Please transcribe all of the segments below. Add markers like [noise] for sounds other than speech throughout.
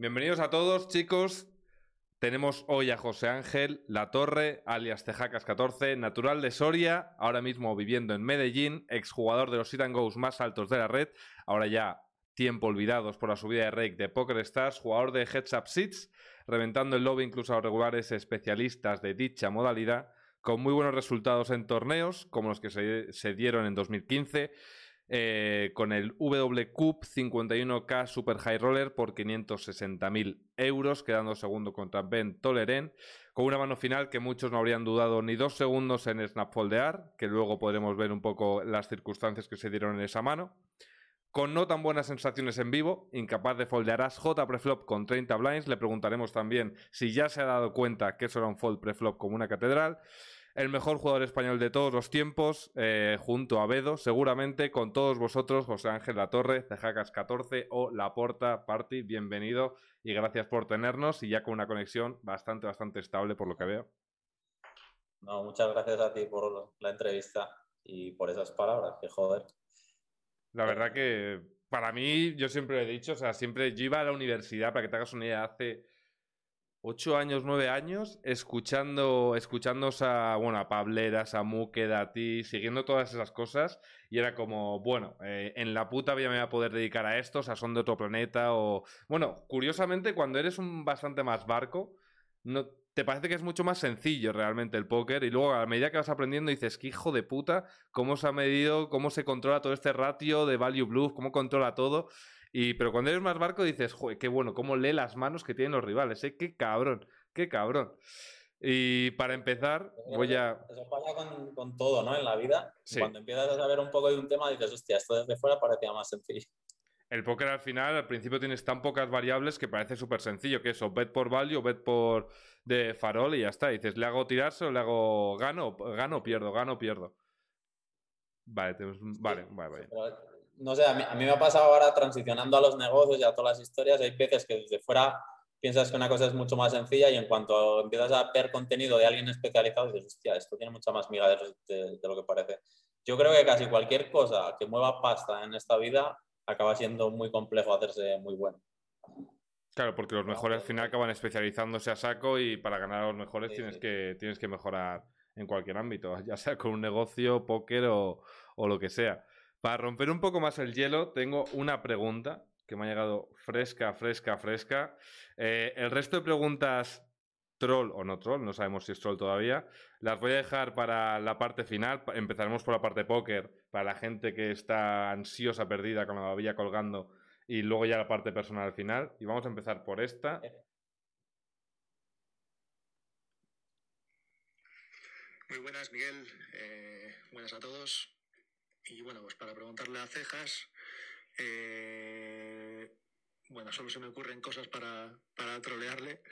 Bienvenidos a todos, chicos. Tenemos hoy a José Ángel La Torre, alias Tejacas14, natural de Soria, ahora mismo viviendo en Medellín, exjugador de los sit and goes más altos de la red, ahora ya tiempo olvidados por la subida de rake de Poker Stars, jugador de Heads Up Seats, reventando el lobby incluso a los regulares especialistas de dicha modalidad, con muy buenos resultados en torneos, como los que se, dieron en 2015, eh, con el W Cup 51K Super High Roller por 560.000 euros, quedando segundo contra Ben Toleren, con una mano final que muchos no habrían dudado ni dos segundos en snapfoldear, que luego podremos ver un poco las circunstancias que se dieron en esa mano. Con no tan buenas sensaciones en vivo, incapaz de foldear as J preflop con 30 blinds, le preguntaremos también si ya se ha dado cuenta que eso era un fold preflop como una catedral. El mejor jugador español de todos los tiempos, eh, junto a Bedo, seguramente con todos vosotros, José Ángel La Torre, Cejacas 14 o La Porta Party. Bienvenido y gracias por tenernos y ya con una conexión bastante, bastante estable por lo que veo. No, muchas gracias a ti por la entrevista y por esas palabras, que joder. La verdad que para mí, yo siempre lo he dicho, o sea, siempre yo iba a la universidad, para que te hagas una idea, hace ocho años, nueve años, escuchando, escuchando a, bueno, a Pableras, a Muque, a ti, siguiendo todas esas cosas, y era como, bueno, eh, en la puta me voy a poder dedicar a esto, o sea, son de otro planeta, o... Bueno, curiosamente, cuando eres un bastante más barco, no, te parece que es mucho más sencillo realmente el póker y luego a medida que vas aprendiendo dices, qué hijo de puta, cómo se ha medido, cómo se controla todo este ratio de value bluff, cómo controla todo. Y, pero cuando eres más barco dices, joder, qué bueno, cómo lee las manos que tienen los rivales, ¿eh? Qué cabrón, qué cabrón. Y para empezar, voy a... Eso pasa con, con todo, ¿no? En la vida. Cuando empiezas a saber un poco de un tema dices, hostia, esto desde fuera parecía más sencillo el póker al final, al principio tienes tan pocas variables que parece súper sencillo, que eso, bet por value, bet por de farol y ya está. dices, ¿le hago tirarse o le hago gano, gano o pierdo, gano o pierdo? Vale, vale, vale, No sé, a mí, a mí, me ha pasado ahora transicionando a los negocios y a todas las historias, hay veces que desde fuera piensas que una cosa es mucho más sencilla y en cuanto empiezas a ver contenido de alguien especializado, dices, hostia, esto tiene mucha más miga de lo que parece. Yo creo que casi cualquier cosa que mueva pasta en esta vida acaba siendo muy complejo hacerse muy bueno. Claro, porque los mejores al final acaban especializándose a saco y para ganar a los mejores tienes, Que, tienes que mejorar en cualquier ámbito, [laughs] ya sea con un negocio, póker o, lo que sea. Para romper un poco más el hielo, tengo una pregunta que me ha llegado fresca, fresca, fresca. Eh, el resto de preguntas troll o no troll, no sabemos si es troll todavía. Las voy a dejar para la parte final. Empezaremos por la parte póker, para la gente que está ansiosa, perdida con la babilla colgando, y luego ya la parte personal al final. Y vamos a empezar por esta. Muy buenas, Miguel. Eh, buenas a todos. Y bueno, pues para preguntarle a Cejas, eh, bueno, solo se me ocurren cosas para, para trolearle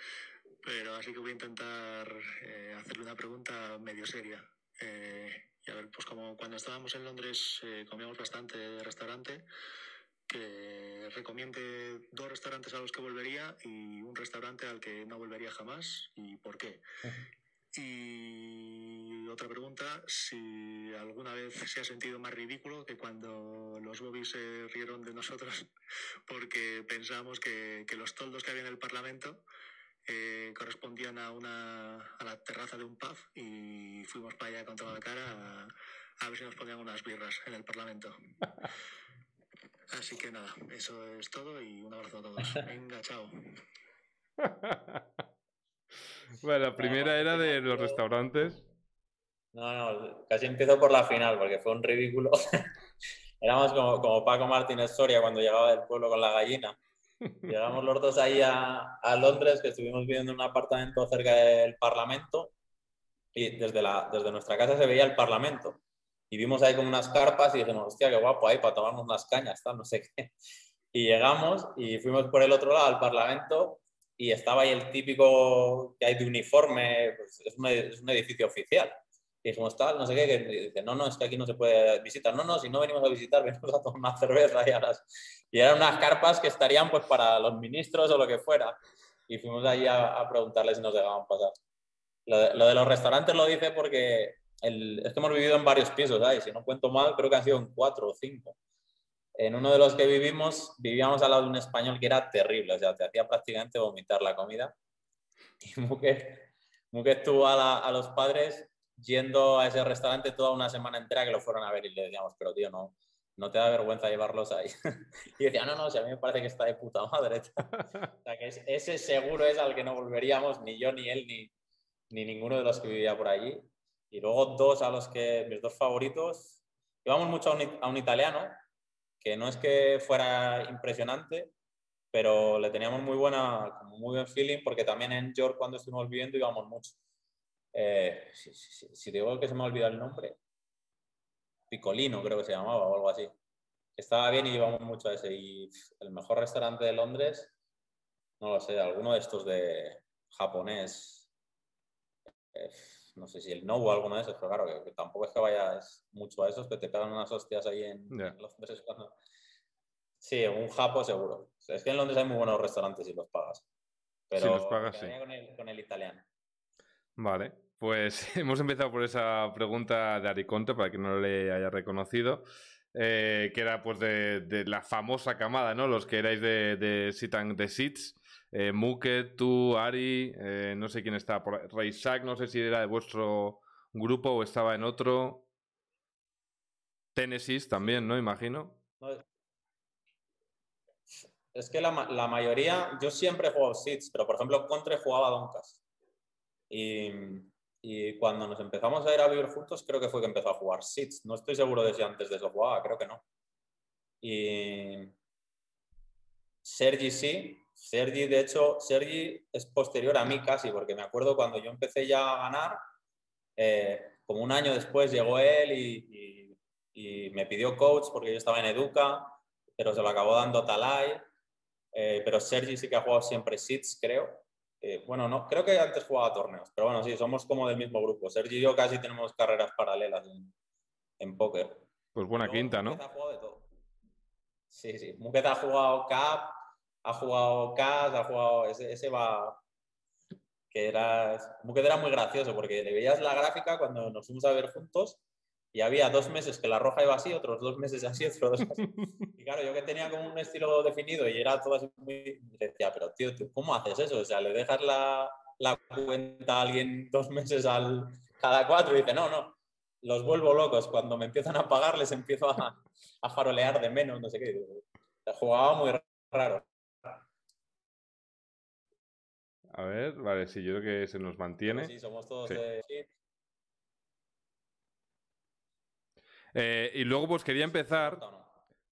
pero así que voy a intentar eh, hacerle una pregunta medio seria. Eh, y a ver, pues como cuando estábamos en Londres comíamos bastante de restaurante, que recomiende dos restaurantes a los que volvería y un restaurante al que no volvería jamás y por qué. Y otra pregunta, si alguna vez se ha sentido más ridículo que cuando los bobbies se rieron de nosotros [laughs] porque pensábamos que, que los toldos que había en el Parlamento eh, correspondían a, una, a la terraza de un pub y fuimos para allá con toda la cara a, ver si nos ponían unas birras en el Parlamento. [laughs] Así que nada, eso es todo y un abrazo a todos. [laughs] Venga, chao. Bueno, la [laughs] primera era de los restaurantes. No, no, casi empiezo por la final porque fue un ridículo. [laughs] Éramos como, como Paco Martínez Soria cuando llegaba del pueblo con la gallina. Llegamos los dos ahí a, a, Londres, que estuvimos viviendo en un apartamento cerca del Parlamento y desde, la, desde nuestra casa se veía el Parlamento. Y vimos ahí como unas carpas y dijimos, hostia, qué guapo ahí para tomarnos unas cañas, tal, no sé qué. [laughs] Y llegamos y fuimos por el otro lado al Parlamento y estaba ahí el típico que hay de uniforme, pues es, un, es un edificio oficial. Y dijimos, tal, no sé qué, que dice, no, no, es que aquí no se puede visitar. No, no, si no venimos a visitar, [laughs] venimos a tomar una cerveza y, y eran unas carpas que estarían pues para los ministros o lo que fuera. Y fuimos allí a, a preguntarles si nos dejaban pasar. Lo de, lo de, los restaurantes lo dice porque el, es que hemos vivido en varios pisos, ¿sabes? si no cuento mal, creo que han sido en cuatro o cinco. En uno de los que vivimos, vivíamos al lado de un español que era terrible, o sea, te hacía prácticamente vomitar la comida. [laughs] Y Muque, Muque estuvo a, a, los padres yendo a ese restaurante toda una semana entera que lo fueron a ver y le decíamos, pero tío, no, no te da vergüenza llevarlos ahí. [laughs] y decía, no, no, si a mí me parece que está de puta madre. [laughs] o sea, que ese seguro es al que no volveríamos, ni yo, ni él, ni, ni ninguno de los que vivía por allí. Y luego dos a los que, mis dos favoritos, íbamos mucho a un, a un italiano, que no es que fuera impresionante, pero le teníamos muy buena, muy buen feeling, porque también en York cuando estuvimos viviendo íbamos mucho. Eh, si, si, si, digo que se me ha olvidado el nombre, Picolino creo que se llamaba o algo así. Estaba bien y íbamos mucho a ese. Y el mejor restaurante de Londres, no lo sé, alguno de estos de japonés. Eh, no sé si el No o alguno de esos, pero claro, que, tampoco es que vayas mucho a esos, que te pegan unas hostias ahí en, Londres Sí, un japo seguro. es que en Londres hay muy buenos restaurantes y los pagas. Pero si los pagas, sí. Con el, con el italiano. Vale, pues [laughs] hemos empezado por esa pregunta de Ariconte, para que no le haya reconocido, eh, que era pues de, de, la famosa camada, ¿no? Los que erais de, de Sit the Seats. Eh, Muke, tú, Ari, eh, no sé quién está por. Reisak, no sé si era de vuestro grupo o estaba en otro. Tennessee también, ¿no? Imagino. Es que la, mayoría, yo siempre he jugado Seeds, pero por ejemplo, Contre jugaba Doncas. Y, cuando nos empezamos a ir a vivir juntos, creo que fue que empezó a jugar Seeds. No estoy seguro de si antes de eso jugaba, creo que no. Y Sergi sí, Sergi, de hecho, Sergi es posterior a mí casi, porque me acuerdo cuando yo empecé ya a ganar, eh, como un año después llegó él y, y, y, me pidió coach porque yo estaba en Educa, pero se lo acabó dando Talay. Eh, pero Sergi sí que ha jugado siempre SITS, creo. Eh, bueno, no, creo que antes jugaba torneos, pero bueno, sí, somos como del mismo grupo. Sergi y yo casi tenemos carreras paralelas en, en póker. Pues buena quinta, ¿no? Ha jugado de todo. Sí, sí. Muquet ha jugado Cup, ha jugado Cash, ha jugado. Ese, ese va. Que era. Muquet era muy gracioso porque le veías la gráfica cuando nos fuimos a ver juntos y había dos meses que la roja iba así, otros dos meses así, otros dos así. [laughs] Y claro, yo que tenía como un estilo definido y era todo así muy... decía, pero tío, ¿cómo haces eso? O sea, le dejas la, la cuenta a alguien dos meses al, cada cuatro y dice, no, no, los vuelvo locos. Cuando me empiezan a pagar les empiezo a, a farolear de menos, no sé qué. Jugaba muy raro. A ver, vale, sí, yo creo que se nos mantiene. Sí, somos todos sí. de... Eh, y luego, pues quería empezar.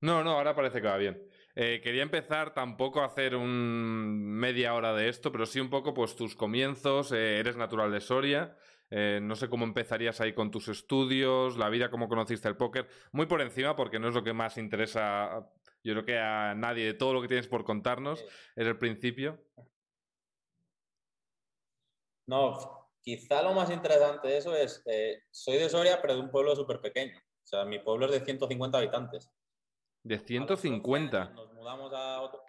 No, no, ahora parece que va bien. Eh, quería empezar tampoco a hacer un media hora de esto, pero sí un poco, pues tus comienzos. Eh, eres natural de Soria. Eh, no sé cómo empezarías ahí con tus estudios, la vida, cómo conociste el póker. Muy por encima, porque no es lo que más interesa, yo creo que a nadie, de todo lo que tienes por contarnos, Sí. es el principio. No, quizá lo más interesante de eso es, eh, soy de Soria, pero de un pueblo súper pequeño. O sea, mi pueblo es de 150 habitantes. De A los 12 150. años Nos mudamos a otro.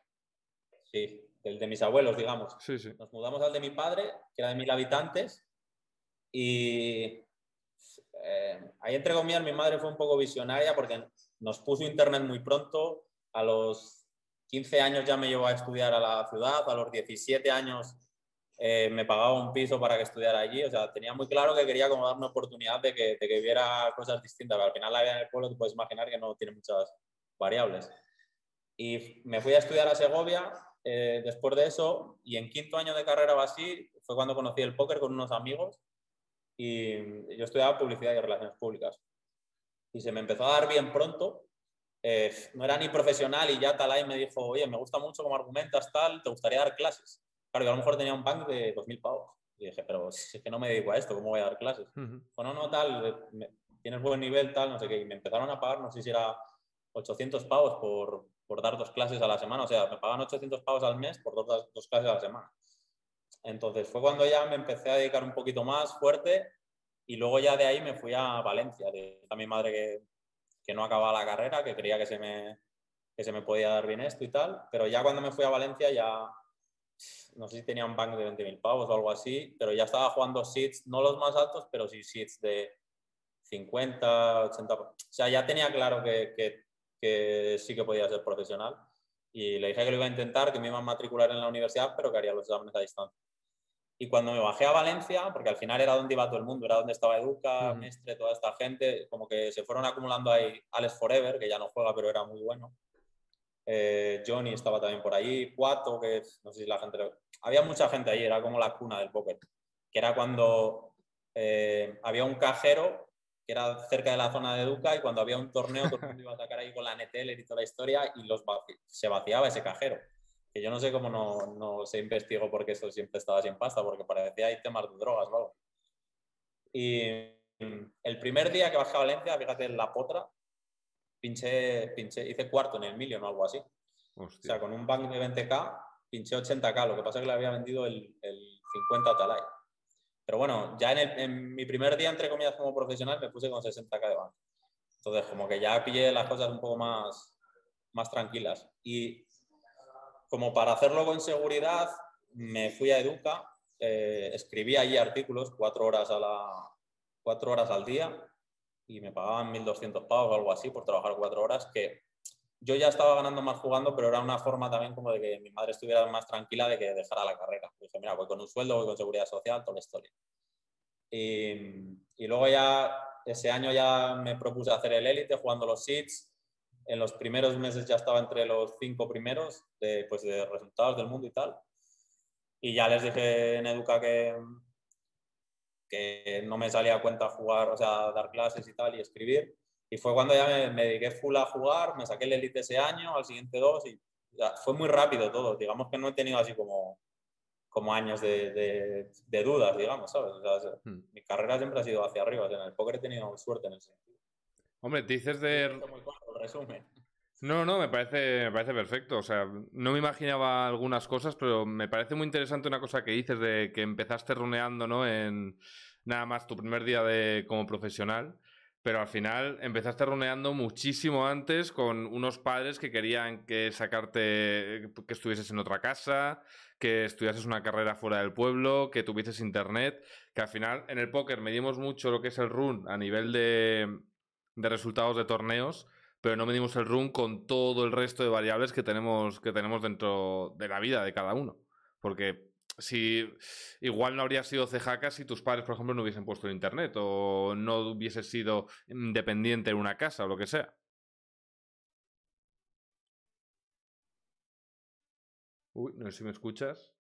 Sí, el de mis abuelos, digamos. Sí, sí. Nos mudamos al de mi padre, que era de mil habitantes, y eh, ahí entre comillas mi madre fue un poco visionaria porque nos puso internet muy pronto. A los 15 años ya me llevó a estudiar a la ciudad, a los 17 años eh, me pagaba un piso para que estudiara allí. O sea, tenía muy claro que quería como dar una oportunidad de que, de que viera cosas distintas. Pero al final la vida en el pueblo te puedes imaginar que no tiene muchas variables. Y me fui a estudiar a Segovia eh, después de eso y en quinto año de carrera o así fue cuando conocí el póker con unos amigos y yo estudiaba publicidad y relaciones públicas. Y se me empezó a dar bien pronto. Eh, no era ni profesional y ya Talay me dijo, oye, me gusta mucho cómo argumentas, tal, ¿te gustaría dar clases? Claro, yo a lo mejor tenía un bank de 2.000 pavos. Y dije, pero si es que no me dedico a esto, ¿cómo voy a dar clases? Ujú. Bueno, no, tal, eh, me- tienes buen nivel, tal, no sé qué. Y me empezaron a pagar, no sé si era 800 pavos por, por dar dos clases a la semana. O sea, me pagan 800 pavos al mes por dos, dos clases a la semana. Entonces fue cuando ya me empecé a dedicar un poquito más fuerte y luego ya de ahí me fui a Valencia. De, a mi madre que, que no acababa la carrera, que creía que se, me, que se me podía dar bien esto y tal. Pero ya cuando me fui a Valencia ya, no sé si tenía un bank de 20.000 pavos o algo así, pero ya estaba jugando seats, no los más altos, pero sí seats de 50, 80. O sea, ya tenía claro que, que que sí que podía ser profesional. Y le dije que lo iba a intentar, que me iba a matricular en la universidad, pero que haría los exámenes a distancia. Y cuando me bajé a Valencia, porque al final era donde iba todo el mundo, era donde estaba Educa, Mestre, toda esta gente, como que se fueron acumulando ahí Alex Forever, que ya no juega, pero era muy bueno. Eh, Johnny estaba también por ahí, Cuato, que no sé si la gente... Había mucha gente ahí, era como la cuna del póker, que era cuando eh, había un cajero que era cerca de la zona de Educa y cuando había un torneo todo el mundo iba a atacar ahí con la Neteller y toda la historia y los se vaciaba ese cajero. Que yo no sé cómo no, no, se investigó porque eso siempre estaba sin pasta, porque parecía hay temas de drogas o. Y el primer día que bajé a Valencia, fíjate, en la potra, pinché, pinché, hice cuarto en el Million o algo así. O sea, con un bank de 20k, pinché 80k, lo que pasa es que le había vendido el, el 50 a Talay. Pero bueno, ya en, mi primer día, entre comillas, como profesional, me puse con 60k de banco. Entonces, como que ya pillé las cosas un poco más, más tranquilas. Y como para hacerlo con seguridad, me fui a Educa, eh, escribí allí artículos cuatro horas, a la, cuatro horas al día y me pagaban 1.200 pavos o algo así por trabajar cuatro horas, que yo ya estaba ganando más jugando, pero era una forma también como de que mi madre estuviera más tranquila de que dejara la carrera. Dije, mira, voy con un sueldo, voy con seguridad social, toda la historia. Y, y luego ya, ese año ya me propuse hacer el élite jugando los seeds. En los primeros meses ya estaba entre los cinco primeros de, pues, de resultados del mundo y tal. Y ya les dije en Educa que, que no me salía a cuenta jugar, o sea, dar clases y tal y escribir y fue cuando ya me, dediqué full a jugar, me saqué el Elite ese año, al siguiente dos, y fue muy rápido todo. Digamos que no he tenido así como, como años de, de, dudas, digamos, ¿sabes? Hmm. Mi carrera siempre ha sido hacia arriba. en el póker he tenido suerte en ese sentido. Hombre, dices de... No, no, me parece, me parece perfecto. O sea, no me imaginaba algunas cosas, pero me parece muy interesante una cosa que dices de que empezaste runeando, ¿no? En nada más tu primer día de, como profesional pero al final empezaste runeando muchísimo antes con unos padres que querían que sacarte, que estuvieses en otra casa, que estudiases una carrera fuera del pueblo, que tuvieses internet, que al final en el póker medimos mucho lo que es el run a nivel de, de resultados de torneos, pero no medimos el run con todo el resto de variables que tenemos, que tenemos dentro de la vida de cada uno. Porque si igual no habría sido cejaca si tus padres, por ejemplo, no hubiesen puesto el internet o no hubieses sido dependiente en una casa o lo que sea. Uy, no sé si me escuchas.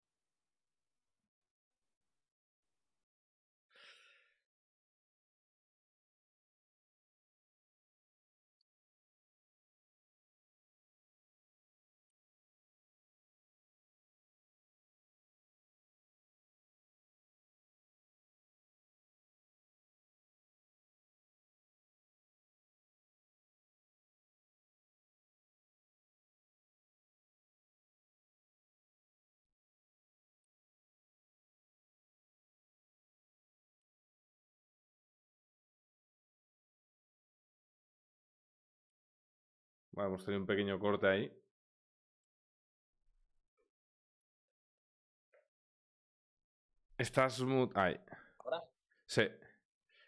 Vamos hemos tenido un pequeño corte ahí. Estás smooth. Ahí. ¿Ahora? Sí.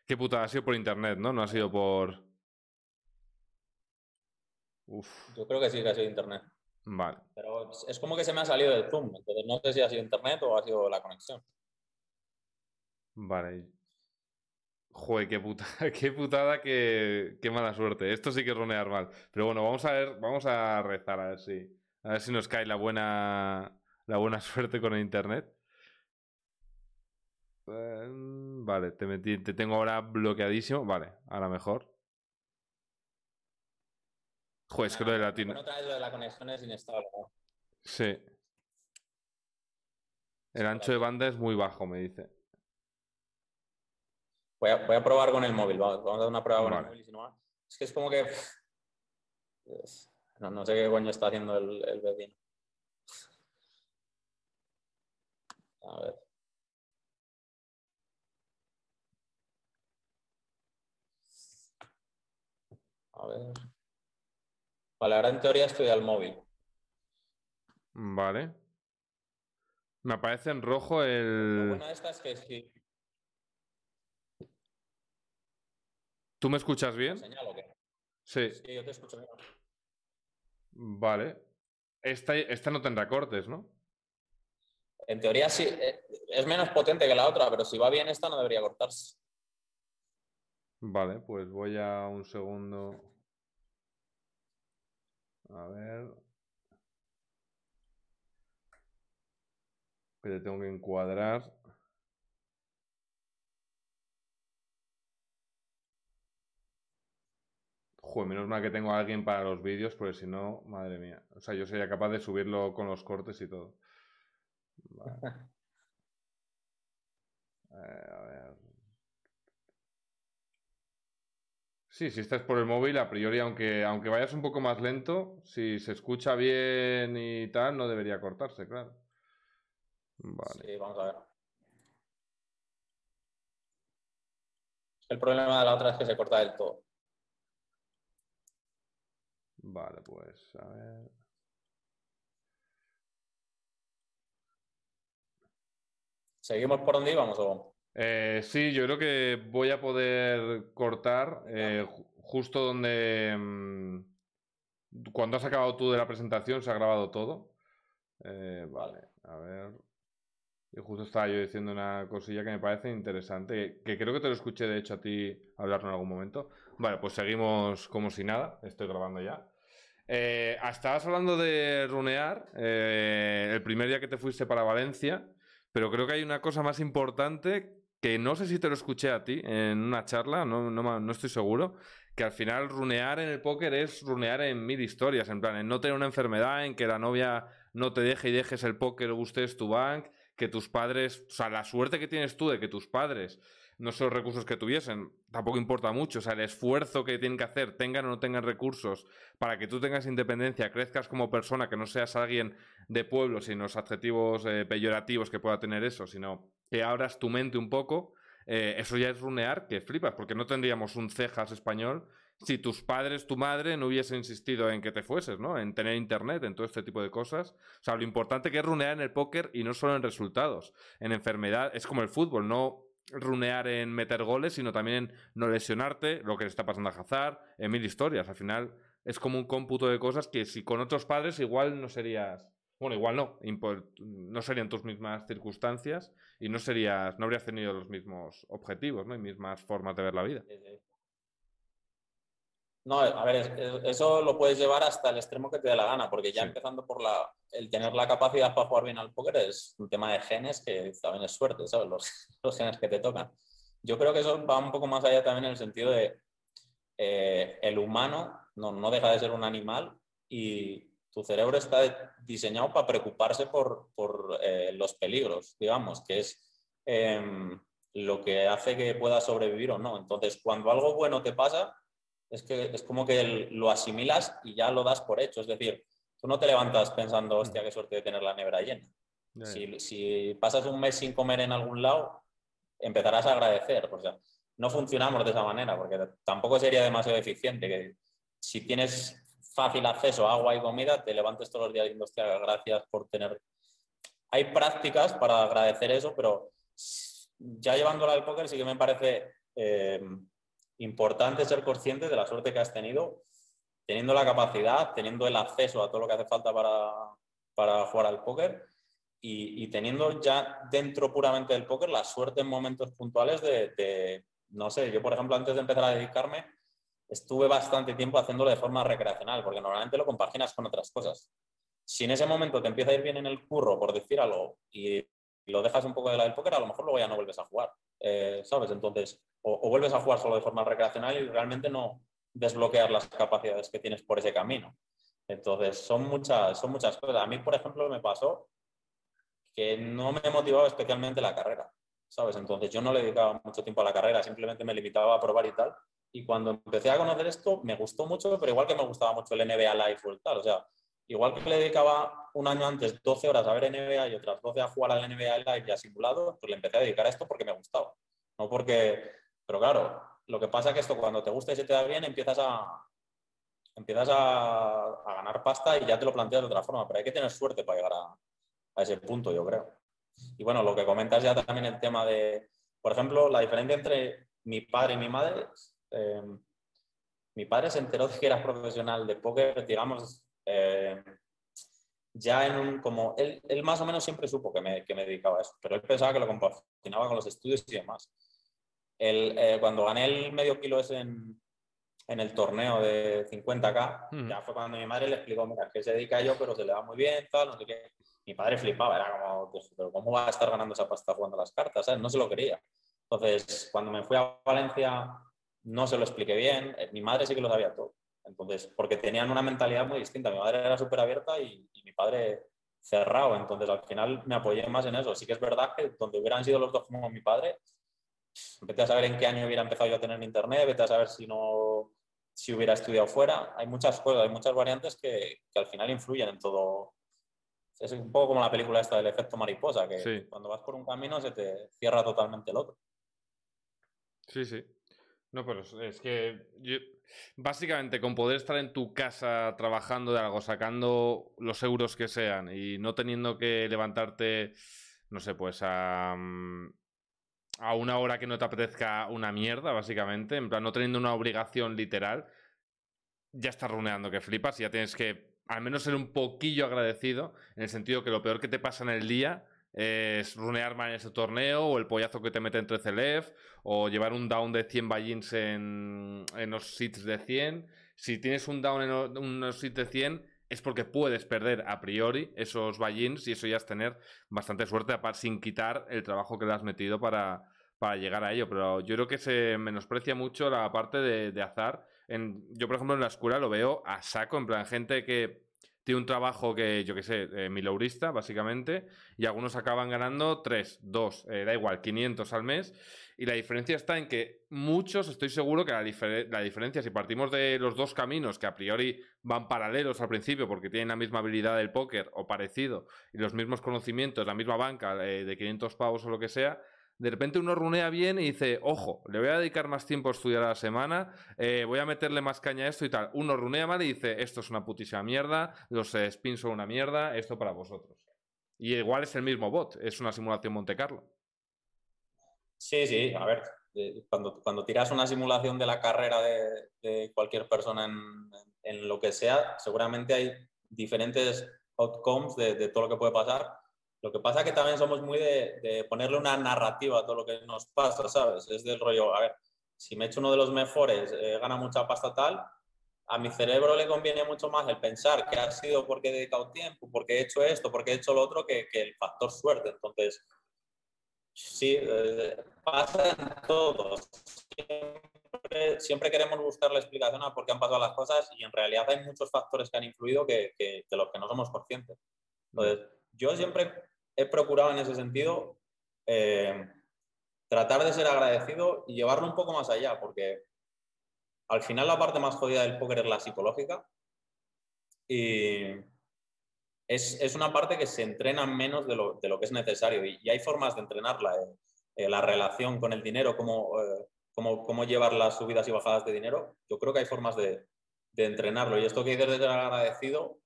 Qué puta, ha sido por internet, ¿no? No ha sido por. Uf. Yo creo que sí que ha sido internet. Vale. Pero es como que se me ha salido del Zoom, entonces no sé si ha sido internet o ha sido la conexión. Vale. Joder, qué, puta, [laughs] qué putada, qué, qué, mala suerte. Esto sí que es ronear mal. Pero bueno, vamos a ver, vamos a rezar a ver si, a ver si nos cae la buena, la buena [laughs] suerte con el internet. Em, vale, te, metí, te tengo ahora bloqueadísimo. Vale, ahora mejor. Joder, es que lo de latino. otra vez lo de la conexión es inestable. Sí. El ancho de banda es muy bajo, me dice. Voy a, voy a, probar con el móvil, vamos, a dar una prueba con el móvil. Si no, es que es como que... No, no sé qué coño está haciendo el, el vecino. A ver. A ver. Vale, ahora en teoría estoy al móvil. Vale. Me aparece en rojo el. Lo bueno de esta es que si, ¿Tú me escuchas bien? Sí. Sí, yo te escucho bien. Vale. Esta, esta no tendrá cortes, ¿no? En teoría sí, eh, es menos potente que la otra, pero si va bien esta no debería cortarse. Vale, pues voy a un segundo. A ver. Que le tengo que encuadrar. Joder, menos mal que tengo a alguien para los vídeos, porque si no, madre mía. O sea, yo sería capaz de subirlo con los cortes y todo. Vale. [laughs] Eh, a ver. Sí, si estás por el móvil, a priori, aunque, aunque vayas un poco más lento, si se escucha bien y tal, no debería cortarse, claro. Vale. Sí, vamos a ver. El problema de la otra es que se corta del todo. Vale, pues a ver. ¿Seguimos por donde íbamos o? Eh, sí, yo creo que voy a poder cortar eh, ju- justo donde... mm, cuando has acabado tú de la presentación, se ha grabado todo. Eh, vale, a ver. Y justo estaba yo diciendo una cosilla que me parece interesante, que creo que te lo escuché de hecho a ti hablarlo en algún momento. Vale, pues seguimos como si nada, estoy grabando ya. Eh, estabas hablando de runear eh, el primer día que te fuiste para Valencia, pero creo que hay una cosa más importante que no sé si te lo escuché a ti en una charla, no, estoy seguro, que al final runear en el póker es runear en mil historias, en plan, en no tener una enfermedad, en que la novia no te deje y dejes el póker, gustes tu bank, que tus padres, o sea, la suerte que tienes tú de que tus padres no son recursos que tuviesen, tampoco importa mucho, o sea, el esfuerzo que tienen que hacer, tengan o no tengan recursos, para que tú tengas independencia, crezcas como persona, que no seas alguien de pueblo, sin los adjetivos eh, peyorativos que pueda tener eso, sino que abras tu mente un poco, eh, eso ya es runear que flipas, porque no tendríamos un cejas español si tus padres, tu madre no hubiese insistido en que te fueses, ¿no? En tener internet, en todo este tipo de cosas. O sea, lo importante que es runear en el póker y no solo en resultados. En enfermedad, es como el fútbol, no runear en meter goles, sino también en no lesionarte, lo que le está pasando a Hazard, en mil historias. Al final es como un cómputo de cosas que si con otros padres igual no serías... Bueno, igual no, no serían tus mismas circunstancias y no serías, no habrías tenido los mismos objetivos, ¿no? Y mismas formas de ver la vida. Sí, sí. No, a ver, es- es- eso lo puedes llevar hasta el extremo que te dé la gana, porque ya Sí. empezando por la, el tener la capacidad para jugar bien al póker es un tema de genes que también es suerte, ¿sabes? Los, [laughs] los genes que te tocan. Yo creo que eso va un poco más allá también en el sentido de eh, el humano no, no deja de ser un animal y tu cerebro está diseñado para preocuparse por, por, eh, los peligros, digamos, que es em, lo que hace que puedas sobrevivir o no. Entonces, cuando algo bueno te pasa, es que es como que lo asimilas y ya lo das por hecho. Es decir, tú no te levantas pensando, hostia, qué suerte de tener la nevera llena. Si pasas un mes sin comer en algún lado, empezarás a agradecer. O sea, no funcionamos de esa manera, porque tampoco sería demasiado eficiente que si tienes fácil acceso a agua y comida, te levantes todos los días diciendo, hostia, gracias por tener... Hay prácticas para agradecer eso, pero ya llevándola al póker sí que me parece eh, importante ser consciente de la suerte que has tenido, teniendo la capacidad, teniendo el acceso a todo lo que hace falta para, para jugar al póker y, y teniendo ya dentro puramente del póker la suerte en momentos puntuales de, de, no sé, yo por ejemplo antes de empezar a dedicarme estuve bastante tiempo haciéndolo de forma recreacional, porque normalmente lo compaginas con otras cosas. Si en ese momento te empieza a ir bien en el curro, por decir algo, y lo dejas un poco de la del póker, a lo mejor luego ya no vuelves a jugar, eh, ¿sabes? Entonces, o, vuelves a jugar solo de forma recreacional y realmente no desbloquear las capacidades que tienes por ese camino. Entonces, son muchas, son muchas cosas. A mí, por ejemplo, me pasó que no me motivaba especialmente la carrera, ¿sabes? Entonces, yo no le dedicaba mucho tiempo a la carrera, simplemente me limitaba a probar y tal. Y cuando empecé a conocer esto, me gustó mucho, pero igual que me gustaba mucho el NBA Live o el tal. O sea, igual que le dedicaba un año antes 12 horas a ver NBA y otras 12 a jugar al NBA Live y a simulado, pues le empecé a dedicar a esto porque me gustaba. No porque... Pero claro, lo que pasa es que esto cuando te gusta y se te da bien, empiezas a, empiezas a, ganar pasta y ya te lo planteas de otra forma. Pero hay que tener suerte para llegar a, a ese punto, yo creo. Y bueno, lo que comentas ya también el tema de, por ejemplo, la diferencia entre mi padre y mi madre. Eh, mi padre se enteró de que era profesional de póker, digamos, eh, ya en un, como, él, él, más o menos siempre supo que me, que me, dedicaba a eso, pero él pensaba que lo compaginaba con los estudios y demás. El, eh, cuando gané el medio kilo ese en, en el torneo de 50K, mm. ya fue cuando mi madre le explicó, mira, que se dedica yo, pero se le da muy bien, tal, no sé qué. Mi padre flipaba, era como, pues, pero ¿cómo va a estar ganando esa pasta jugando las cartas? No se lo quería. Entonces, cuando me fui a Valencia, no se lo expliqué bien. Eh, mi madre sí que lo sabía todo. Entonces, porque tenían una mentalidad muy distinta. Mi madre era súper abierta y, mi padre cerrado. Entonces, al final me apoyé más en eso. Sí que es verdad que donde hubieran sido los dos como mi padre, vete a saber en qué año hubiera empezado yo a tener internet, vete a saber si no si hubiera estudiado fuera. Hay muchas cosas, hay muchas variantes que, que al final influyen en todo. Es un poco como la película esta del efecto mariposa, que cuando vas por un camino se te cierra totalmente el otro. Sí, sí. No, pero es que básicamente con poder estar en tu casa trabajando de algo, sacando los euros que sean y no teniendo que levantarte, no sé, pues a, mm, a una hora que no te apetezca una mierda, básicamente, en plan, no teniendo una obligación literal, ya estás runeando que flipas y ya tienes que al menos ser un poquillo agradecido, en el sentido que lo peor que te pasa en el día es runear mal en ese torneo, o el pollazo que te mete entre CLF, o llevar un down de 100 ballins en, en los sits de 100. Si tienes un down en unos sits de 100, es porque puedes perder a priori esos ballins y eso ya es tener bastante suerte sin quitar el trabajo que le has metido para, para llegar a ello. Pero yo creo que se menosprecia mucho la parte de, de azar. En, yo, por ejemplo, en la escuela lo veo a saco, en plan, gente que tiene un trabajo que, yo qué sé, eh, básicamente, y algunos acaban ganando 3, 2, eh, da igual, 500 al mes. Y la diferencia está en que muchos, estoy seguro que la, la, diferencia, si partimos de los dos caminos que a priori van paralelos al principio porque tienen la misma habilidad del póker o parecido, y los mismos conocimientos, la misma banca eh, de 500 pavos o lo que sea, de repente uno runea bien y dice, ojo, le voy a dedicar más tiempo a estudiar a la semana, eh, voy a meterle más caña a esto y tal. Uno runea mal y dice, esto es una putísima mierda, los eh, spins son una mierda, esto para vosotros. Y igual es el mismo bot, es una simulación Monte Carlo. Sí, sí, a ver, cuando, cuando tiras una simulación de la carrera de, cualquier persona en, en, lo que sea, seguramente hay diferentes outcomes de, de todo lo que puede pasar lo que pasa es que también somos muy de, ponerle una narrativa a todo lo que nos pasa, ¿sabes? Es del rollo, a ver, si me echo uno de los mejores, eh, gana mucha pasta tal, a mi cerebro le conviene mucho más el pensar que ha sido porque he dedicado tiempo, porque he hecho esto, porque he hecho lo otro, que, el factor suerte. Entonces, sí, eh, pasa en todos. Siempre, queremos buscar la explicación a por qué han pasado las cosas y en realidad hay muchos factores que han influido que, de los que no somos conscientes. Entonces, yo siempre he procurado en ese sentido eh, tratar de ser agradecido y llevarlo un poco más allá, porque al final la parte más jodida del póker es la psicológica y es, una parte que se entrena menos de lo, que es necesario y, hay formas de entrenarla, eh, eh, la relación con el dinero, cómo, cómo, llevar las subidas y bajadas de dinero, yo creo que hay formas de, entrenarlo y esto que dices de ser agradecido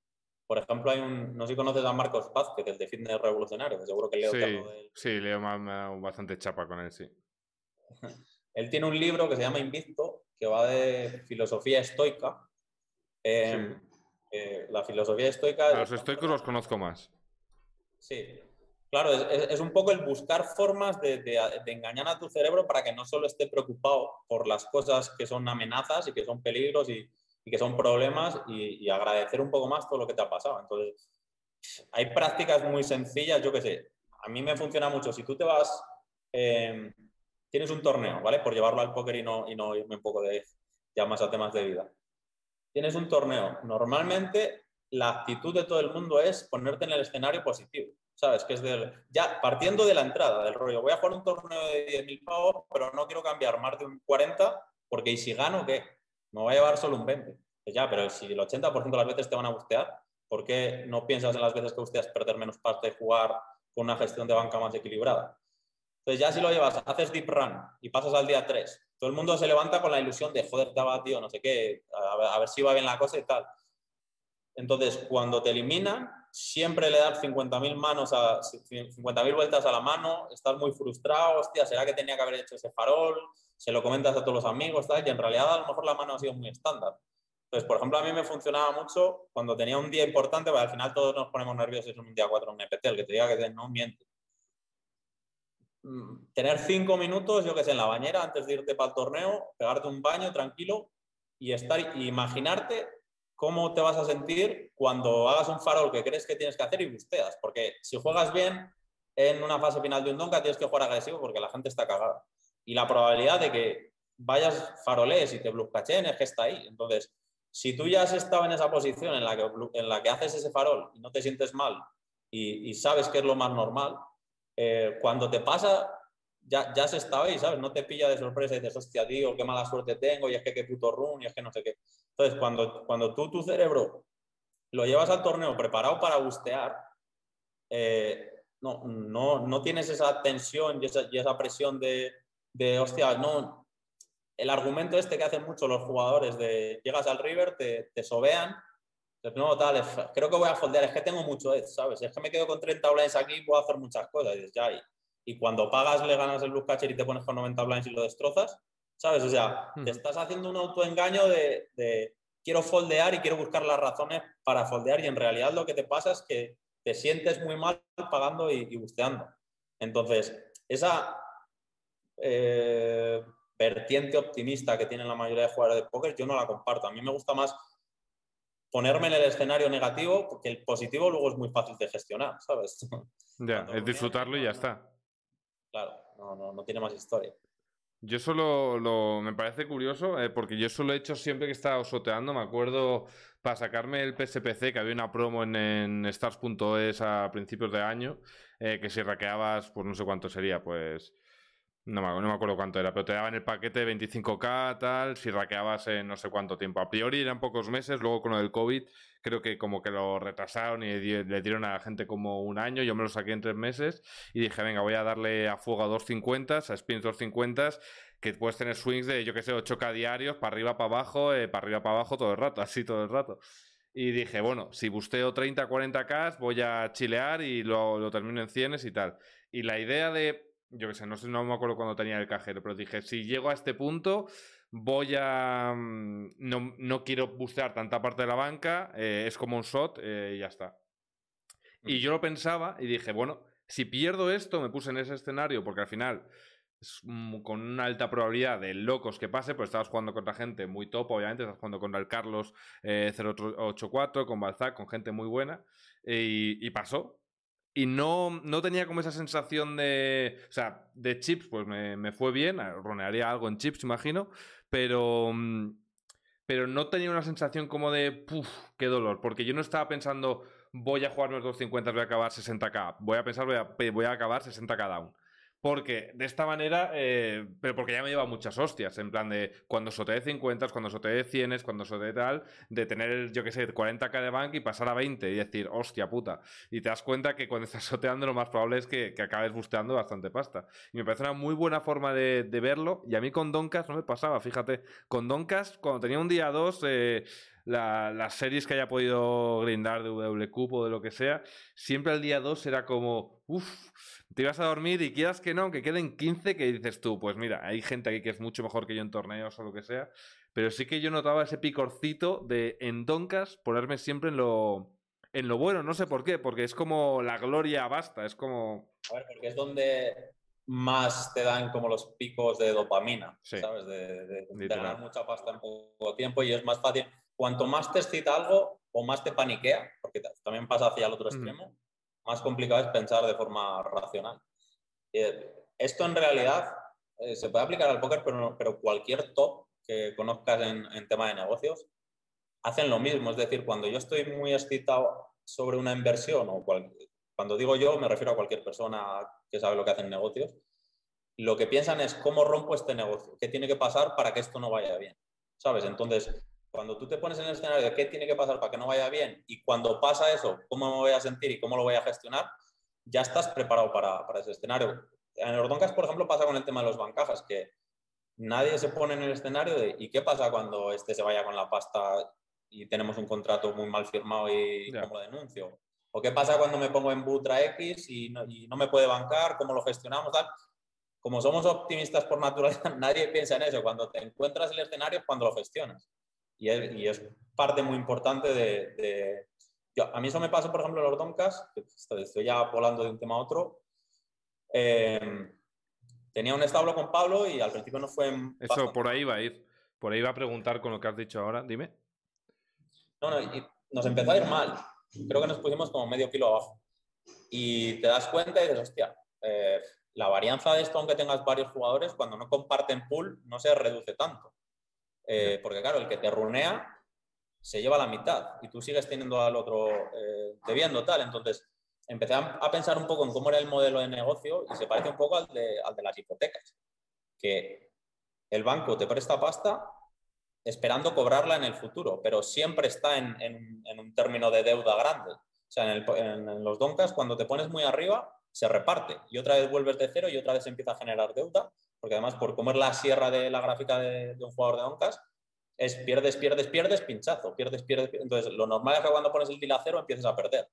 por ejemplo, hay un, no sé si conoces a Marcos Vázquez, el de Fitness Revolucionario, que seguro que leo sí, Sí, leo bastante chapa con él, sí. [laughs] él tiene un libro que se llama Invicto, que va de filosofía estoica. Em, eh, la filosofía estoica... A los estoicos los conozco más. Sí, Claro, es, un poco el buscar formas de, de, engañar a tu cerebro para que no solo esté preocupado por las cosas que son amenazas y que son peligros y, que son problemas y, agradecer un poco más todo lo que te ha pasado. Entonces, hay prácticas muy sencillas, yo qué sé, a mí me funciona mucho. Si tú te vas, em, tienes un torneo, ¿vale? Por llevarlo al póker y no, y no irme un poco de ya más a temas de vida. Tienes un torneo. Normalmente la actitud de todo el mundo es ponerte en el escenario positivo. ¿Sabes? Que es del, ya partiendo de la entrada del rollo. Voy a jugar un torneo de 10.000 pavos, pero no quiero cambiar más de un 40, porque ¿y si gano qué? Me voy a llevar solo un 20. Pues ya, pero si el 80% de las veces te van a bustear, ¿por qué no piensas en las veces que busteas perder menos pasta y jugar con una gestión de banca más equilibrada? Entonces ya si lo llevas, haces deep run y pasas al día 3, todo el mundo se levanta con la ilusión de, joder, estaba, tío, no sé qué, a ver, si va bien la cosa y tal. Entonces, cuando te eliminan, siempre le das 50.000 manos a 50.000 vueltas a la mano, estás muy frustrado, hostia, ¿será que tenía que haber hecho ese farol? Se lo comentas a todos los amigos, tal, y en realidad a lo mejor la mano ha sido muy estándar. Entonces, por ejemplo, a mí me funcionaba mucho cuando tenía un día importante, porque al final todos nos ponemos nerviosos en un día 4 en EPT, el que te diga que no miente. Mm, tener cinco minutos, yo que sé, en la bañera antes de irte para el torneo, pegarte un baño tranquilo y estar, imaginarte cómo te vas a sentir cuando hagas un farol que crees que tienes que hacer y busteas. Porque si juegas bien en una fase final de un donka, tienes que jugar agresivo porque la gente está cagada. Y la probabilidad de que vayas faroles y te bluffcachen es que está ahí. Entonces, si tú ya has estado en esa posición en la que, en la que haces ese farol y no te sientes mal y, sabes que es lo más normal, eh, cuando te pasa, ya, ya se está ahí, ¿sabes? No te pilla de sorpresa y dices, hostia, tío, qué mala suerte tengo, y es que qué puto run, y es que no sé qué. Entonces, cuando, cuando tú, tu cerebro, lo llevas al torneo preparado para bustear, eh, no, no, no, tienes esa tensión y esa, y esa presión de, de, hostia, no. El argumento este que hacen mucho los jugadores de llegas al river, te, te sobean no, tal, creo que voy a foldear, es que tengo mucho edge, ¿sabes? Es que me quedo con 30 blinds aquí puedo hacer muchas cosas. Y, ya, y, cuando pagas, le ganas el blue catcher y te pones con 90 blinds y lo destrozas, ¿sabes? O sea, te estás haciendo un autoengaño de, de, quiero foldear y quiero buscar las razones para foldear y en realidad lo que te pasa es que te sientes muy mal pagando y, busteando. Entonces, esa eh, vertiente optimista que tienen la mayoría de jugadores de póker, yo no la comparto. A mí me gusta más ponerme en el escenario negativo, porque el positivo luego es muy fácil de gestionar, ¿sabes? Ya, es disfrutarlo y ya está. Claro, no, no, tiene más historia. Yo solo lo, me parece curioso, eh, porque yo solo he hecho siempre que he estado soteando, me acuerdo para sacarme el PSPC, que había una promo en, stars.es a principios de año, eh, que si raqueabas, pues no sé cuánto sería, pues no me, acuerdo cuánto era, pero te daban el paquete de 25k, tal, si raqueabas en no sé cuánto tiempo. A priori eran pocos meses, luego con lo del COVID creo que como que lo retrasaron y le dieron a la gente como un año, yo me lo saqué en tres meses y dije, venga, voy a darle a fuego a 250, a spins 250, que puedes tener swings de, yo que sé, 8k diarios, para arriba, para abajo, eh, para arriba, para abajo, todo el rato, [laughs] así todo el rato. Y dije, bueno, si busteo 30, 40k, voy a chilear y lo, lo termino en 100 y tal. Y la idea de yo qué sé, no sé, no me acuerdo cuando tenía el cajero, pero dije, si llego a este punto, voy a... Mm, no, no quiero bustear tanta parte de la banca, eh, es como un shot eh, y ya está. Y yo lo pensaba y dije, bueno, si pierdo esto, me puse en ese escenario, porque al final es con una alta probabilidad de locos que pase, pues estabas jugando contra gente muy top, obviamente, estás jugando contra el Carlos 084, eh, con Balzac, con gente muy buena, y pasó, y no, no tenía como esa sensación de. O sea, de chips, pues me, me fue bien. Ronearía algo en chips, imagino. Pero. Mm, pero no tenía una sensación como de. Puf, qué dolor. Porque yo no estaba pensando. Voy a jugar los 250, voy a acabar 60k. Voy a pensar, voy a, voy a acabar 60k down. Porque de esta manera, eh, pero porque ya me lleva muchas hostias, en plan de cuando soteé 50, cuando soteé 100, cuando soteé tal, de tener, yo qué sé, 40k de bank y pasar a 20 y decir, hostia puta. Y te das cuenta que cuando [laughs] estás soteando lo más probable es que, acabes busteando bastante pasta. Y me parece una muy buena forma de, verlo. Y a mí con Doncas no me pasaba, fíjate. Con Doncas, cuando tenía un día dos, eh, las series que haya podido grindar de W o de lo que sea, siempre al día 2 era como, uff, te ibas a dormir y quieras que no, que queden 15, que dices tú, pues mira, hay gente aquí que es mucho mejor que yo en torneos o lo que sea, pero sí que yo notaba ese picorcito de en Doncas ponerme siempre en lo, en lo bueno, no sé por qué, porque es como la gloria basta, es como... A ver, porque es donde más te dan como los picos de dopamina, ¿sabes? De, ganar mucha pasta en poco tiempo y es más fácil. Cuanto más te excita algo o más te paniquea, porque también pasa hacia el otro extremo, más complicado es pensar de forma racional. Eh, esto en realidad eh, se puede aplicar al póker, pero, cualquier top que conozcas en, en tema de negocios hacen lo mismo. Es decir, cuando yo estoy muy excitado sobre una inversión, o cuando digo yo me refiero a cualquier persona que sabe lo que hace en negocios, lo que piensan es cómo rompo este negocio, qué tiene que pasar para que esto no vaya bien. ¿Sabes? Entonces, cuando tú te pones en el escenario de qué tiene que pasar para que no vaya bien y cuando pasa eso, cómo me voy a sentir y cómo lo voy a gestionar, ya estás preparado para, para ese escenario. En Ordoncas, por ejemplo, pasa con el tema de los bancajas, que nadie se pone en el escenario de ¿y qué pasa cuando este se vaya con la pasta y tenemos un contrato muy mal firmado y cómo lo denuncio? ¿O qué pasa cuando me pongo en Butra X y no, y no me puede bancar? ¿Cómo lo gestionamos? Como somos optimistas por naturaleza, [laughs] nadie piensa en eso. Cuando te encuentras en el escenario es cuando lo gestionas. Y es, parte muy importante de... a mí eso me pasa, por ejemplo, en los Doncas, que estoy ya volando de un tema a otro. Em, tenía un establo con Pablo y al principio no fue... Eso, por ahí va a ir. Por ahí va a preguntar con lo que has dicho ahora. Dime. No, no, y nos empezó a ir mal. Creo que nos pusimos como medio kilo abajo. Y te das cuenta y dices, hostia, eh, la varianza de esto, aunque tengas varios jugadores, cuando no comparten pool, no se reduce tanto. Eh, porque claro, el que te runea se lleva la mitad y tú sigues teniendo al otro eh, debiendo tal. Entonces, empecé a, pensar un poco en cómo era el modelo de negocio y se parece un poco al de, las hipotecas. Que el banco te presta pasta esperando cobrarla en el futuro, pero siempre está en, un término de deuda grande. O sea, en, en, los doncas, cuando te pones muy arriba, se reparte y otra vez vuelves de cero y otra vez empieza a generar deuda, porque además por comer la sierra de la gráfica de, un jugador de doncas, es pierdes, pierdes, pierdes, pinchazo, pierdes, pierdes, Entonces, lo normal es que cuando pones el a cero empieces a perder.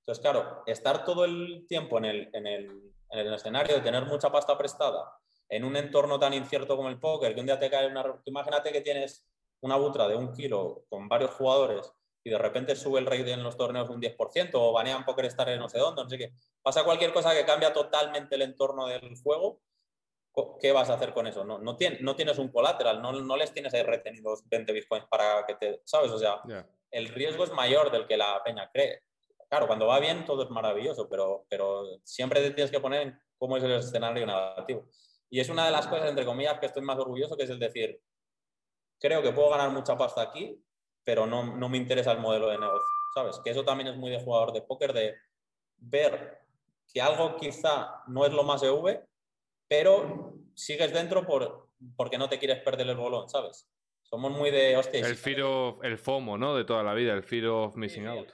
Entonces, claro, estar todo el tiempo en el, en el, en el escenario de tener mucha pasta prestada, en un entorno tan incierto como el póker, que un día te cae una... Imagínate que tienes una butra de un kilo con varios jugadores y de repente sube el rate en los torneos un 10% o banean Poker Star en no sé dónde, no sé. Pasa cualquier cosa que cambia totalmente el entorno del juego, ¿qué vas a hacer con eso? No, no, tienes, no tienes un colateral, no, no, les tienes ahí retenidos 20 bitcoins para que te, ¿sabes? O sea, el riesgo es mayor del que la peña cree. Claro, cuando va bien todo es maravilloso, pero, pero siempre te tienes que poner en cómo es el escenario negativo. Y es una de las cosas, entre comillas, que estoy más orgulloso, que es el decir, creo que puedo ganar mucha pasta aquí, pero no, no me interesa el modelo de negocio, ¿sabes? Que eso también es muy de jugador de póker, de ver que algo quizá no es lo más EV, pero sigues dentro por, porque no te quieres perder el bolón, ¿sabes? Somos muy de, hostia... El, fear el FOMO, ¿no? De toda la vida, el fear of missing out.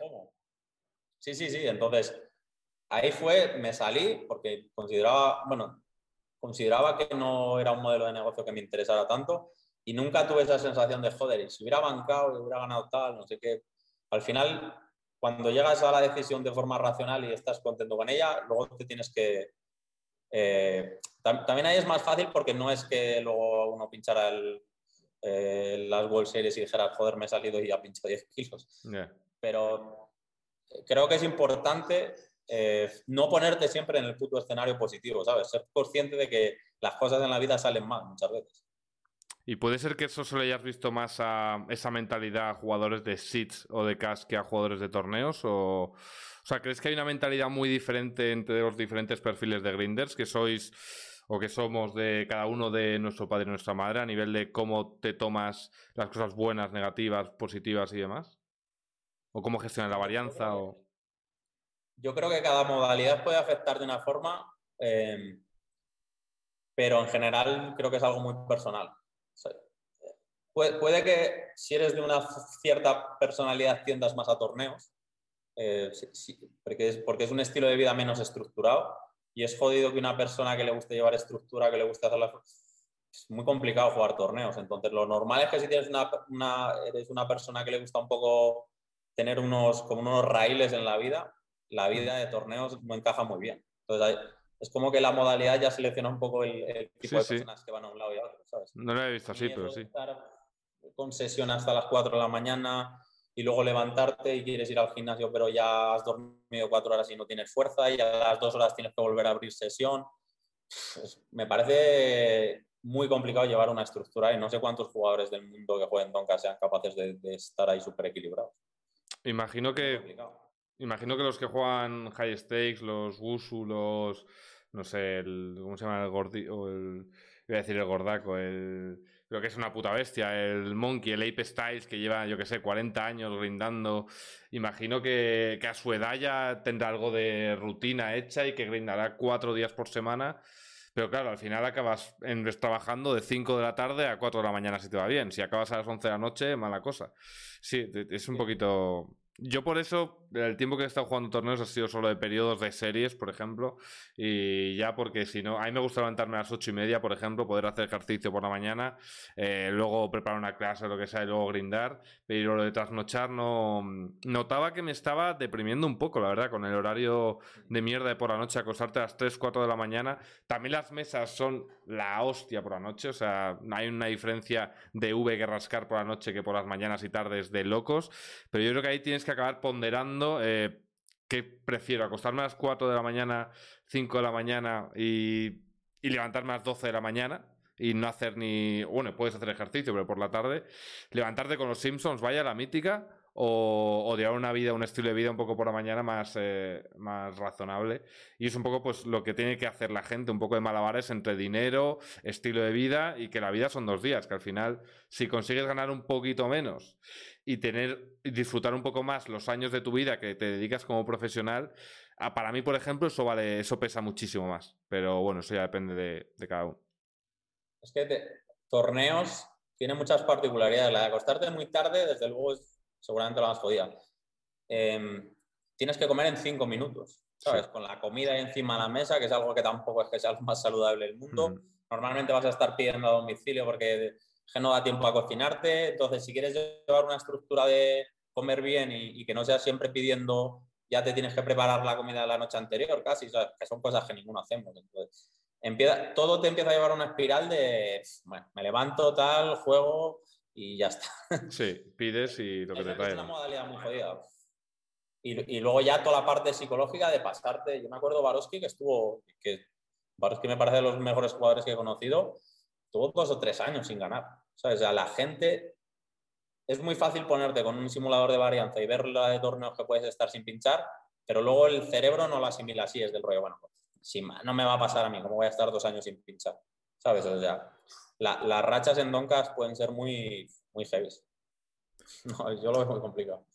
Sí, sí, sí. Entonces, ahí fue, me salí porque consideraba, bueno, consideraba que no era un modelo de negocio que me interesara tanto y nunca tuve esa sensación de, joder, y si hubiera bancado y hubiera ganado tal, no sé qué. Al final, cuando llegas a la decisión de forma racional y estás contento con ella, luego te tienes que... Eh, también ahí es más fácil porque no es que luego uno pinchara el, eh, las World Series y dijera, joder, me he salido y ya pincho 10 kilos. Pero creo que es importante eh, no ponerte siempre en el puto escenario positivo, ¿sabes? Ser consciente de que las cosas en la vida salen mal muchas veces. Y puede ser que eso se lo hayas visto más a esa mentalidad a jugadores de seeds o de cash que a jugadores de torneos. O, o sea, ¿crees que hay una mentalidad muy diferente entre los diferentes perfiles de grinders que sois o que somos de cada uno de nuestro padre y nuestra madre a nivel de cómo te tomas las cosas buenas, negativas, positivas y demás? ¿O cómo gestionas la varianza? Yo creo que cada modalidad puede afectar de una forma, eh, pero en general creo que es algo muy personal puede, que si eres de una cierta personalidad tiendas más a torneos, eh, porque, es, porque es un estilo de vida menos estructurado y es jodido que una persona que le guste llevar estructura, que le guste hacer las... Es muy complicado jugar torneos. Entonces, lo normal es que si tienes una, eres una persona que le gusta un poco tener unos, como unos raíles en la vida, la vida de torneos no encaja muy bien. Entonces, es como que la modalidad ya selecciona un poco el, tipo de personas que van a un lado y a otro, ¿sabes? No lo he visto así, pero sí. Estar con sesión hasta las 4 de la mañana y luego levantarte y quieres ir al gimnasio, pero ya has dormido cuatro horas y no tienes fuerza y a las dos horas tienes que volver a abrir sesión. me parece muy complicado llevar una estructura y no sé cuántos jugadores del mundo que jueguen Donka sean capaces de, estar ahí súper equilibrados. Imagino que Imagino que los que juegan high stakes, los Wusu, los. No sé, el, ¿cómo se llama? El gordi. O el, iba a decir el gordaco, el. Creo que es una puta bestia, el Monkey, el Ape Styles, que lleva, yo que sé, 40 años grindando. Imagino que, que, a su edad ya tendrá algo de rutina hecha y que grindará cuatro días por semana. Pero claro, al final acabas en, trabajando de 5 de la tarde a 4 de la mañana si te va bien. Si acabas a las 11 de la noche, mala cosa. Sí, es un poquito yo por eso, el tiempo que he estado jugando torneos ha sido solo de periodos de series, por ejemplo, y ya porque si no, a mí me gusta levantarme a las ocho y media, por ejemplo, poder hacer ejercicio por la mañana, eh, luego preparar una clase o lo que sea y luego grindar, pero lo de trasnochar no... Notaba que me estaba deprimiendo un poco, la verdad, con el horario de mierda de por la noche, acostarte a las 3, 4 de la mañana. También las mesas son la hostia por la noche, o sea, hay una diferencia de V que rascar por la noche que por las mañanas y tardes de locos, pero yo creo que ahí tienes que acabar ponderando eh, qué prefiero, acostarme a las 4 de la mañana, 5 de la mañana y, y levantarme a las 12 de la mañana y no hacer ni. Bueno, puedes hacer ejercicio, pero por la tarde. Levantarte con los Simpsons, vaya la mítica, o, o llevar una vida, un estilo de vida un poco por la mañana más, eh, más razonable. Y es un poco pues lo que tiene que hacer la gente, un poco de malabares entre dinero, estilo de vida y que la vida son dos días, que al final, si consigues ganar un poquito menos y tener disfrutar un poco más los años de tu vida que te dedicas como profesional, ah, para mí, por ejemplo, eso vale, eso pesa muchísimo más. Pero bueno, eso ya depende de, de cada uno. Es que te- torneos tienen muchas particularidades. La de acostarte muy tarde, desde luego, es seguramente la más jodida. Em, tienes que comer en cinco minutos, ¿sabes? Sí. Con la comida ahí encima de la mesa, que es algo que tampoco es que sea lo más saludable del mundo. Normalmente vas a estar pidiendo a domicilio porque que no da tiempo a cocinarte. Entonces, si quieres llevar una estructura de comer bien y, y que no sea siempre pidiendo, ya te tienes que preparar la comida de la noche anterior, casi, ¿sabes? que son cosas que ninguno hacemos. Entonces, empieza, todo te empieza a llevar a una espiral de, bueno, me levanto, tal, juego y ya está. [laughs] Sí, pides y lo que te es una traigan. modalidad muy jodida. Y, y luego ya toda la parte psicológica de pasarte. Yo me acuerdo Baroski que estuvo, que Baroski me parece de los mejores jugadores que he conocido, tuvo dos o tres años sin ganar. ¿Sabes? O sea, la gente. Es muy fácil ponerte con un simulador de varianza y ver la de torneos que puedes estar sin pinchar, pero luego el cerebro no lo asimila así, es del rollo, bueno, pues, si no me va a pasar a mí, ¿cómo voy a estar dos años sin pinchar? ¿Sabes? O sea, la- las rachas en Doncas pueden ser muy, muy heavy. [laughs] No, yo lo veo muy complicado.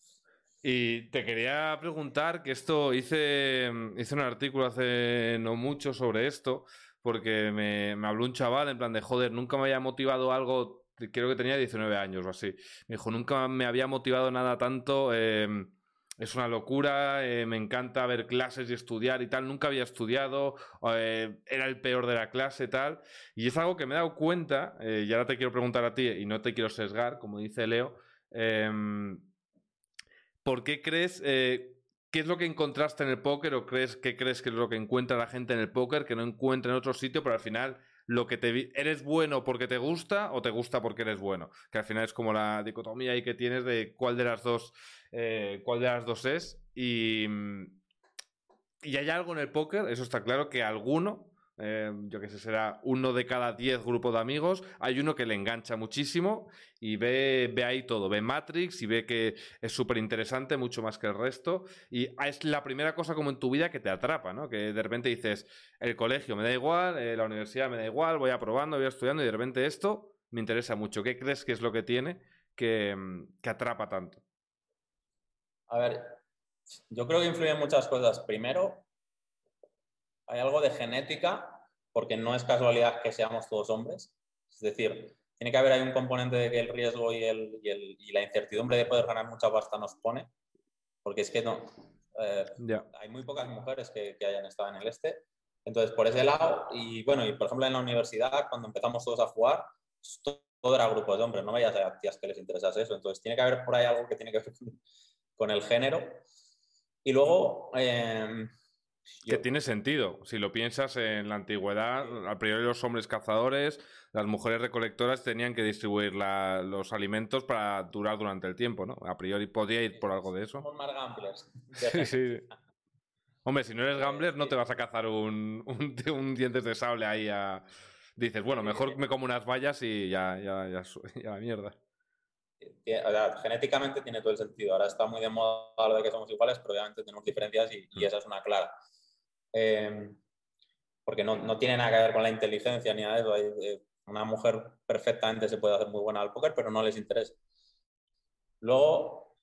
Y te quería preguntar que esto hice, hice un artículo hace no mucho sobre esto, porque me, me habló un chaval en plan de joder, nunca me había motivado algo, creo que tenía 19 años o así. Me dijo, nunca me había motivado nada tanto, eh, es una locura, eh, me encanta ver clases y estudiar y tal, nunca había estudiado, eh, era el peor de la clase tal. Y es algo que me he dado cuenta, eh, y ahora te quiero preguntar a ti y no te quiero sesgar, como dice Leo. em, ¿Por qué crees, qué es lo que encontraste en el póker o crees que crees que es lo que encuentra la gente en el póker que no encuentra en otro sitio, pero al final lo que te eres bueno porque te gusta o te gusta porque eres bueno? Que al final es como la dicotomía ahí que tienes de cuál de las dos, eh, cuál de las dos es y mm, y hay algo en el póker, eso está claro que alguno eh, yo que sé, será uno de cada diez grupos de amigos. Hay uno que le engancha muchísimo y ve, ve ahí todo, ve Matrix y ve que es súper interesante, mucho más que el resto. Y es la primera cosa como en tu vida que te atrapa, ¿no? Que de repente dices, el colegio me da igual, eh, la universidad me da igual, voy aprobando, voy estudiando y de repente esto me interesa mucho. ¿Qué crees que es lo que tiene que, mm, que atrapa tanto? A ver, yo creo que influyen muchas cosas. Primero, hay algo de genética, porque no es casualidad que seamos todos hombres. Es decir, tiene que haber ahí un componente de que el riesgo y, el, y, el, y la incertidumbre de poder ganar mucha pasta nos pone, porque es que no. Eh, hay muy pocas mujeres que, que hayan estado en el este. Entonces, por ese lado, y bueno, y por ejemplo en la universidad, cuando empezamos todos a jugar, to- todo era grupos de hombres, no veías a tías que les interesase eso. Entonces, tiene que haber por ahí algo que tiene que ver con, [laughs] con el género. Y luego, eh, Que yo- tiene sentido. Si lo piensas en la antigüedad, a priori los hombres cazadores, las mujeres recolectoras tenían que distribuir la- los alimentos para durar durante el tiempo, ¿no? A priori podría ir por algo de eso. más gamblers. [laughs] Sí, sí. Hombre, si no eres Eh, gambler, no te vas a cazar un, un, [laughs] un dientes de sable ahí a... Dices, bueno, mejor me como unas vallas y ya, ya, ya la mierda. Tiene- o sea, genéticamente tiene todo el sentido. Ahora está muy de moda lo de que somos iguales, pero obviamente tenemos diferencias y, y Mm. esa es una clara. Eh, porque no, no tiene nada que ver con la inteligencia ni nada de eso. Hay, eh, una mujer perfectamente se puede hacer muy buena al póker, pero no les interesa. Luego,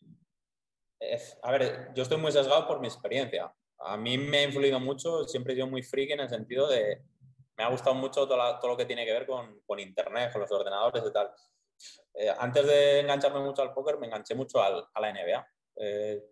es- a ver, yo estoy muy sesgado por mi experiencia. A mí me ha influido mucho, siempre he sido muy friki en el sentido de, me ha gustado mucho todo, la- todo lo que tiene que ver con, con Internet, con los ordenadores y tal. Eh, antes de engancharme mucho al póker, me enganché mucho al- a la NBA. Eh,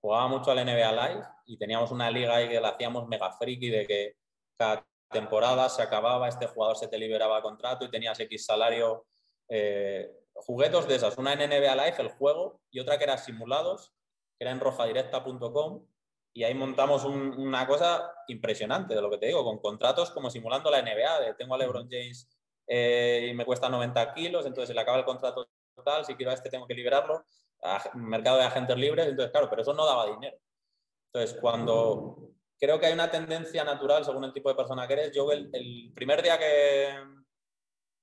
jugaba mucho al NBA Live y teníamos una liga ahí que la hacíamos mega friki de que cada temporada se acababa, este jugador se te liberaba contrato y tenías X salario. Eh, juguetos de esas, una en NBA Live, el juego, y otra que era simulados, que era en rojadirecta.com, y ahí montamos una cosa impresionante de lo que te digo, con contratos como simulando la NBA, de tengo a LeBron James eh, y me cuesta 90 kilos, entonces se le acaba el contrato total, si quiero a este tengo que liberarlo, mercado de agentes libres, entonces claro, pero eso no daba dinero. Entonces, cuando creo que hay una tendencia natural según el tipo de persona que eres, yo el, primer día que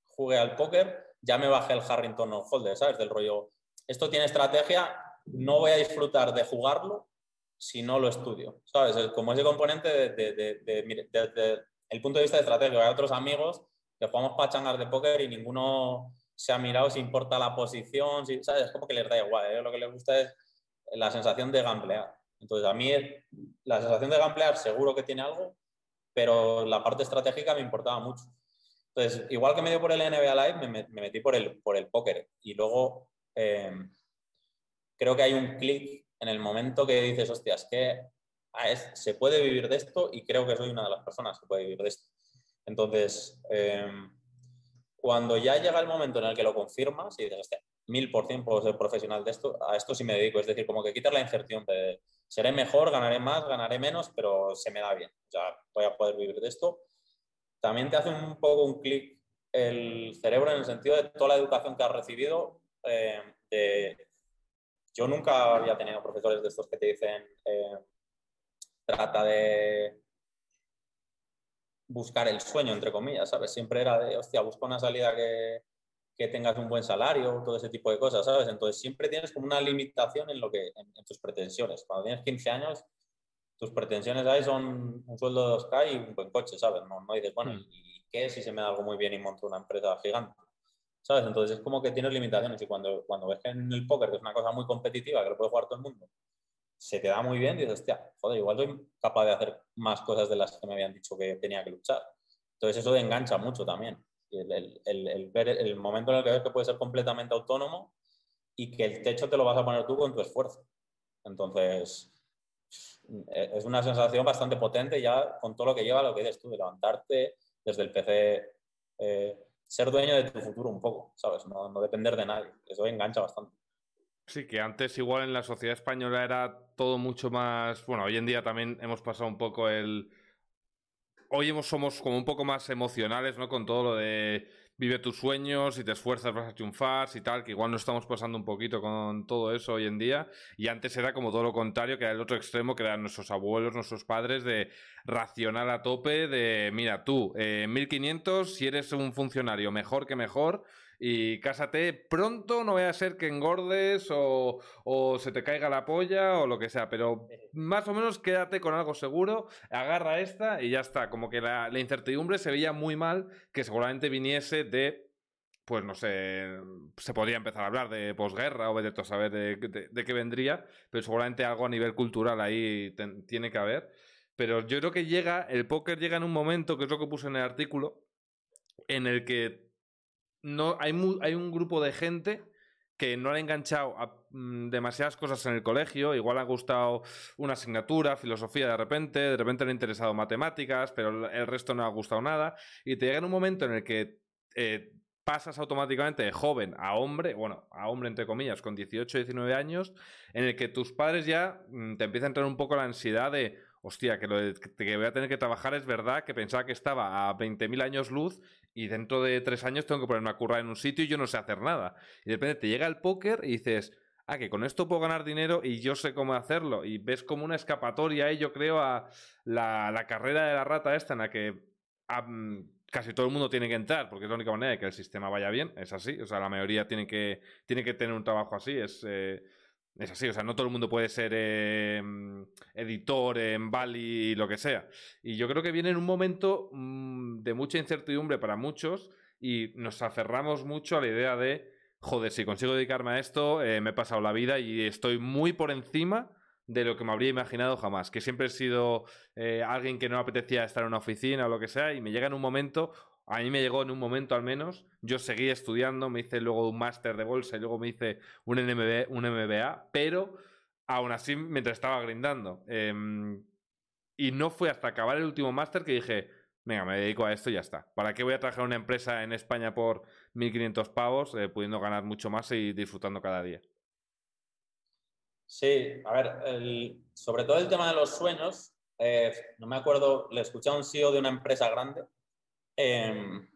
jugué al póker, ya me bajé el Harrington on Holder, ¿sabes? Del rollo, esto tiene estrategia, no voy a disfrutar de jugarlo si no lo estudio, ¿sabes? Como ese componente desde el punto de vista estratégico. Hay otros amigos que jugamos pachangas de póker y ninguno se ha mirado si importa la posición, si, ¿sabes? Es como que les da igual, ¿eh? lo que les gusta es la sensación de gamblear. Entonces, a mí la sensación de gamblear seguro que tiene algo, pero la parte estratégica me importaba mucho. Entonces, igual que me dio por el NBA Live, me, metí por el, por el póker. Y luego eh, creo que hay un clic en el momento que dices, hostia, es que ah, se puede vivir de esto y creo que soy una de las personas que puede vivir de esto. Entonces, em, cuando ya llega el momento en el que lo confirmas y dices, hostia, mil por cien puedo ser profesional de esto, a esto sí me dedico. Es decir, como que quitar la incertidumbre de seré mejor, ganaré más, ganaré menos, pero se me da bien. O sea, voy a poder vivir de esto. También te hace un poco un clic el cerebro en el sentido de toda la educación que has recibido eh, yo nunca había tenido profesores de estos que te dicen, eh, trata de buscar el sueño, entre comillas, ¿sabes? Siempre era de, hostia, busca una salida que, que tengas un buen salario, todo ese tipo de cosas, ¿sabes? Entonces siempre tienes como una limitación en, lo que, en, tus pretensiones. Cuando tienes 15 años, tus pretensiones ahí son un sueldo de 2K y un buen coche, ¿sabes? No, no dices, bueno, hmm. ¿y qué si se me da algo muy bien y monto una empresa gigante? ¿sabes? Entonces es como que tienes limitaciones y cuando, cuando ves que en el póker, que es una cosa muy competitiva, que lo puede jugar todo el mundo, se te da muy bien, dices, hostia, joder, igual soy capaz de hacer más cosas de las que me habían dicho que tenía que luchar. Entonces eso engancha mucho también. El, el, el, ver el momento en el que ves que puedes ser completamente autónomo y que el techo te lo vas a poner tú con tu esfuerzo. Entonces, es una sensación bastante potente ya con todo lo que lleva lo que dices tú, de levantarte desde el PC, eh, ser dueño de tu futuro un poco, ¿sabes? No, no depender de nadie. Eso engancha bastante. Sí, que antes igual en la sociedad española era todo mucho más. Bueno, hoy en día también hemos pasado un poco el. Hoy hemos, somos como un poco más emocionales, ¿no? Con todo lo de vive tus sueños, y te esfuerzas vas a triunfar, y tal, que igual no estamos pasando un poquito con todo eso hoy en día. Y antes era como todo lo contrario, que era el otro extremo, que eran nuestros abuelos, nuestros padres, de racional a tope, de mira, tú, eh, 1500, si eres un funcionario mejor que mejor, y cásate pronto, no vaya a ser que engordes o, o, se te caiga la polla o lo que sea, pero [laughs] más o menos quédate con algo seguro, agarra esta y ya está. Como que la, incertidumbre se veía muy mal, que seguramente viniese de pues no sé, se podría empezar a hablar de posguerra o de todo saber de, de, qué vendría, pero seguramente algo a nivel cultural ahí tiene que haber. Pero yo creo que llega, el póker llega en un momento, que es lo que puse en el artículo, en el que no, hay, hay un grupo de gente que no le ha enganchado mm, demasiadas cosas en el colegio, igual le ha gustado una asignatura, filosofía de repente, de repente le ha interesado matemáticas, pero el resto no ha gustado nada, y te llega en un momento en el que eh, pasas automáticamente de joven a hombre, bueno, a hombre entre comillas, con 18, 19 años, en el que tus padres ya mm, te empieza a entrar un poco la ansiedad de, hostia, que lo que voy a tener que trabajar es verdad, que pensaba que estaba a 20.000 años luz y dentro de tres años tengo que ponerme a currar en un sitio y yo no sé hacer nada. Y de repente te llega el póker y dices, ah, que con esto puedo ganar dinero y yo sé cómo hacerlo. Y ves como una escapatoria ahí, yo creo, a la, carrera de la rata esta en la que casi todo el mundo tiene que entrar, porque es la única manera de que el sistema vaya bien, es así. O sea, la mayoría tiene que, tiene que tener un trabajo así, es... Eh, es así, o sea, no todo el mundo puede ser em, editor en Bali lo que sea. Y yo creo que viene en un momento mm, de mucha incertidumbre para muchos y nos aferramos mucho a la idea de, joder, si consigo dedicarme a esto, eh, me he pasado la vida y estoy muy por encima de lo que me habría imaginado jamás. Que siempre he sido eh, alguien que no apetecía estar en una oficina o lo que sea y me llega en un momento, a mí me llegó en un momento al menos. Yo seguí estudiando, me hice luego un máster de bolsa y luego me hice un, MBA, pero Aún así, mientras estaba grindando. Em, y no fue hasta acabar el último máster que dije, venga, me dedico a esto y ya está. ¿Para qué voy a trabajar en una empresa en España por 1.500 pavos, eh, pudiendo ganar mucho más y disfrutando cada día? Sí, a ver, sobre todo el tema de los sueños, eh, no me acuerdo, le escuché a un CEO de una empresa grande em,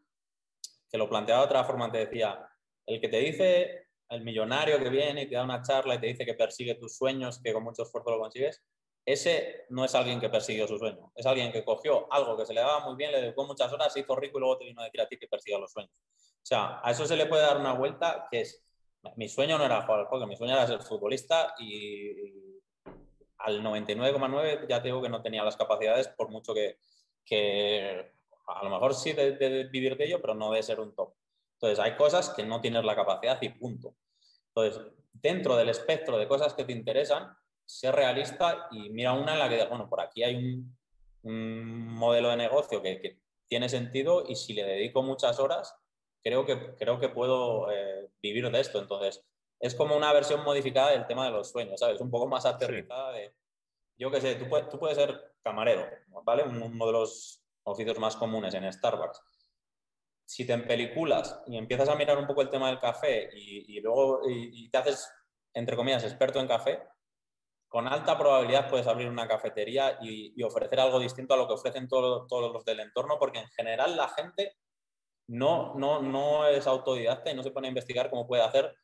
que lo planteaba de otra forma, te decía, el que te dice, el millonario que viene y te da una charla y te dice que persigue tus sueños, que con mucho esfuerzo lo consigues, ese no es alguien que persiguió su sueño, es alguien que cogió algo que se le daba muy bien, le dedicó muchas horas, se hizo rico y luego te vino a decir a ti que persiga los sueños. O sea, a eso se le puede dar una vuelta que es mi sueño no era jugar al hockey, mi sueño era ser futbolista y al 99,9 ya te digo que no tenía las capacidades, por mucho que, que a lo mejor sí de, vivir de ello, pero no de ser un top. Entonces, hay cosas que no tienes la capacidad y punto. Entonces, dentro del espectro de cosas que te interesan, ser realista y mira una en la que, bueno, por aquí hay un, modelo de negocio que, que, tiene sentido y si le dedico muchas horas, creo que, creo que puedo eh, vivir de esto. Entonces, es como una versión modificada del tema de los sueños, ¿sabes? Un poco más aterrizada de, yo qué sé, tú puedes, tú puedes ser camarero, ¿vale? Uno de los oficios más comunes en Starbucks. Si te empeliculas y empiezas a mirar un poco el tema del café y, luego te haces, entre comillas, experto en café, con alta probabilidad puedes abrir una cafetería y, ofrecer algo distinto a lo que ofrecen todos los del entorno, porque en general la gente no, no, no es autodidacta y no se pone a investigar cómo puede hacer.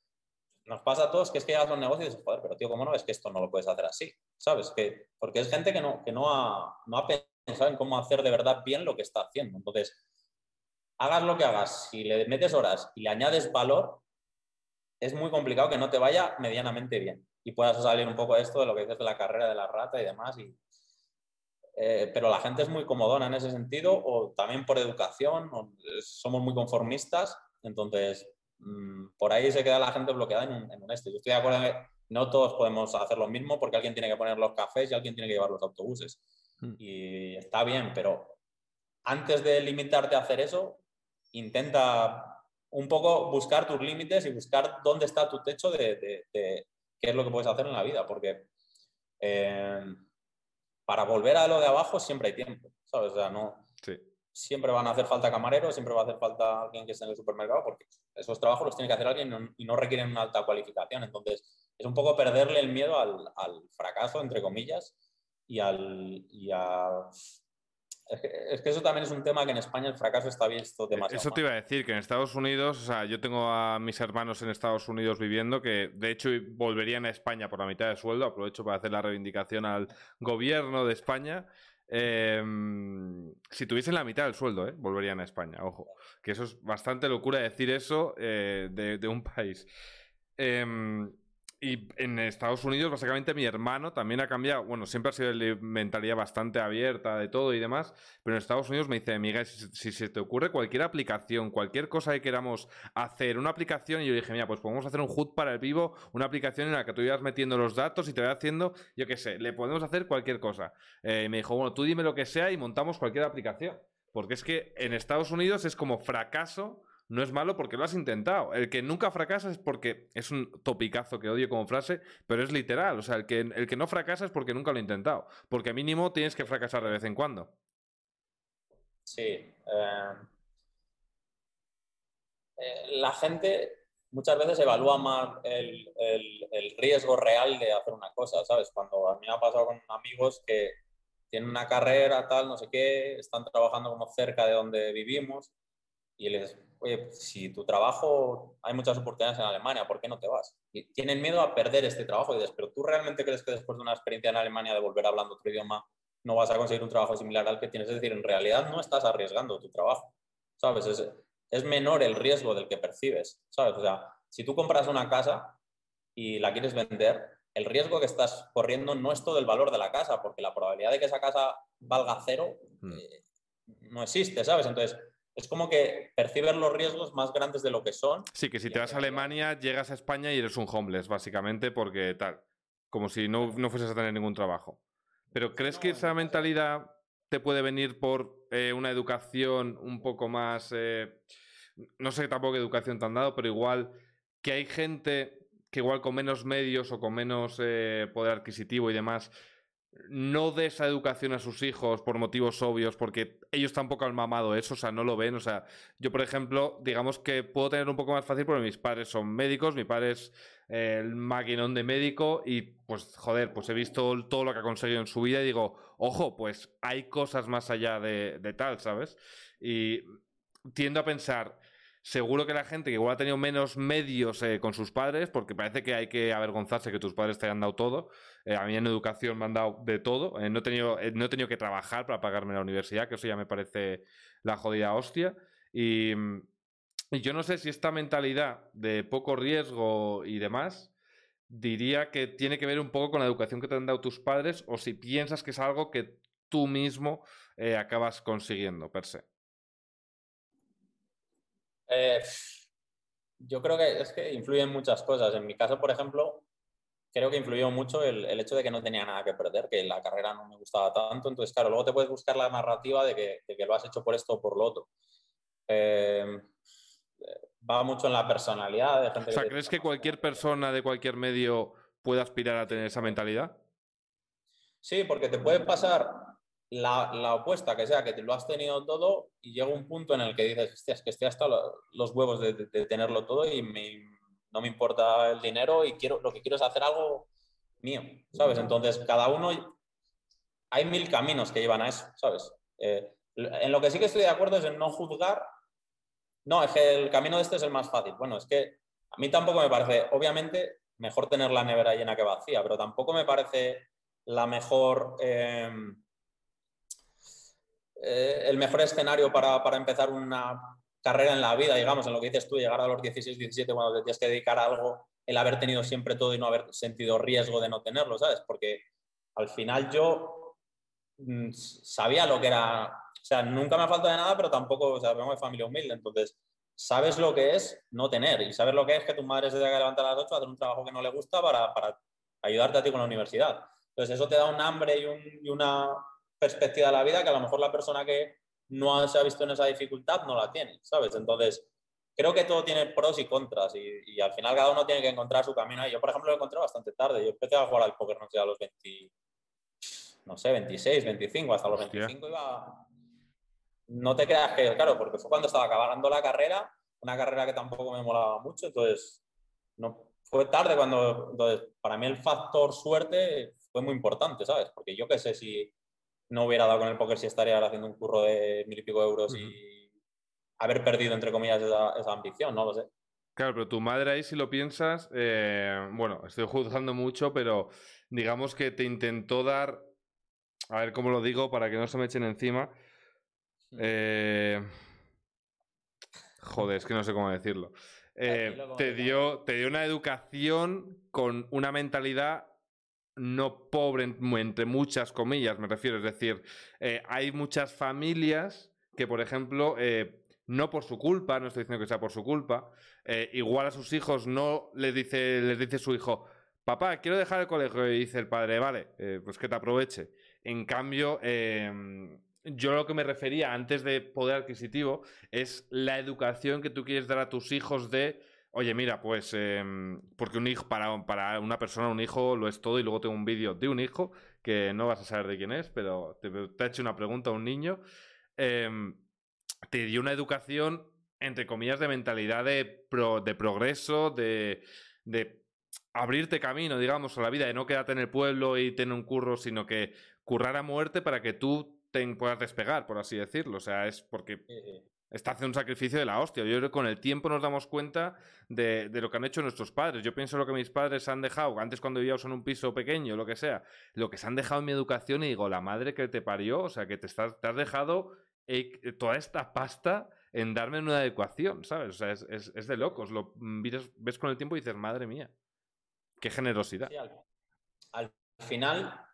Nos pasa a todos que es que llegas a los negocios y dices, joder, pero tío, ¿cómo no ves que esto no lo puedes hacer así? ¿Sabes? Que, porque es gente que, no, que no, ha, no ha pensado en cómo hacer de verdad bien lo que está haciendo. Entonces, hagas lo que hagas, si le metes horas y le añades valor, es muy complicado que no te vaya medianamente bien y puedas salir un poco de esto de lo que dices de la carrera de la rata y demás y, eh, pero la gente es muy comodona en ese sentido, o también por educación, somos muy conformistas, entonces mm, por ahí se queda la gente bloqueada en un, en este. Yo estoy de acuerdo no todos podemos hacer lo mismo porque alguien tiene que poner los cafés y alguien tiene que llevar los autobuses. Hmm. Y está bien, pero antes de limitarte a hacer eso, intenta un poco buscar tus límites y buscar dónde está tu techo de, qué es lo que puedes hacer en la vida, porque... Eh, para volver a lo de abajo siempre hay tiempo, ¿sabes? O sea, no. Siempre van a hacer falta camareros, siempre va a hacer falta alguien que esté en el supermercado, porque esos trabajos los tiene que hacer alguien y no requieren una alta cualificación. Entonces, es un poco perderle el miedo al, fracaso, entre comillas, y, al, y a es que, eso también es un tema que en España el fracaso está visto demasiado. Eso te iba a decir, que en Estados Unidos, o sea, yo tengo a mis hermanos en Estados Unidos viviendo que de hecho volverían a España por la mitad de sueldo. Aprovecho para hacer la reivindicación al gobierno de España. Em, si tuviesen la mitad del sueldo, ¿eh? volverían a España, ojo. Que eso es bastante locura decir eso eh, de, de, un país. Y en Estados Unidos, básicamente, mi hermano también ha cambiado. Bueno, siempre ha sido de mentalidad bastante abierta de todo y demás. Pero en Estados Unidos me dice, Miguel, si, se te ocurre cualquier aplicación, cualquier cosa que queramos hacer, una aplicación, y yo dije, mira, pues podemos hacer un HUD para el vivo, una aplicación en la que tú ibas metiendo los datos y te vayas haciendo, yo qué sé, le podemos hacer cualquier cosa. Eh, y me dijo, bueno, tú dime lo que sea y montamos cualquier aplicación. Porque es que en Estados Unidos es como fracaso no es malo porque lo has intentado. El que nunca fracasa es porque es un topicazo que odio como frase, pero es literal. O sea, el que, el que no fracasa es porque nunca lo ha intentado. Porque mínimo tienes que fracasar de vez en cuando. Sí. Eh, eh, la gente muchas veces evalúa más el, el, riesgo real de hacer una cosa, ¿sabes? Cuando a mí me ha pasado con amigos que tienen una carrera, tal, no sé qué, están trabajando como cerca de donde vivimos y les oye, si tu trabajo, hay muchas oportunidades en Alemania, ¿por qué no te vas? Y tienen miedo a perder este trabajo y dices, pero tú realmente crees que después de una experiencia en Alemania de volver hablando otro idioma no vas a conseguir un trabajo similar al que tienes? Es decir, en realidad no estás arriesgando tu trabajo, ¿sabes? Es, es menor el riesgo del que percibes, ¿sabes? O sea, si tú compras una casa y la quieres vender, el riesgo que estás corriendo no es todo el valor de la casa, porque la probabilidad de que esa casa valga cero hmm. eh, no existe, ¿sabes? Entonces, es como que percibes los riesgos más grandes de lo que son. Sí, que si te vas a Alemania, llegas a España y eres un homeless, básicamente, porque tal, como si no, no fueses a tener ningún trabajo. Pero ¿crees que esa mentalidad te puede venir por eh, una educación un poco más, eh, no sé tampoco qué educación te han dado, pero igual que hay gente que igual con menos medios o con menos eh, poder adquisitivo y demás, no dé esa educación a sus hijos por motivos obvios, porque ellos tampoco han mamado eso, o sea, no lo ven. O sea, yo, por ejemplo, digamos que puedo tener un poco más fácil porque mis padres son médicos, mi padre es eh, el maquinón de médico y, pues, joder, pues he visto todo lo que ha conseguido en su vida y digo, ojo, pues hay cosas más allá de, de tal, ¿sabes? Y tiendo a pensar, Seguro que la gente que igual ha tenido menos medios eh, con sus padres, porque parece que hay que avergonzarse que tus padres te hayan dado todo. Eh, a mí en educación me han dado de todo. Eh, no, he tenido, no he tenido que trabajar para pagarme la universidad, que eso ya me parece la jodida hostia. Y, y yo no sé si esta mentalidad de poco riesgo y demás diría que tiene que ver un poco con la educación que te han dado tus padres o si piensas que es algo que tú mismo acabas consiguiendo per se. Eh, yo creo que es que influyen muchas cosas. En mi caso, por ejemplo, creo que influyó mucho el, el, hecho de que no tenía nada que perder, que la carrera no me gustaba tanto. Entonces, claro, luego te puedes buscar la narrativa de que, de que lo has hecho por esto o por lo otro. Eh, va mucho en la personalidad de gente. O sea, ¿crees que cualquier persona de cualquier medio puede aspirar a tener esa mentalidad? Sí, porque te puede pasar la, la, opuesta, que sea que te lo has tenido todo y llega un punto en el que dices, hostia, es que estoy hasta los huevos de, de, tenerlo todo y me, no me importa el dinero y quiero, lo que quiero es hacer algo mío, ¿sabes? Entonces, cada uno, hay mil caminos que llevan a eso, ¿sabes? Eh, en lo que sí que estoy de acuerdo es en no juzgar, no, es que el camino de este es el más fácil. Bueno, es que a mí tampoco me parece, obviamente, mejor tener la nevera llena que vacía, pero tampoco me parece la mejor... Eh, eh, el mejor escenario para, para, empezar una carrera en la vida, digamos, en lo que dices tú, llegar a los 16, 17 cuando te tienes que dedicar a algo, el haber tenido siempre todo y no haber sentido riesgo de no tenerlo, ¿sabes? Porque al final yo mm, sabía lo que era, o sea, nunca me ha faltado de nada, pero tampoco, o sea, vengo de familia humilde, entonces sabes lo que es no tener y sabes lo que es que tu madre se tenga que levantar a las 8 a hacer un trabajo que no le gusta para, para ayudarte a ti con la universidad. Entonces eso te da un hambre y, un, y una perspectiva de la vida que a lo mejor la persona que no se ha visto en esa dificultad no la tiene, ¿sabes? Entonces, creo que todo tiene pros y contras y, y al final cada uno tiene que encontrar su camino. Y yo, por ejemplo, lo encontré bastante tarde. Yo empecé a jugar al póker, no sé, a los 20, no sé, 26, 25, hasta los Hostia. 25 iba... No te creas que, claro, porque fue cuando estaba acabando la carrera, una carrera que tampoco me molaba mucho, entonces no, fue tarde cuando, entonces, para mí el factor suerte fue muy importante, ¿sabes? Porque yo qué sé si no hubiera dado con el póker si estaría ahora haciendo un curro de mil y pico euros uh -huh. y haber perdido, entre comillas, esa, esa, ambición, no lo sé. Claro, pero tu madre ahí, si lo piensas, eh, bueno, estoy juzgando mucho, pero digamos que te intentó dar, a ver cómo lo digo para que no se me echen encima. Eh, joder, es que no sé cómo decirlo. Eh, te, dio, te dio una educación con una mentalidad no pobre, entre muchas comillas, me refiero. Es decir, eh, hay muchas familias que, por ejemplo, eh, no por su culpa, no estoy diciendo que sea por su culpa, eh, igual a sus hijos no les dice, les dice su hijo, papá, quiero dejar el colegio, y dice el padre, vale, pues que te aproveche. En cambio, em, yo lo que me refería antes de poder adquisitivo es la educación que tú quieres dar a tus hijos de Oye, mira, pues eh, porque un hijo, para, para, una persona, un hijo lo es todo y luego tengo un vídeo de un hijo que no vas a saber de quién es, pero te, te ha hecho una pregunta a un niño. Eh, te dio una educación, entre comillas, de mentalidad de, pro, de progreso, de, de abrirte camino, digamos, a la vida, de no quedarte en el pueblo y tener un curro, sino que currar a muerte para que tú te puedas despegar, por así decirlo. O sea, es porque está haciendo un sacrificio de la hostia. Yo creo que con el tiempo nos damos cuenta de, de, lo que han hecho nuestros padres. Yo pienso lo que mis padres han dejado, antes cuando vivíamos en un piso pequeño, lo que sea, lo que se han dejado en mi educación y digo, la madre que te parió, o sea, que te, has dejado eh, toda esta pasta en darme una adecuación, ¿sabes? O sea, es, es, de locos. Lo ves, ves, con el tiempo y dices, madre mía, qué generosidad. Al final,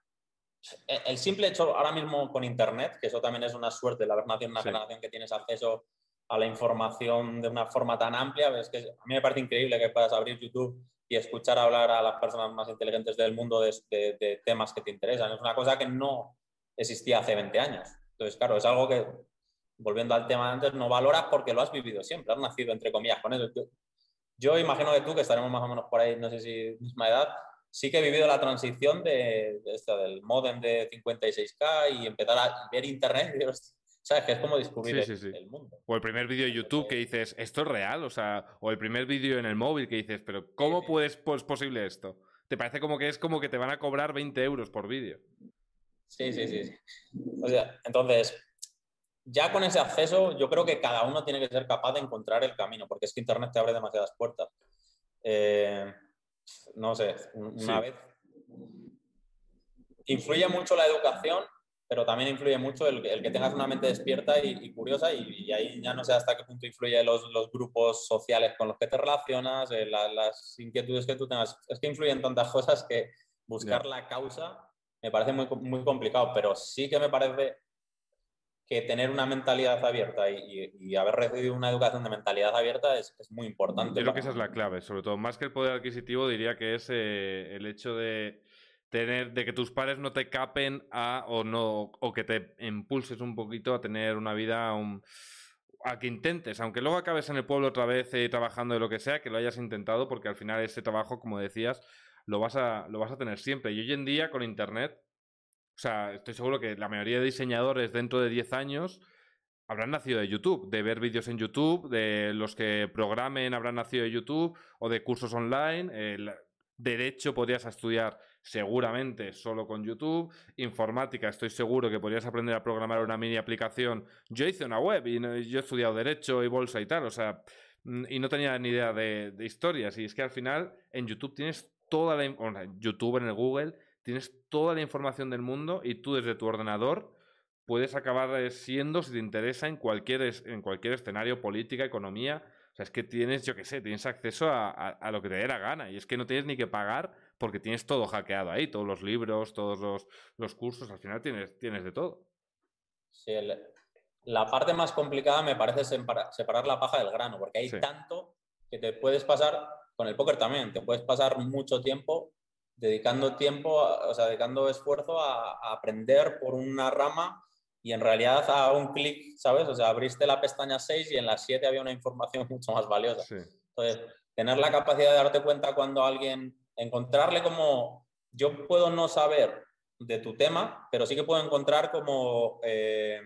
el simple hecho ahora mismo con Internet, que eso también es una suerte, nacido en una sí. generación que tienes acceso a la información de una forma tan amplia, es que a mí me parece increíble que puedas abrir YouTube y escuchar hablar a las personas más inteligentes del mundo de, de, de temas que te interesan. Es una cosa que no existía hace 20 años. Entonces, claro, es algo que, volviendo al tema de antes, no valoras porque lo has vivido siempre, has nacido, entre comillas, con eso. yo imagino que tú, que estaremos más o menos por ahí, no sé si misma edad, sí que he vivido la transición de, del modem de 56K y empezar a ver internet. Y, ¿Sabes? Que es como descubrir el, mundo. O el primer vídeo de YouTube que dices, ¿esto es real? O sea, o el primer vídeo en el móvil que dices, ¿pero cómo puedes, pues, posible esto? ¿Te parece como que es como que te van a cobrar 20 euros por vídeo? Sí, sí, sí. O sea, entonces, ya con ese acceso, yo creo que cada uno tiene que ser capaz de encontrar el camino, porque es que Internet te abre demasiadas puertas. Eh, no sé, una vez. Influye mucho la educación, pero también influye mucho el, que tengas una mente despierta y, curiosa, y, ahí ya no sé hasta qué punto influye los, los grupos sociales con los que te relacionas, eh, las inquietudes que tú tengas. Es que influyen tantas cosas que buscar la causa me parece muy, muy complicado, pero sí que me parece que tener una mentalidad abierta y, haber recibido una educación de mentalidad abierta es, muy importante. Yo creo que esa es la clave, sobre todo, más que el poder adquisitivo, diría que es eh, el hecho de tener, de que tus padres no te capen a, o no, o que te impulses un poquito a tener una vida a que intentes, aunque luego acabes en el pueblo otra vez eh, trabajando de lo que sea, que lo hayas intentado, porque al final ese trabajo, como decías, lo vas a, lo vas a tener siempre. Y hoy en día, con internet, o sea, estoy seguro que la mayoría de diseñadores dentro de 10 años habrán nacido de YouTube, de ver vídeos en YouTube, de los que programen habrán nacido de YouTube o de cursos online. derecho podrías estudiar seguramente solo con YouTube. Informática, estoy seguro que podrías aprender a programar una mini aplicación. Yo hice una web y yo he estudiado derecho y bolsa y tal, o sea, mm, y no tenía ni idea de, de historias. Y es que al final en YouTube tienes toda la... YouTube en el Google tienes toda la información del mundo y tú desde tu ordenador puedes acabar siendo, si te interesa, en cualquier, en cualquier escenario, política, economía. O sea, es que tienes, yo qué sé, tienes acceso a, lo que te dé la gana. Y es que no tienes ni que pagar porque tienes todo hackeado ahí, todos los libros, todos los, cursos, al final tienes, tienes de todo. Sí, la parte más complicada me parece separar, la paja del grano, porque hay tanto que te puedes pasar, con el póker también, te puedes pasar mucho tiempo dedicando tiempo, o sea, dedicando esfuerzo a, aprender por una rama y en realidad a un clic, ¿sabes? O sea, abriste la pestaña 6 y en la 7 había una información [laughs] mucho más valiosa. Entonces, tener la capacidad de darte cuenta cuando alguien, encontrarle como, yo puedo no saber de tu tema, pero sí que puedo encontrar como eh,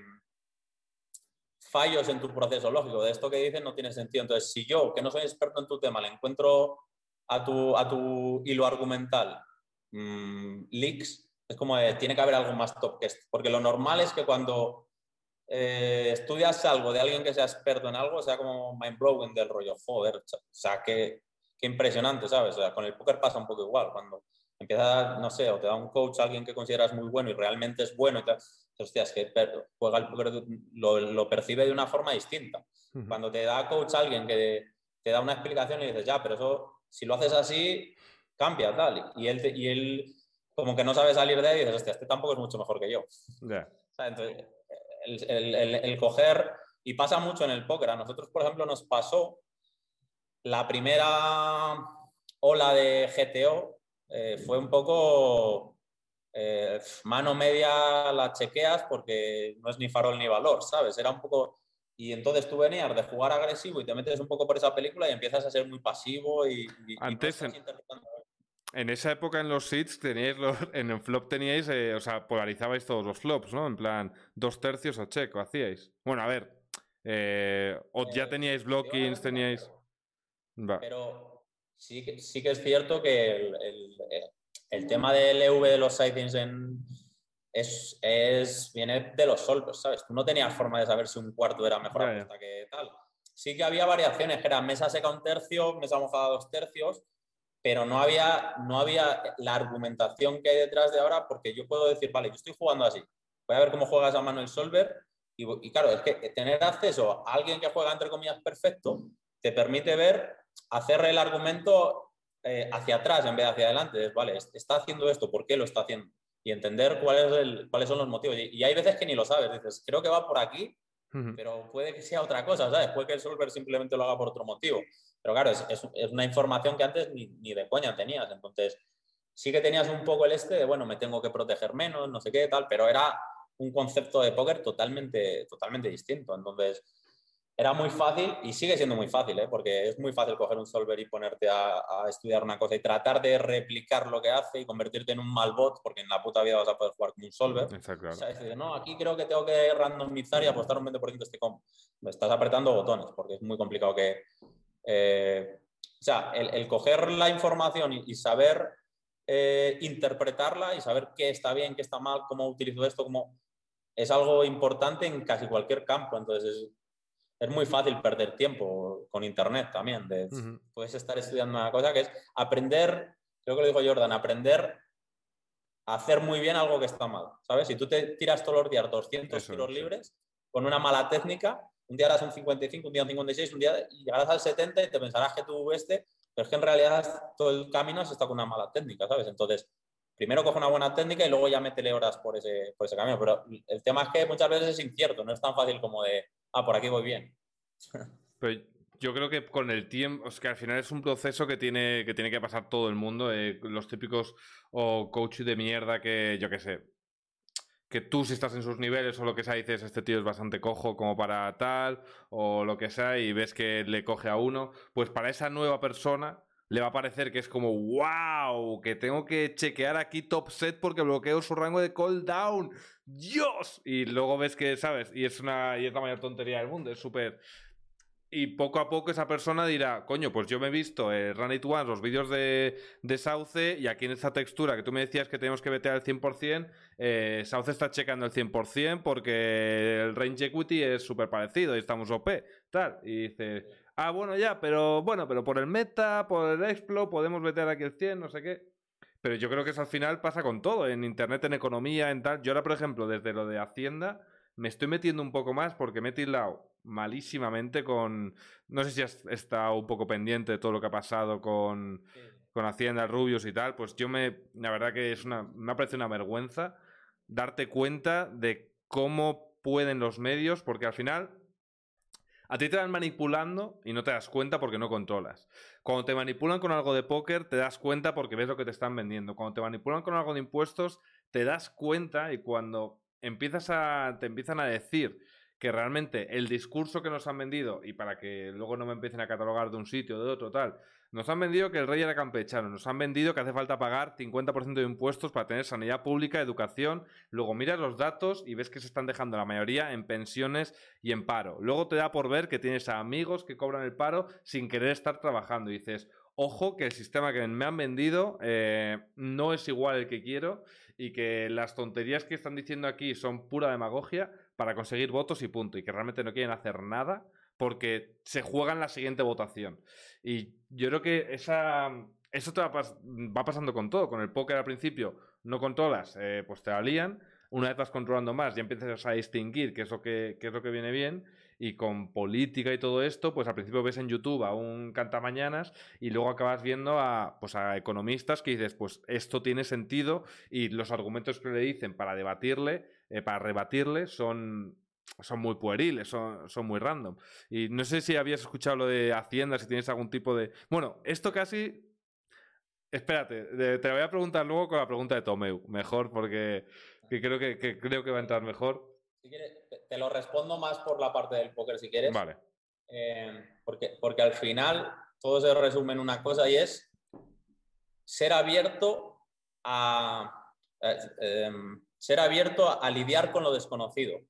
fallos en tu proceso lógico. De esto que dices no tiene sentido. Entonces, si yo, que no soy experto en tu tema, le encuentro a tu, a tu hilo argumental mm, leaks, es como tiene que haber algo más top que esto. Porque lo normal es que cuando eh, estudias algo de alguien que sea experto en algo, sea como mind blowing del rollo, joder, o sea, qué, qué impresionante, ¿sabes? O sea, con el póker pasa un poco igual. Cuando empieza, no sé, o te da un coach alguien que consideras muy bueno y realmente es bueno y tal, hostias, que juega el póker, lo, lo, percibe de una forma distinta. Cuando te da coach alguien que te da una explicación y dices, ya, pero eso si lo haces así, cambia, tal. Y él, y él como que no sabe salir de ahí y dices, hostia, este tampoco es mucho mejor que yo. entonces, el, coger, y pasa mucho en el póker. A nosotros, por ejemplo, nos pasó la primera ola de GTO, eh, fue un poco eh, mano media la chequeas porque no es ni farol ni valor, ¿sabes? Era un poco y entonces tú venías de jugar agresivo y te metes un poco por esa película y empiezas a ser muy pasivo y... Antes, en, esa época en los seeds teníais [laughs] en el flop teníais, eh, o sea, polarizabais todos los flops, ¿no? En plan, dos tercios o checo hacíais. Bueno, a ver, eh, o ya eh, teníais blockings, teníais... Pero sí que, sí que es cierto que el, el tema del EV de los sightings en es, es, viene de los soldos, ¿sabes? Tú no tenías forma de saber si un cuarto era mejor apuesta que tal. Sí que había variaciones, que era mesa seca un tercio, mesa mojada dos tercios, pero no había, no había la argumentación que hay detrás de ahora, porque yo puedo decir, vale, yo estoy jugando así, voy a ver cómo juegas a mano el solver, y, claro, es que tener acceso a alguien que juega entre comillas perfecto te permite ver, hacer el argumento eh, hacia atrás en vez de hacia adelante. Es, vale, está haciendo esto, ¿por qué lo está haciendo? Y entender cuál es el, cuáles son los motivos. Y, hay veces que ni lo sabes, dices, creo que va por aquí, pero puede que sea otra cosa, ¿sabes? Puede que el solver simplemente lo haga por otro motivo. Pero claro, es, es, una información que antes ni, ni, de coña tenías. Entonces, sí que tenías un poco el este de, bueno, me tengo que proteger menos, no sé qué, tal, pero era un concepto de póker totalmente, totalmente distinto. Entonces, era muy fácil y sigue siendo muy fácil, ¿eh? porque es muy fácil coger un solver y ponerte a, estudiar una cosa y tratar de replicar lo que hace y convertirte en un mal bot, porque en la puta vida vas a poder jugar como un solver. Exacto. O sea, decir, no, aquí creo que tengo que randomizar y apostar un 20% este. Me estás apretando botones, porque es muy complicado que... Eh, o sea, el, coger la información y, saber eh, interpretarla y saber qué está bien, qué está mal, cómo utilizo esto, cómo... Es algo importante en casi cualquier campo. Entonces, es muy fácil perder tiempo con Internet también. Puedes estar estudiando una cosa que es aprender, creo que lo dijo Jordan, aprender a hacer muy bien algo que está mal. ¿Sabes? Si tú te tiras todos los días 200 tiros libres con una mala técnica, un día harás un 55, un día un 56, un día llegarás al 70 y te pensarás que tú este, pero es que en realidad todo el camino has estado con una mala técnica, ¿sabes? Entonces, primero coge una buena técnica y luego ya métele horas por ese, por ese camino. Pero el tema es que muchas veces es incierto, no es tan fácil como de, ah, por aquí voy bien. Pero yo creo que con el tiempo, es que al final es un proceso que tiene que, tiene que pasar todo el mundo. Eh, los típicos o coach de mierda que, yo qué sé, que tú si estás en sus niveles o lo que sea dices este tío es bastante cojo como para tal o lo que sea y ves que le coge a uno, pues para esa nueva persona le va a parecer que es como wow, que tengo que chequear aquí top set porque bloqueo su rango de cooldown. Dios. Y luego ves que, ¿sabes? Y es una y es la mayor tontería del mundo, es súper y poco a poco esa persona dirá, coño, pues yo me he visto eh, Run It Once, los vídeos de, de, Sauce, y aquí en esta textura que tú me decías que tenemos que meter al 100%, eh, Sauce está checando el 100% porque el range equity es súper parecido y estamos OP, tal. Y dice, ah, bueno, ya, pero bueno, pero por el meta, por el explo, podemos meter aquí el 100, no sé qué. Pero yo creo que eso al final pasa con todo, en internet, en economía, en tal. Yo ahora, por ejemplo, desde lo de Hacienda, me estoy metiendo un poco más porque me he tildado malísimamente con... No sé si has estado un poco pendiente de todo lo que ha pasado con, con Hacienda, Rubius y tal. Pues yo me... La verdad que es una... Me ha parecido una vergüenza darte cuenta de cómo pueden los medios, porque al final a ti te van manipulando y no te das cuenta porque no controlas. Cuando te manipulan con algo de póker, te das cuenta porque ves lo que te están vendiendo. Cuando te manipulan con algo de impuestos, te das cuenta y cuando empiezas a, te empiezan a decir que realmente el discurso que nos han vendido, y para que luego no me empiecen a catalogar de un sitio de otro tal, nos han vendido que el rey era campechano, nos han vendido que hace falta pagar 50% de impuestos para tener sanidad pública, educación, luego miras los datos y ves que se están dejando la mayoría en pensiones y en paro. Luego te da por ver que tienes a amigos que cobran el paro sin querer estar trabajando y dices, ojo que el sistema que me han vendido eh, no es igual el que quiero y que las tonterías que están diciendo aquí son pura demagogia para conseguir votos y punto, y que realmente no quieren hacer nada porque se juega en la siguiente votación. Y yo creo que esa, eso te va, pasando con todo. Con el póker al principio no controlas, eh, pues te alían. Una vez vas controlando más, ya empiezas a distinguir qué es lo que, qué es lo que viene bien y con política y todo esto, pues al principio ves en YouTube a un cantamañanas y luego acabas viendo a, pues a economistas que dices, pues esto tiene sentido y los argumentos que le dicen para debatirle, eh, para rebatirle, son, son muy pueriles, son, son, muy random. Y no sé si habías escuchado lo de Hacienda, si tienes algún tipo de... Bueno, esto casi... Espérate, te voy a preguntar luego con la pregunta de Tomeu, mejor, porque creo que, que, creo que va a entrar mejor. Si quieres, te lo respondo más por la parte del póker si quieres. Vale. Eh, porque, porque al final todo se resume en una cosa y es ser abierto a eh, em, ser abierto a, lidiar con lo desconocido.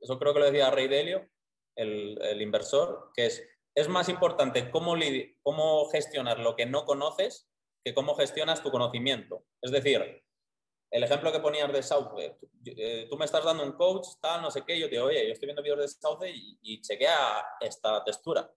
Eso creo que lo decía Rey Delio, el, inversor, que es, es más importante cómo, cómo gestionar lo que no conoces que cómo gestionas tu conocimiento. Es decir, el ejemplo que ponías de Sauce, eh, tú, me estás dando un coach, tal, no sé qué, yo te digo, oye, yo estoy viendo vídeos de Sauce y, y chequea esta textura.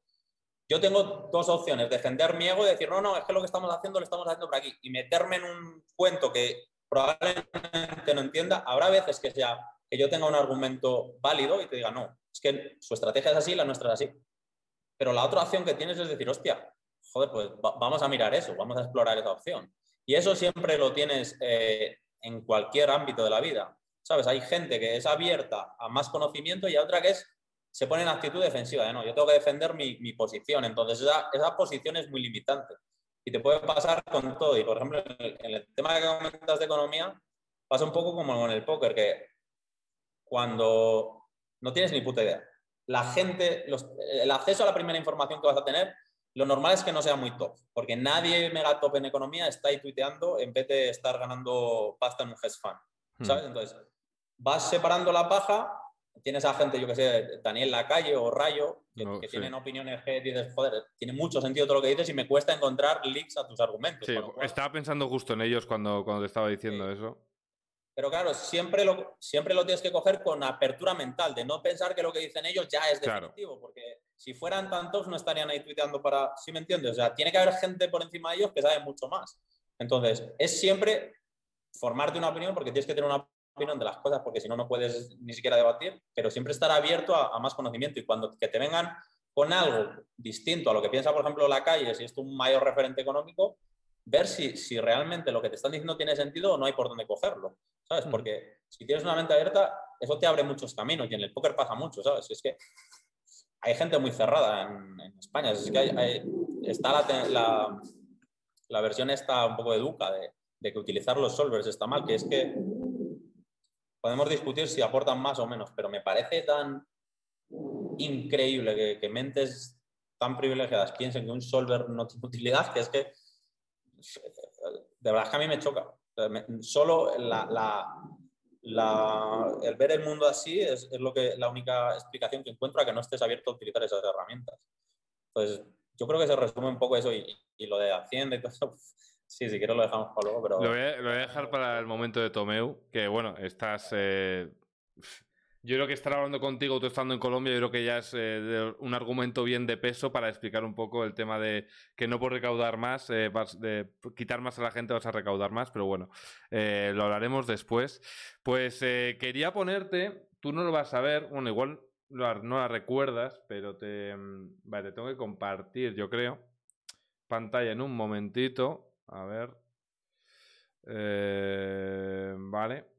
Yo tengo dos opciones, defender mi ego y decir, no, no, es que lo que estamos haciendo lo estamos haciendo por aquí, y meterme en un cuento que probablemente no entienda. Habrá veces que, sea, que yo tenga un argumento válido y te diga, no, es que su estrategia es así, la nuestra es así. Pero la otra opción que tienes es decir, hostia, joder, pues vamos a mirar eso, vamos a explorar esa opción. Y eso siempre lo tienes eh, en cualquier ámbito de la vida. ¿Sabes? Hay gente que es abierta a más conocimiento y otra que es, se pone en actitud defensiva, de no, yo tengo que defender mi, mi posición. Entonces, esa, esa, posición es muy limitante. Y te puede pasar con todo. Y, por ejemplo, en el, tema que comentas de economía, pasa un poco como en el póker, que cuando no tienes ni puta idea, la gente, el acceso a la primera información que vas a tener, lo normal es que no sea muy top, porque nadie mega top en economía está ahí tuiteando en vez de estar ganando pasta en un hedge fund, hmm. ¿sabes? Entonces, vas separando la paja, tienes a gente, yo que sé, Daniel Lacalle o Rayo, que, tienen opiniones que dices, joder, tiene mucho sentido todo lo que dices y me cuesta encontrar leaks a tus argumentos. Sí, estaba pensando justo en ellos cuando, cuando te estaba diciendo eso. Pero claro, siempre lo, siempre lo tienes que coger con apertura mental, de no pensar que lo que dicen ellos ya es definitivo, porque si fueran tantos no estarían ahí tuiteando para, ¿sí me entiendes? O sea, tiene que haber gente por encima de ellos que sabe mucho más. Entonces, es siempre formarte una opinión, porque tienes que tener una opinión de las cosas, porque si no, no puedes ni siquiera debatir, pero siempre estar abierto a, más conocimiento y cuando que te vengan con algo distinto a lo que piensa, por ejemplo, la calle, si es un mayor referente económico, ver si, si realmente lo que te están diciendo tiene sentido o no hay por dónde cogerlo. ¿Sabes? Porque si tienes una mente abierta, eso te abre muchos caminos y en el póker pasa mucho, ¿sabes? Es que hay gente muy cerrada en, España, es que está la, la, versión esta un poco educa de, de que utilizar los solvers está mal, que es que podemos discutir si aportan más o menos, pero me parece tan increíble que, que, mentes tan privilegiadas piensen que un solver no tiene utilidad, que es que de verdad que a mí me choca. Solo el ver el mundo así es, lo que, la única explicación que encuentro a que no estés abierto a utilizar esas herramientas. Entonces, yo creo que se resume un poco eso y, lo de Hacienda y todo eso. Sí, si quieres lo dejamos para luego, pero... Lo voy, a, dejar para el momento de Tomeu, que bueno, estás... Eh, yo creo que estar hablando contigo, tú estando en Colombia, yo creo que ya es eh, un argumento bien de peso para explicar un poco el tema de que no por recaudar más, eh, quitar más a la gente vas a recaudar más, pero bueno, eh, lo hablaremos después. Pues quería ponerte, tú no lo vas a ver, bueno, igual no la recuerdas, pero te, mm, vale, te tengo que compartir, yo creo, pantalla en un momentito, a ver. vale.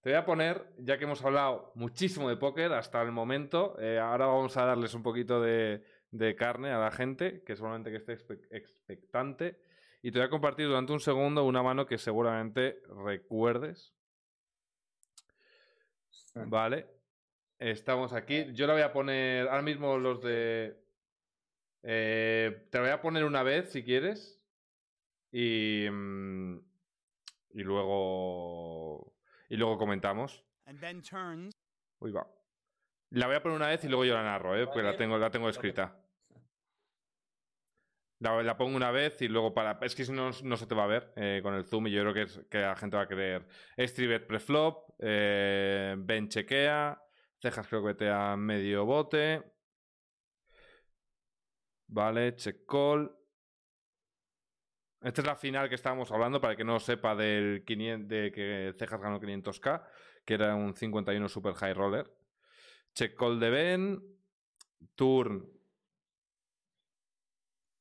Te voy a poner, ya que hemos hablado muchísimo de póker hasta el momento, eh, ahora vamos a darles un poquito de, carne a la gente, que seguramente que esté expectante. Y te voy a compartir durante un segundo una mano que seguramente recuerdes. Ah. Vale. Estamos aquí. Yo la voy a poner ahora mismo los de... Eh, te voy a poner una vez si quieres. Y... Mm, y luego y luego comentamos. Uy, va. La voy a poner una vez y luego yo la narro, ¿eh? porque la tengo, la tengo escrita. La, pongo una vez y luego para. Es que si no, no se te va a ver eh, con el zoom y yo creo que, es, que la gente va a creer. Stribet preflop, eh, Ben chequea, cejas creo que a medio bote. Vale, check call. Esta es la final que estábamos hablando, para que no sepa del 500, de que Cejas ganó 500k, que era un 51 super high roller. Check call de Ben. Turn.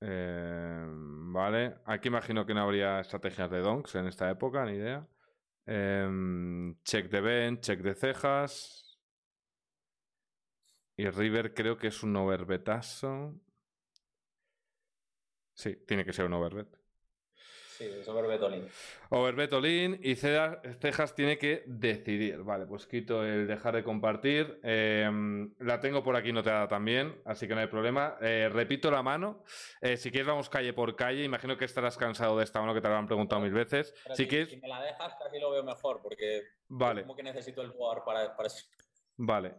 Eh, vale. Aquí imagino que no habría estrategias de donks en esta época, ni idea. Em, check de Ben, check de cejas. Y River creo que es un overbetazo. Sí, tiene que ser un overbet. Sí, es Overbetolin. Overbetolin y Cejas tiene que decidir. Vale, pues quito el dejar de compartir. Em, la tengo por aquí notada también, así que no hay problema. Eh, repito la mano. Eh, si quieres, vamos calle por calle. Imagino que estarás cansado de esta mano que te la han preguntado mil veces. Si, me la dejas, casi lo veo mejor, porque vale. como que necesito el jugador para, para eso. Vale.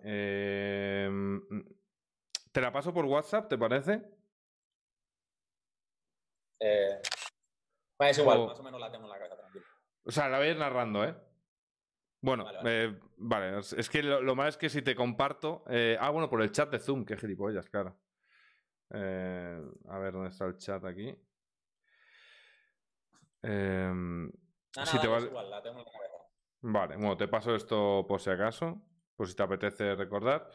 Te la paso por WhatsApp, ¿te parece? Eh, es igual, más o menos la tengo en la cabeza, tranquilo. O sea, la voy a ir narrando, ¿eh? Bueno, vale, eh, es que lo, malo es que si te comparto. Eh, ah, bueno, por el chat de Zoom, qué gilipollas, claro. Eh, a ver dónde está el chat aquí. Eh, si te igual, la tengo en la cabeza. Vale, bueno, te paso esto por si acaso, por si te apetece recordar.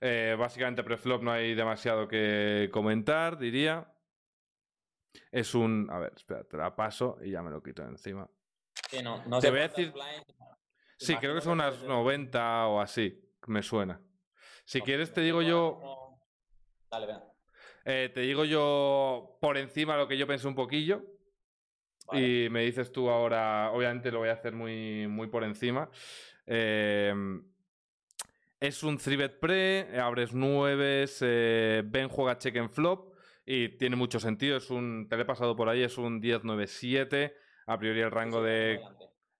básicamente, preflop no hay demasiado que comentar, diría. Es un. A ver, espera, te la paso y ya me lo quito encima. Sí, no, no te voy a decir. Sí, creo que son unas 90 o así. Me suena. Si quieres, te digo yo. Dale, ven. Eh, te digo yo por encima lo que yo pensé un poquillo. Y me dices tú ahora, obviamente lo voy a hacer muy, muy por encima. Eh, Es un 3-bet pre, abres 9, eh, Ben juega check en flop y tiene mucho sentido. Es un, te lo he pasado por ahí, es un 10-9-7. A priori el rango de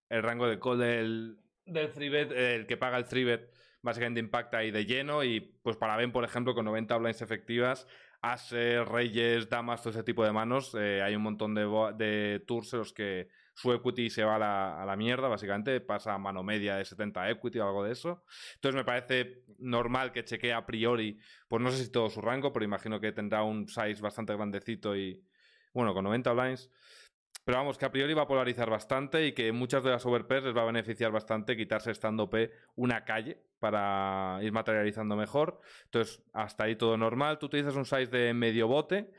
el rango de call del, del 3-bet, el que paga el 3-bet, básicamente impacta ahí de lleno. Y pues para Ben, por ejemplo, con 90 blinds efectivas, Ases, Reyes, Damas, todo ese tipo de manos, eh, hay un montón de, de tours en los que su equity se va a la, mierda, básicamente, pasa a mano media de 70 equity o algo de eso. Entonces me parece normal que chequee a priori, pues no sé si todo su rango, pero imagino que tendrá un size bastante grandecito y, bueno, con 90 blinds. Pero vamos, que a priori va a polarizar bastante y que muchas de las overpairs les va a beneficiar bastante quitarse estando P una calle para ir materializando mejor. Entonces, hasta ahí todo normal. Tú utilizas un size de medio bote.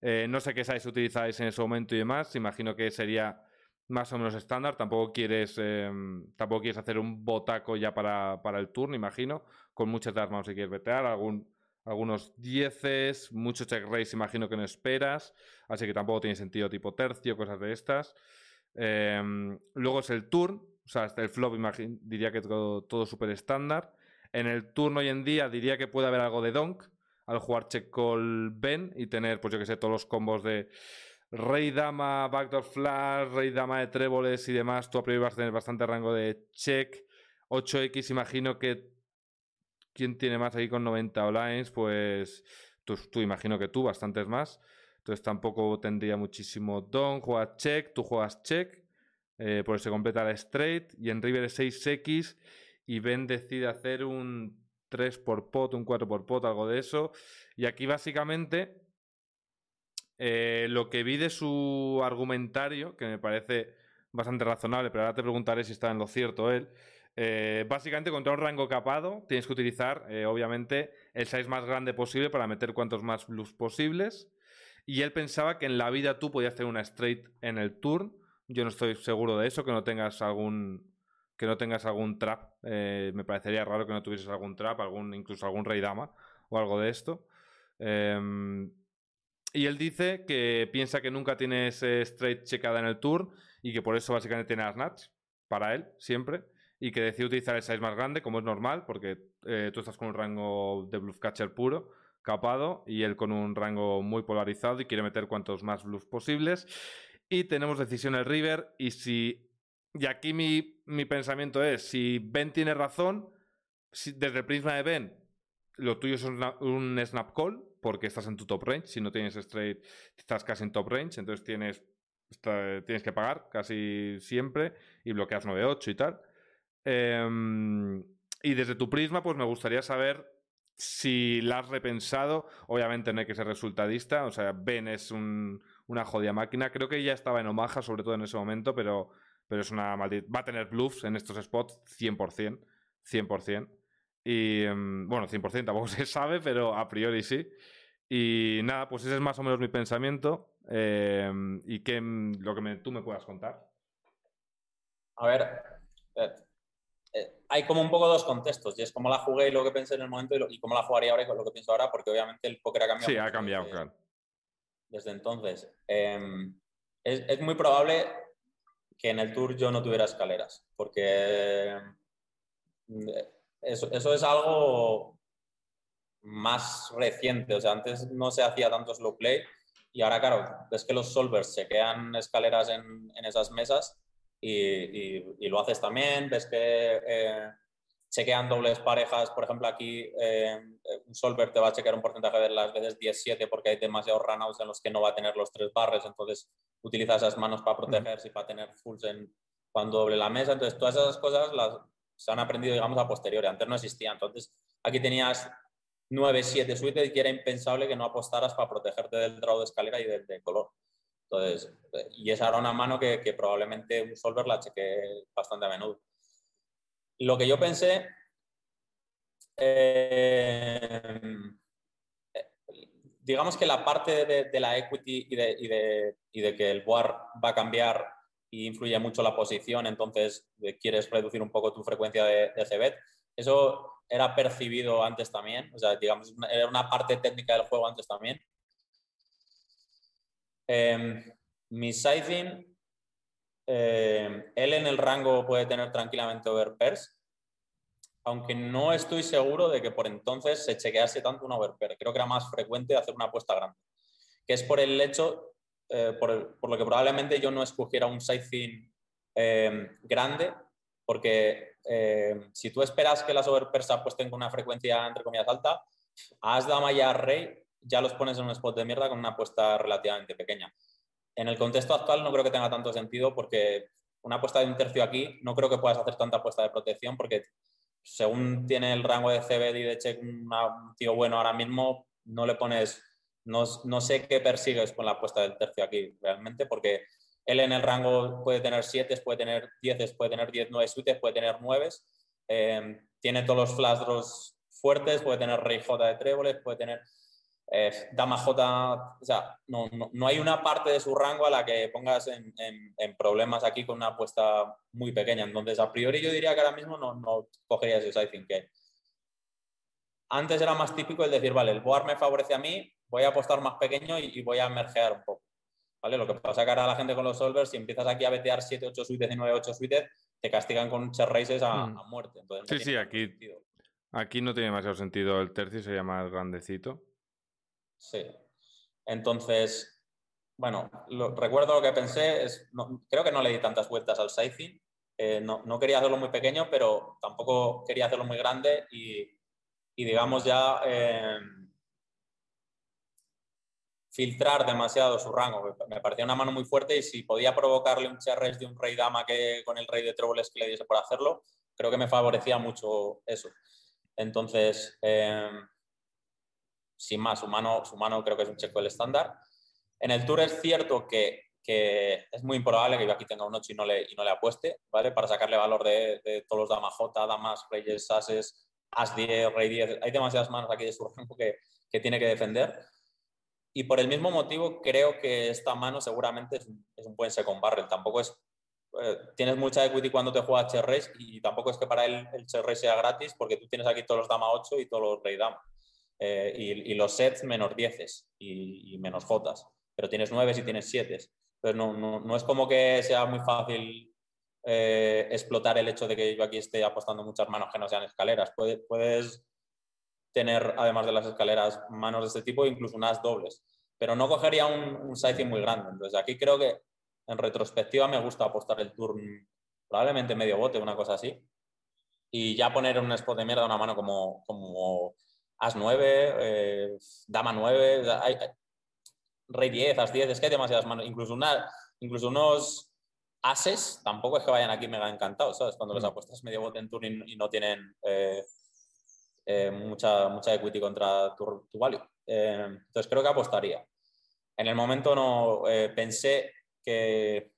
Eh, no sé qué size utilizáis en ese momento y demás. Imagino que sería más o menos estándar. Tampoco quieres, eh, tampoco quieres hacer un botaco ya para, para, el turno, imagino. Con muchas las manos si quieres vetear. Algún, algunos dieces, mucho check race, imagino que no esperas. Así que tampoco tiene sentido tipo tercio, cosas de estas. Eh, luego es el turn. O sea, hasta el flop diría que todo, todo súper estándar. En el turno hoy en día diría que puede haber algo de donk al jugar check call Ben y tener, pues yo que sé, todos los combos de Rey Dama, Backdoor Flash, Rey Dama de tréboles y demás, tú a priori vas a tener bastante rango de check. 8X, imagino que. ¿Quién tiene más aquí con 90 online? Pues tú, tú, imagino que tú, bastantes más. Entonces tampoco tendría muchísimo don. Juegas check, tú juegas check. Eh, por eso se completa la straight. Y en River es 6X. Y Ben decide hacer un 3 por pot, un 4 por pot, algo de eso. Y aquí básicamente eh, lo que vi de su argumentario, que me parece bastante razonable, pero ahora te preguntaré si está en lo cierto él. Eh, básicamente, contra un rango capado, tienes que utilizar, eh, obviamente, el size más grande posible para meter cuantos más blues posibles. Y él pensaba que en la vida tú podías hacer una straight en el turn. Yo no estoy seguro de eso, que no tengas algún que no tengas algún trap. me parecería raro que no tuvieses algún trap, algún, incluso algún rey dama o algo de esto. Em, y él dice que piensa que nunca tiene ese straight checada en el tour y que por eso básicamente tiene las nuts para él, siempre. Y que decide utilizar el size más grande, como es normal, porque eh, tú estás con un rango de bluff catcher puro, capado, y él con un rango muy polarizado y quiere meter cuantos más bluffs posibles. Y tenemos decisión el river, y si. Y aquí mi, mi pensamiento es: si Ben tiene razón, si, desde el prisma de Ben, lo tuyo es un, un snap call, porque estás en tu top range. Si no tienes straight, estás casi en top range, entonces tienes, tienes que pagar casi siempre y bloqueas 9-8 y tal. Em, y desde tu prisma, pues me gustaría saber si la has repensado. Obviamente no hay que ser resultadista, o sea, Ben es una jodida máquina. Creo que ya estaba en Omaha, sobre todo en ese momento, pero, pero es una maldita. Va a tener bluffs en estos spots 100%. 100%. Y em, bueno, 100% tampoco [laughs] se sabe, pero a priori sí. Y nada, pues ese es más o menos mi pensamiento em, y que lo que tú me puedas contar. A ver, eh, eh, hay como un poco dos contextos, y es cómo la jugué y lo que pensé en el momento y, cómo la jugaría ahora y lo que pienso ahora, porque obviamente el póker ha cambiado. Sí, ha cambiado, desde, claro. Desde entonces. Em, es, es, muy probable que en el tour yo no tuviera escaleras, porque eso, eso es algo más reciente. O sea, antes no se hacía tanto slow play y ahora, claro, ves que los solvers se quedan escaleras en, en esas mesas y, y, y, lo haces también. Ves que eh, chequean dobles parejas. Por ejemplo, aquí eh, un solver te va a chequear un porcentaje de las veces 17 porque hay demasiados runouts en los que no va a tener los tres barres. Entonces, utiliza esas manos para protegerse y para tener fulls en, cuando doble la mesa. Entonces, todas esas cosas las, se han aprendido, digamos, a posteriori. Antes no existía. Entonces, aquí tenías 9, 7 suites y era impensable que no apostaras para protegerte del draw de escalera y del color. Entonces, y esa era una mano que, probablemente un solver la cheque bastante a menudo. Lo que yo pensé, eh, digamos que la parte de, de la equity y de, y, de, y de, que el board va a cambiar y influye mucho la posición, entonces eh, quieres reducir un poco tu frecuencia de, de CBET, eso era percibido antes también, o sea, digamos, era una parte técnica del juego antes también. Eh, mi sizing, eh, él en el rango puede tener tranquilamente over pairs. aunque no estoy seguro de que por entonces se chequease tanto una overpair. Creo que era más frecuente hacer una apuesta grande, que es por el hecho, eh, por, lo que probablemente yo no escogiera un sizing eh, grande, porque eh, si tú esperas que las overpairs se apuesten con una frecuencia entre comillas alta, a As, Dama y a Rey ya los pones en un spot de mierda con una apuesta relativamente pequeña. En el contexto actual no creo que tenga tanto sentido porque una apuesta de un tercio aquí no creo que puedas hacer tanta apuesta de protección porque según tiene el rango de CBD de check un tío bueno ahora mismo, no le pones, no, no, sé qué persigues con la apuesta del tercio aquí realmente, porque él en el rango puede tener 7, puede tener 10, puede tener 10, 9 suites, puede tener 9, eh, tiene todos los flash fuertes, puede tener rey J de tréboles, puede tener eh, dama J, o sea, no, no, hay una parte de su rango a la que pongas en, en, problemas aquí con una apuesta muy pequeña. Entonces, a priori yo diría que ahora mismo no, no cogería ese sizing que antes era más típico el decir, vale, el board me favorece a mí, voy a apostar más pequeño y, voy a mergear un poco. ¿Vale? Lo que pasa que ahora la gente con los solvers, si empiezas aquí a vetear 7, 8 suites y 9, 8 suites, te castigan con check races a, mm. a muerte. sí, sí, aquí, aquí no tiene demasiado sentido. El tercio sería más grandecito. Sí. Entonces, bueno, recuerdo lo que pensé, es, creo que no le di tantas vueltas al sizing. Eh, no, quería hacerlo muy pequeño, pero tampoco quería hacerlo muy grande y, digamos ya eh, filtrar demasiado su rango. Me parecía una mano muy fuerte y si podía provocarle un cherres de un rey dama que con el rey de tréboles que le diese por hacerlo, creo que me favorecía mucho eso. Entonces, eh, sin más, su mano, su mano creo que es un checo del estándar. En el Tour es cierto que, es muy improbable que yo aquí tenga un 8 y no le, y no le apueste, ¿vale? Para sacarle valor de, todos los damas J, damas, reyes, ases, as 10, rey 10. Hay demasiadas manos aquí de su rango que, que tiene que defender. Y por el mismo motivo creo que esta mano seguramente es, un buen second barrel. Tampoco es... Eh, tienes mucha equity cuando te juegas chess y tampoco es que para él el chess sea gratis porque tú tienes aquí todos los dama 8 y todos los rey dama. Eh, y, los sets menos 10 y, menos J, pero tienes 9 y tienes 7. Entonces no, no, no, es como que sea muy fácil eh, explotar el hecho de que yo aquí esté apostando muchas manos que no sean escaleras. Puedes, puedes tener, además de las escaleras, manos de este tipo, incluso unas dobles. Pero no cogería un, un sizing muy grande. Entonces aquí creo que en retrospectiva me gusta apostar el turn probablemente medio bote, una cosa así. Y ya poner un spot de mierda una mano como, como As 9, eh, Dama 9, Rey 10, As 10, es que hay demasiadas manos, incluso, una, incluso unos Ases tampoco es que vayan aquí mega encantados, ¿sabes? Cuando les mm. apuestas medio bote en turn y, no tienen eh, eh, mucha, mucha equity contra tu, tu value. entonces creo que apostaría. En el momento no pensé que,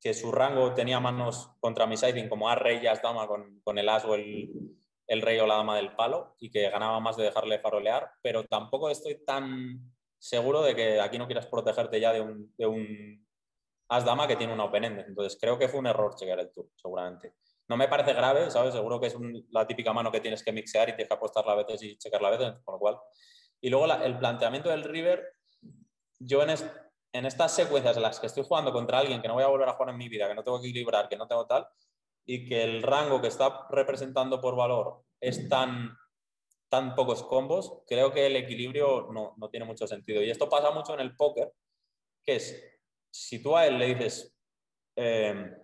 que su rango tenía manos contra mi siding como As, Rey y As, Dama con, con el As o el, el rey o la dama del palo y que ganaba más de dejarle farolear, pero tampoco estoy tan seguro de que aquí no quieras protegerte ya de un, de un as dama que tiene una open end. Entonces creo que fue un error chequear el tour, seguramente. No me parece grave, ¿sabes? Seguro que es la típica mano que tienes que mixear y tienes que apostar la veces y checar la veces, con lo cual. Y luego el planteamiento del river, yo en, estas secuencias en las que estoy jugando contra alguien que no voy a volver a jugar en mi vida, que no tengo que equilibrar, que no tengo tal, y que el rango que está representando por valor es tan, tan pocos combos, creo que el equilibrio no, no tiene mucho sentido. Y esto pasa mucho en el póker, que es, si tú a él le dices, em,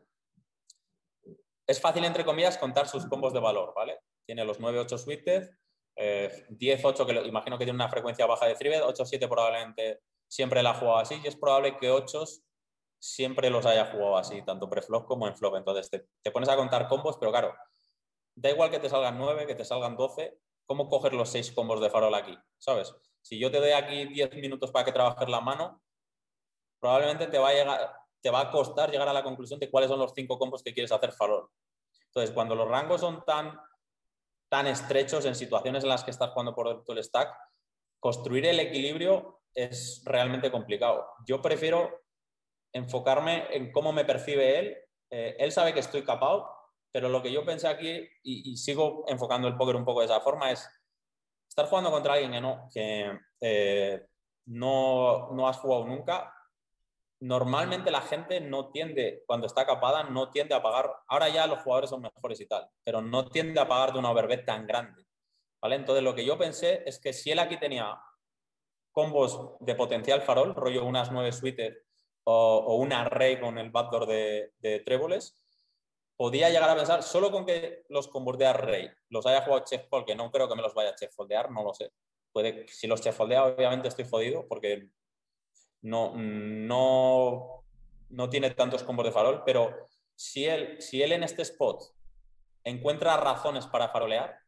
es fácil, entre comillas, contar sus combos de valor, ¿vale? Tiene los 9-8 suites, 10-8, que imagino que tiene una frecuencia baja de 3 8-7 probablemente siempre la ha jugado así, y es probable que 8 siempre los haya jugado así, tanto preflop como en flop. Entonces te, pones a contar combos, pero claro, da igual que te salgan 9, que te salgan 12, ¿cómo coger los 6 combos de farol aquí? ¿Sabes? Si yo te doy aquí 10 minutos para que trabajes la mano, probablemente te va a, llegar, te va a costar llegar a la conclusión de cuáles son los 5 combos que quieres hacer farol. Entonces, cuando los rangos son tan, tan estrechos en situaciones en las que estás jugando por todo el stack, construir el equilibrio es realmente complicado. Yo prefiero enfocarme en cómo me percibe él. Eh, él sabe que estoy capado, pero lo que yo pensé aquí, y, sigo enfocando el póker un poco de esa forma, es estar jugando contra alguien que no, que, eh, no, no has jugado nunca. Normalmente la gente no tiende, cuando está capada, no tiende a pagar, ahora ya los jugadores son mejores y tal, pero no tiende a pagar de una overbet tan grande. ¿vale? Entonces lo que yo pensé es que si él aquí tenía combos de potencial farol, rollo unas nueve suites o, una array con el backdoor de, tréboles, podía llegar a pensar, solo con que los combos de array los haya jugado chef que no creo que me los vaya a chef foldear, no lo sé. Puede, si los chef foldea, obviamente estoy jodido porque no, no, no tiene tantos combos de farol, pero si él, si él en este spot encuentra razones para farolear,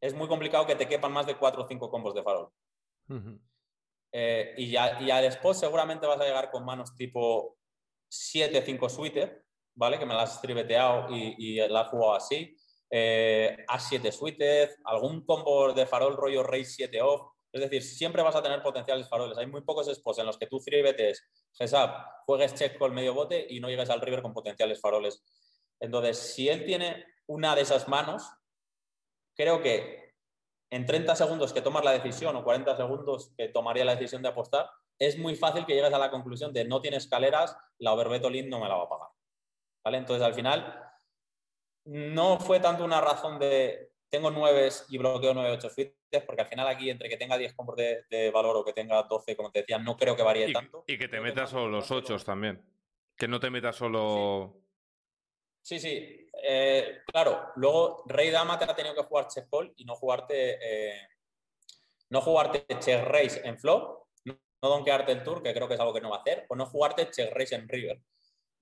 es muy complicado que te quepan más de 4 o 5 combos de farol. Eh, y, ya, y al spot seguramente vas a llegar con manos tipo 7-5 suite, ¿vale? Que me las has tribeteado y, y la has jugado así. Eh, A7 suited, algún combo de farol rollo rey 7 off. Es decir, siempre vas a tener potenciales faroles. Hay muy pocos spots en los que tú tribetes, heads juegues check con medio bote y no llegues al river con potenciales faroles. Entonces, si él tiene una de esas manos, creo que en 30 segundos que tomas la decisión o 40 segundos que tomaría la decisión de apostar, es muy fácil que llegues a la conclusión de no tiene escaleras, la Overbeto Link no me la va a pagar. ¿Vale? Entonces, al final, no fue tanto una razón de tengo 9 y bloqueo 9, 8 suites, porque al final aquí, entre que tenga 10 combos de, valor o que tenga 12, como te decía, no creo que varíe tanto. Y que te metas solo los 8 también. Que no te metas solo. Sí, sí. Eh, claro, luego Rey Dama te ha tenido que jugar check call y no jugarte, eh, no jugarte check race en flop, no, donkearte el tour, que creo que es algo que no va a hacer, o no jugarte check race en river.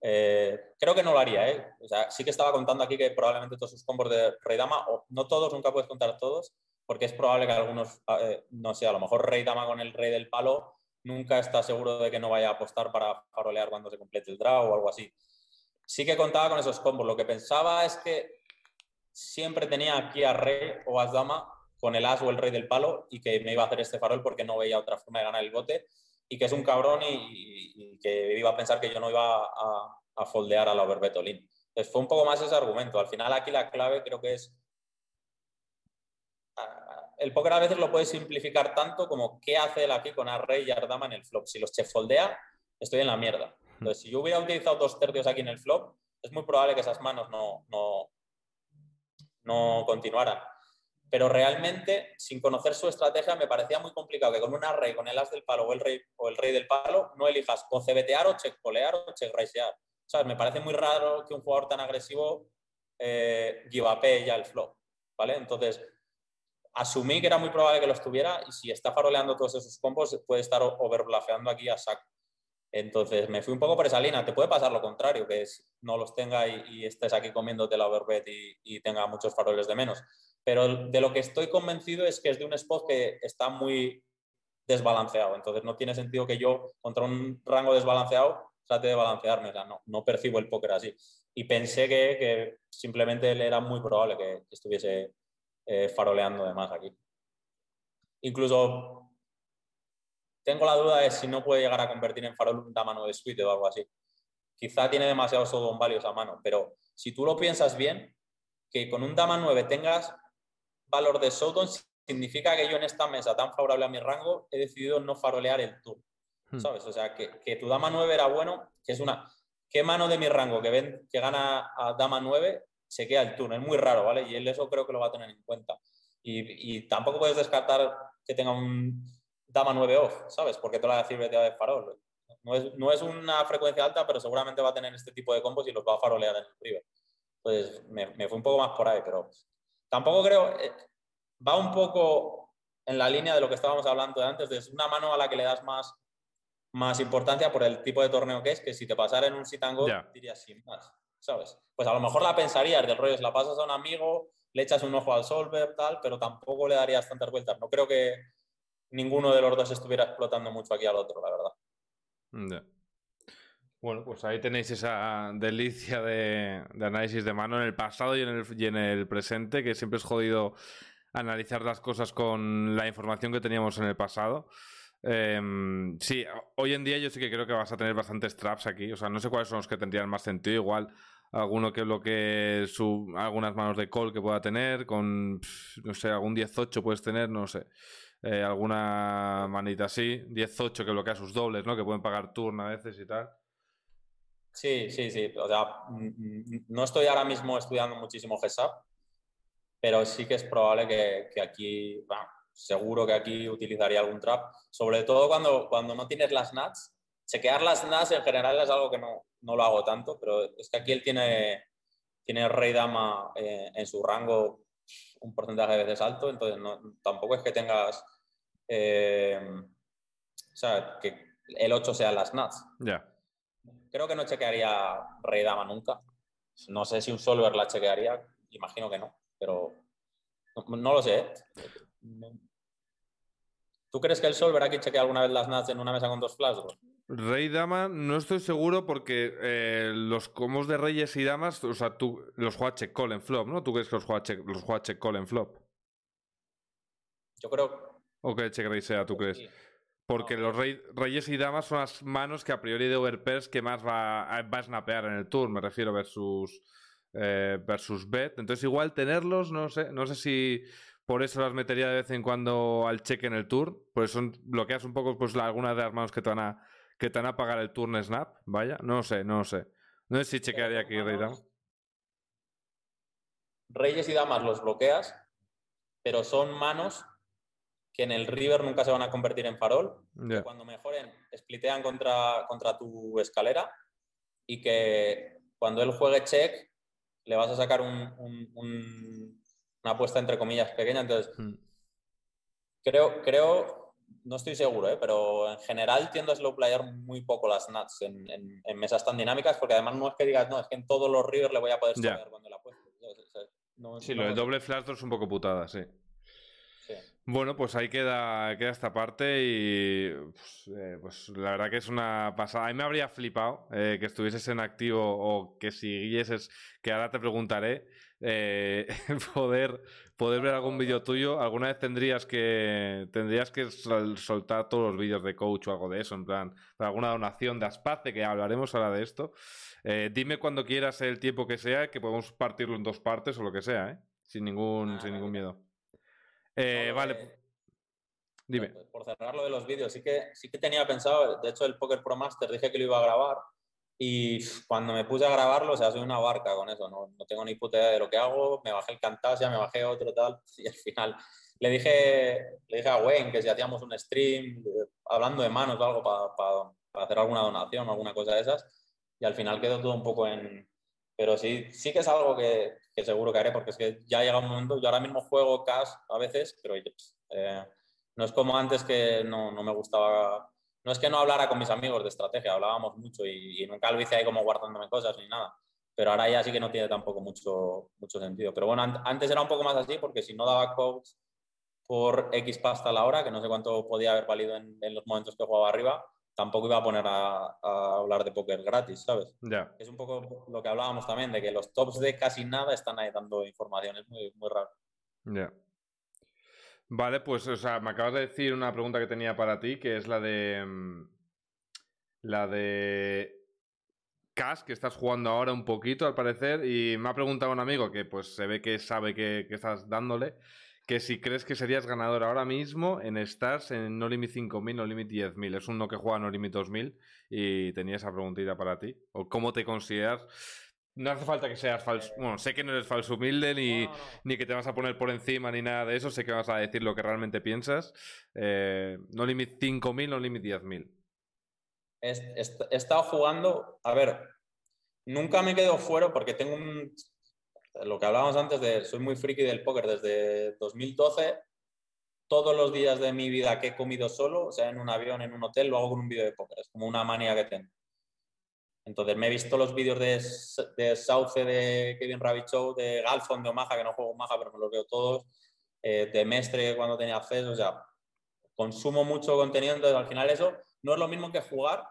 Eh, creo que no lo haría, O sea, sí que estaba contando aquí que probablemente todos sus combos de Rey Dama, o no todos, nunca puedes contar todos, porque es probable que algunos, no sé, a lo mejor Rey Dama con el Rey del Palo nunca está seguro de que no vaya a apostar para farolear cuando se complete el draw o algo así. Sí que contaba con esos combos. Lo que pensaba es que siempre tenía aquí a rey o as dama con el as o el rey del palo y que me iba a hacer este farol porque no veía otra forma de ganar el bote y que es un cabrón y, que iba a pensar que yo no iba a, foldear a la overbetolín. Entonces fue un poco más ese argumento. Al final aquí la clave creo que es... El póker a veces lo puedes simplificar tanto como qué hace él aquí con a rey y a dama en el flop. Si los chef foldea, estoy en la mierda. Entonces, si yo hubiera utilizado dos tercios aquí en el flop, es muy probable que esas manos no, no, no continuaran. Pero realmente, sin conocer su estrategia, me parecía muy complicado que con una rey, con el as del palo o el rey, o el rey del palo, no elijas o CBTear o check polear o check raisear. ¿Sabes? Me parece muy raro que un jugador tan agresivo eh, give up ya el flop. ¿Vale? Entonces, asumí que era muy probable que lo estuviera y si está faroleando todos esos combos, puede estar overblafeando aquí a saco. Entonces me fui un poco por esa línea. Te puede pasar lo contrario, que es no los tenga y, estés aquí comiéndote la overbet y, y, tenga muchos faroles de menos. Pero de lo que estoy convencido es que es de un spot que está muy desbalanceado. Entonces no tiene sentido que yo contra un rango desbalanceado trate de balancearme. No, no percibo el póker así. Y pensé que, que simplemente era muy probable que, estuviese eh, faroleando de más aquí. Incluso tengo la duda de si no puede llegar a convertir en farol un dama 9 suite o algo así. Quizá tiene demasiados Sodom varios a mano, pero si tú lo piensas bien, que con un dama 9 tengas valor de Sodom significa que yo en esta mesa tan favorable a mi rango he decidido no farolear el turno. Hmm. ¿Sabes? O sea, que, tu dama 9 era bueno, que es una. ¿Qué mano de mi rango que, ven, que gana a dama 9 se queda el turno? Es muy raro, ¿vale? Y él eso creo que lo va a tener en cuenta. Y, y tampoco puedes descartar que tenga un, dama 9 off, ¿sabes? Porque toda la decir de farol. No es, no es, una frecuencia alta, pero seguramente va a tener este tipo de combos y los va a farolear en el river. Entonces, me, me fue un poco más por ahí, pero tampoco creo. Eh, va un poco en la línea de lo que estábamos hablando de antes, de es una mano a la que le das más, más importancia por el tipo de torneo que es, que si te pasara en un sit and go, dirías sin más, ¿sabes? Pues a lo mejor la pensarías del rollo, la pasas a un amigo, le echas un ojo al solver, tal, pero tampoco le darías tantas vueltas. No creo que, ninguno de los dos estuviera explotando mucho aquí al otro, la verdad. Bueno, pues ahí tenéis esa delicia de, análisis de mano en el pasado y en el, y en el presente, que siempre es jodido analizar las cosas con la información que teníamos en el pasado. Em, sí, hoy en día yo sí que creo que vas a tener bastantes traps aquí. O sea, no sé cuáles son los que tendrían más sentido. Igual alguno que bloquee su, algunas manos de call que pueda tener, con, no sé, algún 18 puedes tener, no sé. eh, alguna manita así. 10-8 que bloquea sus dobles, ¿no? Que pueden pagar turn a veces y tal. Sí, sí, sí. O sea, no estoy ahora mismo estudiando muchísimo GESAP, pero sí que es probable que, aquí, bueno, seguro que aquí utilizaría algún trap, sobre todo cuando, cuando no tienes las nuts. Chequear las nuts en general es algo que no, no lo hago tanto, pero es que aquí él tiene, tiene rey dama eh, en su rango un porcentaje de veces alto, entonces tampoco es que tengas, eh, o sea, que el 8 sea las nuts. Ya. Creo que no chequearía rey dama nunca. No sé si un solver la chequearía, imagino que no, pero no, lo sé. ¿eh? ¿Tú crees que el solver aquí chequea alguna vez las nuts en una mesa con dos flash? Rey Dama, no estoy seguro porque eh, los comos de Reyes y Damas, o sea, tú los juega check call en flop, ¿no? ¿Tú crees que los juega check, los juega check call en flop? Yo creo. O que check sea, ¿tú crees? Porque los Reyes y Damas son las manos que a priori de overpairs que más va, va a snapear en el tour, me refiero, versus, eh, versus bet. Entonces, igual tenerlos, no sé, no sé si por eso las metería de vez en cuando al check en el tour, pues son, bloqueas un poco pues algunas de las manos que te van a que te van a pagar el turn snap, vaya, no sé, no sé. No sé si chequearía aquí Rey Reyes y damas los bloqueas, pero son manos que en el river nunca se van a convertir en farol. Que cuando mejoren, splitean contra, contra tu escalera y que cuando él juegue check, le vas a sacar un, una apuesta entre comillas pequeña. Entonces, hmm. creo, creo no estoy seguro, ¿eh? pero en general tiendo a slow playar muy poco las nuts en, en, mesas tan dinámicas, porque además no es que digas, no, es que en todos los rivers le voy a poder saber cuando la puesto. sí, lo del doble flash es un poco putada, sí. Bueno, pues ahí queda, queda esta parte y pues, eh, pues, la verdad que es una pasada. A mí me habría flipado eh, que estuvieses en activo o que siguieses, que ahora te preguntaré, eh, [laughs] poder, poder ver algún vídeo tuyo. ¿Alguna vez tendrías que tendrías que soltar todos los vídeos de coach o algo de eso? En plan, alguna donación de Aspace, que hablaremos ahora de esto. dime cuando quieras el tiempo que sea, que podemos partirlo en dos partes o lo que sea, sin ningún, sin ningún miedo. Eh, vale. Dime. Por cerrar lo de los vídeos, sí que, sí que tenía pensado, de hecho el Poker Pro Master dije que lo iba a grabar y cuando me puse a grabarlo, o sea, soy una barca con eso, no, no tengo ni puta idea de lo que hago, me bajé el Camtasia, me bajé otro tal [laughs] y al final le dije, le dije a Wayne que si hacíamos un stream hablando de manos o algo para hacer alguna donación o alguna cosa de esas y al final quedó todo un poco en, pero sí, sí que es algo que, seguro que haré, porque es que ya llega un momento, yo ahora mismo juego cash a veces, pero eh, no es como antes que no, no, me gustaba, no es que no hablara con mis amigos de estrategia, hablábamos mucho y, nunca lo hice ahí como guardándome cosas ni nada, pero ahora ya sí que no tiene tampoco mucho, mucho sentido. Pero bueno, antes era un poco más así, porque si no daba coach por X pasta a la hora, que no sé cuánto podía haber valido en, en los momentos que jugaba arriba, tampoco iba a poner a, hablar de póker gratis, ¿sabes? Ya. Es un poco lo que hablábamos también, de que los tops de casi nada están ahí dando información, es muy, muy raro. Ya. Vale, pues, o sea, me acabas de decir una pregunta que tenía para ti, que es la de. Mm, la de. Cash, que estás jugando ahora un poquito, al parecer, y me ha preguntado un amigo que, pues, se ve que sabe que, que estás dándole que si crees que serías ganador ahora mismo en Stars en No Limit 5000, No Limit 10000. Es uno que juega No Limit 2000 y tenía esa preguntita para ti. ¿O cómo te consideras? No hace falta que seas falso. Bueno, sé que no eres falso humilde ni, ni que te vas a poner por encima ni nada de eso. Sé que vas a decir lo que realmente piensas. Eh, no Limit 5000, No Limit 10000. He, he estado jugando. A ver, nunca me quedo fuera porque tengo un lo que hablábamos antes de soy muy friki del póker desde 2012. Todos los días de mi vida que he comido solo, o sea, en un avión, en un hotel, lo hago con un vídeo de póker. Es como una manía que tengo. Entonces me he visto los vídeos de, de Sauce, de Kevin Rabbit Show, de Galfon, de Omaha, que no juego Omaha, pero me los veo todos, eh, de Mestre cuando tenía acceso, o sea, consumo mucho contenido, entonces al final eso no es lo mismo que jugar,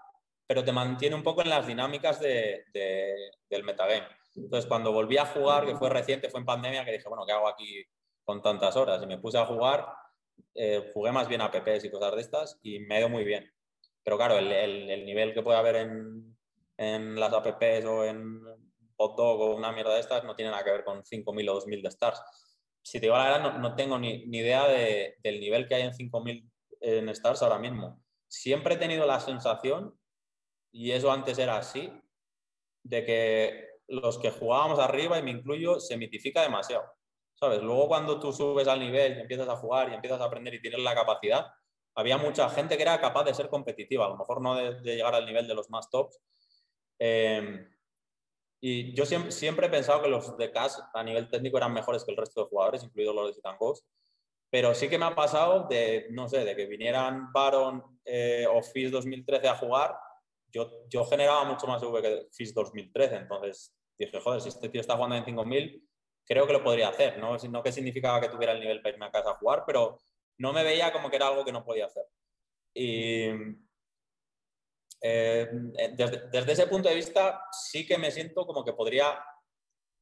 pero te mantiene un poco en las dinámicas de, del metagame. Entonces, cuando volví a jugar, que fue reciente, fue en pandemia, que dije, bueno, ¿qué hago aquí con tantas horas? Y me puse a jugar, eh, jugué más bien a PPs y cosas de estas y me dio muy bien. Pero claro, el, el, nivel que puede haber en, en, las apps o en Hotdog o una mierda de estas no tiene nada que ver con 5.000 o 2.000 de stars. si te digo la verdad, no, tengo ni, idea del nivel que hay en 5.000 en Stars ahora mismo. Siempre he tenido la sensación, y eso antes era así, de que los que jugábamos arriba, y me incluyo, se mitifica demasiado. ¿Sabes? Luego cuando tú subes al nivel y empiezas a jugar y empiezas a aprender y tienes la capacidad, había mucha gente que era capaz de ser competitiva, a lo mejor no de, llegar al nivel de los más tops. Eh, y yo siempre, siempre, he pensado que los de CAS a nivel técnico eran mejores que el resto de jugadores, incluidos los de Titan Pero sí que me ha pasado de, no sé, de que vinieran Baron eh, o FIS 2013 a jugar. Yo, yo generaba mucho más V que FIS 2013. Entonces dije, joder, si este tío está jugando en 5000, creo que lo podría hacer. No, no que significaba que tuviera el nivel para irme a casa a jugar, pero no me veía como que era algo que no podía hacer. Y eh, desde, ese punto de vista sí que me siento como que podría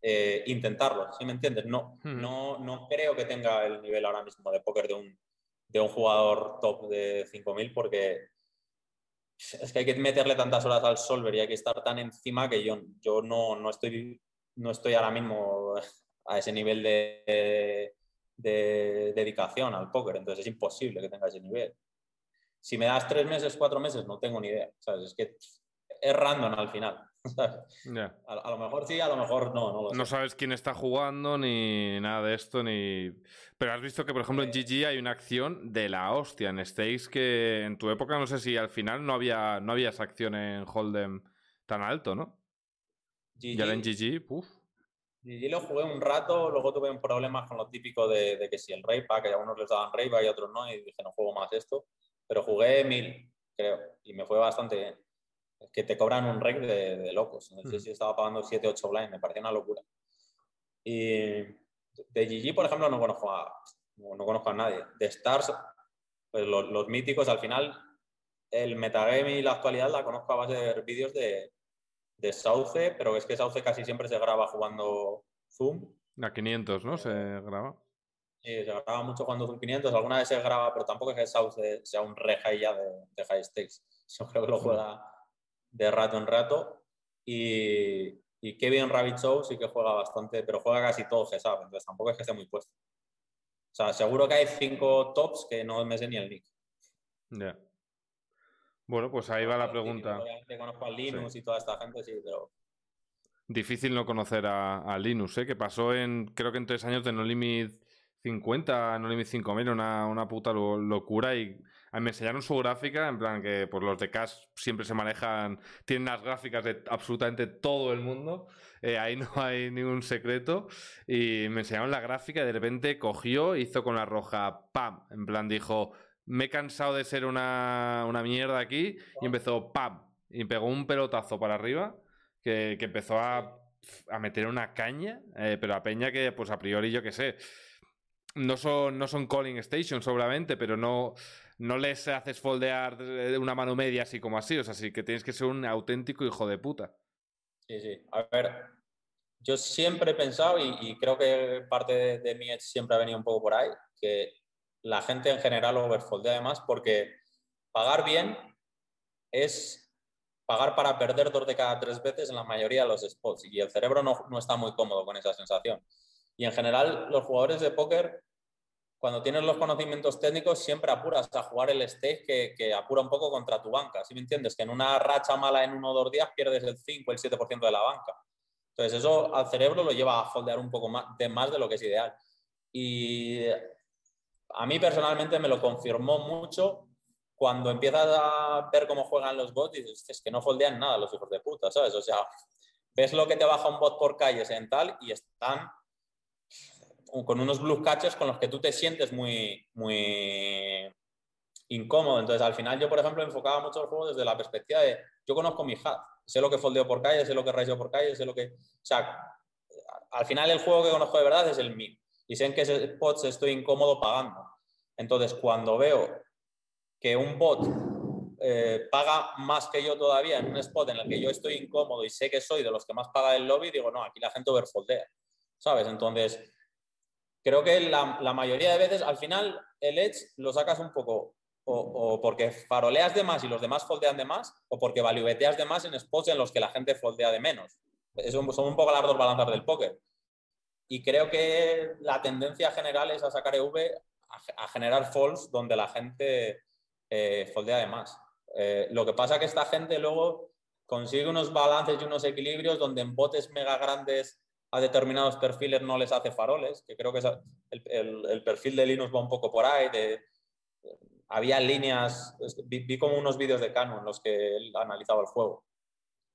eh, intentarlo, ¿sí me entiendes? No, no, no creo que tenga el nivel ahora mismo de póker de un, de un jugador top de 5.000 porque es que hay que meterle tantas horas al solver y hay que estar tan encima que yo, yo no, no, estoy, no estoy ahora mismo a ese nivel de, de dedicación al póker, entonces es imposible que tenga ese nivel. Si me das tres meses, cuatro meses, no tengo ni idea. Es que es random al final. [laughs] A, lo mejor sí, a lo mejor no. No, sabes quién está jugando ni nada de esto, ni. Pero has visto que, por ejemplo, en GG hay una acción de la hostia en Stakes que en tu época no sé si al final no había, no había esa acción en Hold'em tan alto, ¿no? Y ahora en GG, puf. GG lo jugué un rato, luego tuve un problema con lo típico de, que si el Rey Pack, que a unos les daban Rey y a otros no, y dije no juego más esto pero jugué mil, creo, y me fue bastante bien. Es que te cobran un rec de, locos. No sé si estaba pagando 7, 8 blind, me parecía una locura. Y de GG, por ejemplo, no conozco a, no, conozco a nadie. De Stars, pues los, míticos, al final, el metagame y la actualidad la conozco a base de vídeos de, de Sauce, pero es que Sauce casi siempre se graba jugando Zoom. A 500, ¿no? Se graba. Sí, se graba mucho cuando son 500, alguna vez se graba, pero tampoco es que South sea un re high ya de, high stakes. Yo creo que lo juega de rato en rato. Y, y Kevin Rabbit Show sí que juega bastante, pero juega casi todo GSAP, entonces tampoco es que esté muy puesto. O sea, seguro que hay cinco tops que no me sé ni el nick. Ya. Bueno, pues ahí va la pregunta. Obviamente conozco a Linus y toda esta gente, sí, pero. Difícil no conocer a, a Linus, ¿eh? que pasó en, creo que en tres años de No Limit 50, no Limit 5000, una, una puta locura y me enseñaron su gráfica, en plan que pues los de Cash siempre se manejan, tienen las gráficas de absolutamente todo el mundo, eh, ahí no hay ningún secreto, y me enseñaron la gráfica y de repente cogió, hizo con la roja, ¡pam! En plan dijo, me he cansado de ser una, una mierda aquí, y empezó, ¡pam! Y pegó un pelotazo para arriba, que, que empezó a, a meter una caña, eh, pero a peña que pues a priori yo que sé no son, no son calling stations, obviamente, pero no, no les haces foldear de una mano media así como así. O sea, sí que tienes que ser un auténtico hijo de puta. Sí, sí. A ver, yo siempre he pensado, y, creo que parte de, de, edge siempre ha venido un poco por ahí, que la gente en general overfoldea además porque pagar bien es pagar para perder dos de cada tres veces en la mayoría de los spots y el cerebro no, no está muy cómodo con esa sensación. Y en general, los jugadores de póker, cuando tienes los conocimientos técnicos, siempre apuras a jugar el stake que, apura un poco contra tu banca. ¿Sí me entiendes? Que en una racha mala en uno o dos días pierdes el 5, el 7% de la banca. Entonces, eso al cerebro lo lleva a foldear un poco más de, más de lo que es ideal. Y a mí personalmente me lo confirmó mucho cuando empiezas a ver cómo juegan los bots y dices, es que no foldean nada los hijos de puta, ¿sabes? O sea, ves lo que te baja un bot por calles en tal y están con unos blue catches con los que tú te sientes muy, muy incómodo. Entonces, al final yo, por ejemplo, enfocaba mucho el juego desde la perspectiva de, yo conozco mi hat, sé lo que foldeo por calle, sé lo que raiseo por calle, sé lo que... O sea, al final el juego que conozco de verdad es el mío. Y sé en qué spots estoy incómodo pagando. Entonces, cuando veo que un bot eh, paga más que yo todavía en un spot en el que yo estoy incómodo y sé que soy de los que más paga el lobby, digo, no, aquí la gente overfoldea, ¿sabes? Entonces, creo que la, la, mayoría de veces, al final, el edge lo sacas un poco o, porque faroleas de más y los demás foldean de más, o porque valueteas de más en spots en los que la gente foldea de menos. Eso son un poco las dos balanzas del póker. y creo que la tendencia general es a sacar EV a, generar falls donde la gente eh, foldea de más. Eh, lo que pasa es que esta gente luego consigue unos balances y unos equilibrios donde en botes mega grandes a determinados perfiles no les hace faroles, que creo que el, perfil de Linux va un poco por ahí. De, había líneas, vi, como unos vídeos de Canon en los que él analizaba el juego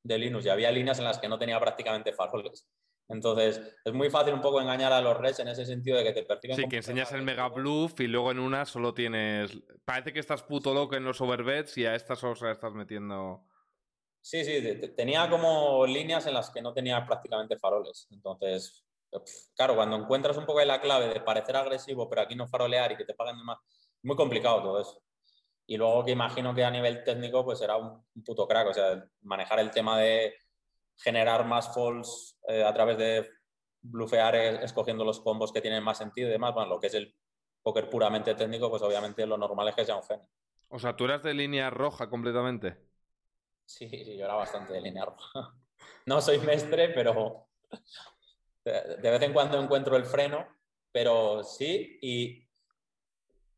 de Linux y había líneas en las que no tenía prácticamente faroles. Entonces, es muy fácil un poco engañar a los reds en ese sentido de que te perciben. Sí, que enseñas el mega bluff y luego en una solo tienes. Parece que estás puto loco en los overbets y a estas solo estás metiendo. Sí, sí, tenía como líneas en las que no tenía prácticamente faroles. Entonces, claro, cuando encuentras un poco de la clave de parecer agresivo, pero aquí no farolear y que te paguen más, muy complicado todo eso. Y luego que imagino que a nivel técnico, pues será un puto crack. O sea, manejar el tema de generar más falls eh, a través de blufear escogiendo los combos que tienen más sentido y demás. Bueno, lo que es el póker puramente técnico, pues obviamente lo normal es que sea un genio. O sea, ¿tú eras de línea roja completamente? Sí, sí, yo era bastante de línea roja. [laughs] No soy mestre, pero de vez en cuando encuentro el freno, pero sí, y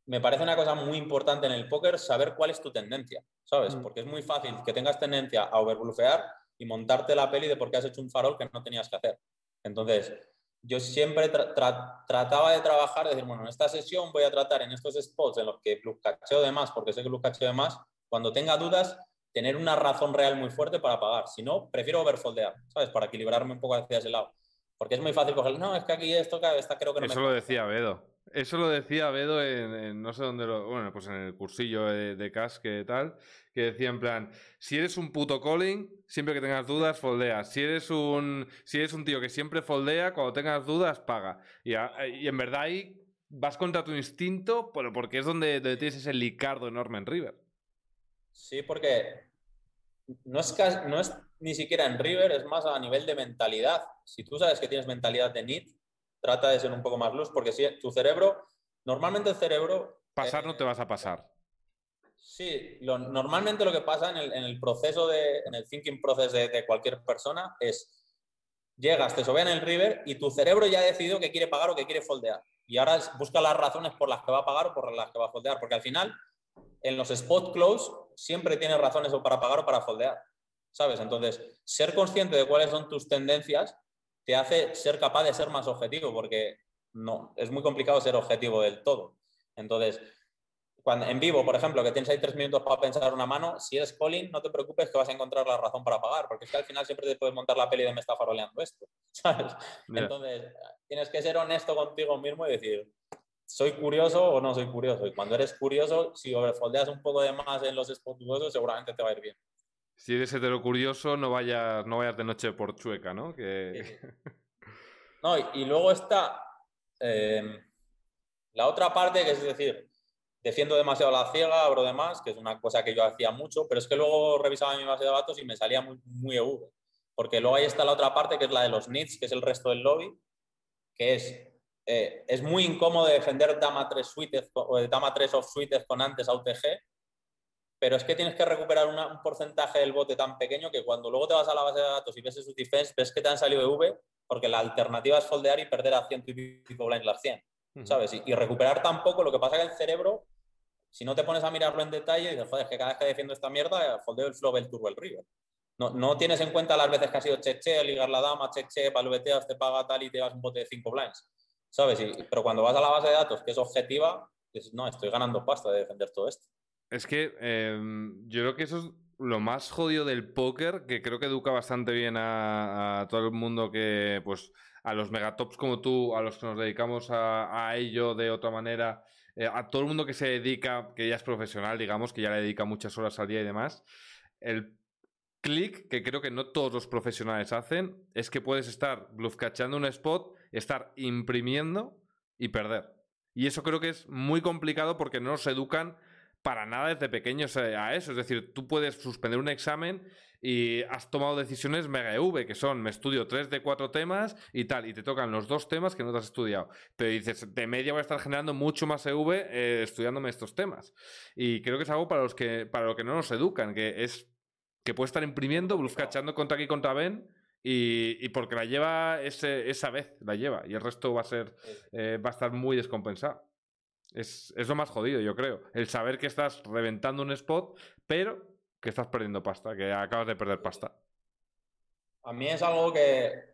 me parece una cosa muy importante en el póker saber cuál es tu tendencia, ¿sabes? Mm. Porque es muy fácil que tengas tendencia a overblufear y montarte la peli de por qué has hecho un farol que no tenías que hacer. Entonces, yo siempre trataba de trabajar, de decir, bueno, en esta sesión voy a tratar en estos spots en los que cacheo de más, porque sé que cacheo de más, cuando tenga dudas, tener una razón real muy fuerte para pagar. Si no, prefiero overfoldear, ¿sabes? Para equilibrarme un poco hacia ese lado. Porque es muy fácil coger, no, es que aquí esto, esta creo que no Eso lo decía Bedo. Eso lo decía Bedo en, no sé dónde lo, bueno, pues en el cursillo de, de Cash que tal, que decía en plan, si eres un puto calling, siempre que tengas dudas, foldea. Si eres un, si eres un tío que siempre foldea, cuando tengas dudas, paga. Y, en verdad ahí vas contra tu instinto, pero porque es donde, tienes ese licardo enorme en River. Sí, porque no es, no es ni siquiera en River, es más a nivel de mentalidad. Si tú sabes que tienes mentalidad de NIT, trata de ser un poco más luz, porque si tu cerebro, normalmente el cerebro... Pasar no te vas a pasar. Sí, lo, normalmente lo que pasa en el, proceso de, en el thinking process de, cualquier persona es, llegas, te en el river y tu cerebro ya ha decidido que quiere pagar o que quiere foldear. Y ahora busca las razones por las que va a pagar o por las que va a foldear, porque al final, en los spot close, siempre tienes razones o para pagar o para foldear, ¿sabes? Entonces, ser consciente de cuáles son tus tendencias te hace ser capaz de ser más objetivo, porque no, es muy complicado ser objetivo del todo. Entonces, cuando, en vivo, por ejemplo, que tienes ahí tres minutos para pensar una mano, si eres calling, no te preocupes que vas a encontrar la razón para pagar, porque es que al final siempre te puedes montar la peli de me está faroleando esto, [laughs] ¿sabes? Entonces, tienes que ser honesto contigo mismo y decir, ¿soy curioso o no soy curioso? Y cuando eres curioso, si overfoldeas un poco de más en los spots seguramente te va a ir bien. Si eres hetero curioso, no vayas, no vayas de noche por chueca, ¿no? [laughs] No, y, luego está eh, la otra parte, que es decir, defiendo demasiado la ciega, abro de más, que es una cosa que yo hacía mucho, pero es que luego revisaba mi base de datos y me salía muy, muy EV. Porque luego ahí está la otra parte, que es la de los nits, que es el resto del lobby, que es, eh, es muy incómodo defender dama 3 suites o dama 3 off suites con antes a UTG, pero es que tienes que recuperar un porcentaje del bote tan pequeño que cuando luego te vas a la base de datos y ves su defense, ves que te han salido EV, porque la alternativa es foldear y perder a 100 y pico blinds las 100. ¿sabes? Y, recuperar tampoco, lo que pasa es que el cerebro, si no te pones a mirarlo en detalle, dices, joder, es que cada vez que defiendo esta mierda, foldeo el flow, el turbo, el river. No, no, tienes en cuenta las veces que ha sido cheche, ligar la dama, cheche, palveteas, te paga tal y te vas un bote de 5 blinds, ¿sabes? pero cuando vas a la base de datos, que es objetiva, no, estoy ganando pasta de defender todo esto. Es que em, yo creo que eso es lo más jodido del póker, que creo que educa bastante bien a, a todo el mundo que, pues, a los megatops como tú, a los que nos dedicamos a, ello de otra manera, eh, a todo el mundo que se dedica, que ya es profesional, digamos, que ya le dedica muchas horas al día y demás, el clic que creo que no todos los profesionales hacen es que puedes estar bluffcachando un spot, estar imprimiendo y perder. Y eso creo que es muy complicado porque no nos educan para nada desde pequeños eh, a eso. Es decir, tú puedes suspender un examen y has tomado decisiones mega EV, que son, me estudio tres de cuatro temas y tal, y te tocan los dos temas que no te has estudiado. Pero dices, de media voy a estar generando mucho más EV eh, estudiándome estos temas. Y creo que es algo para los que, para lo que no nos educan, que es que puedes estar imprimiendo, bluff cachando contra aquí contra Ben y, porque la lleva esa vez, la lleva, y el resto va a ser, eh, va a estar muy descompensado. Es, es, lo más jodido, yo creo. El saber que estás reventando un spot, pero que estás perdiendo pasta, que acabas de perder pasta. A mí es algo que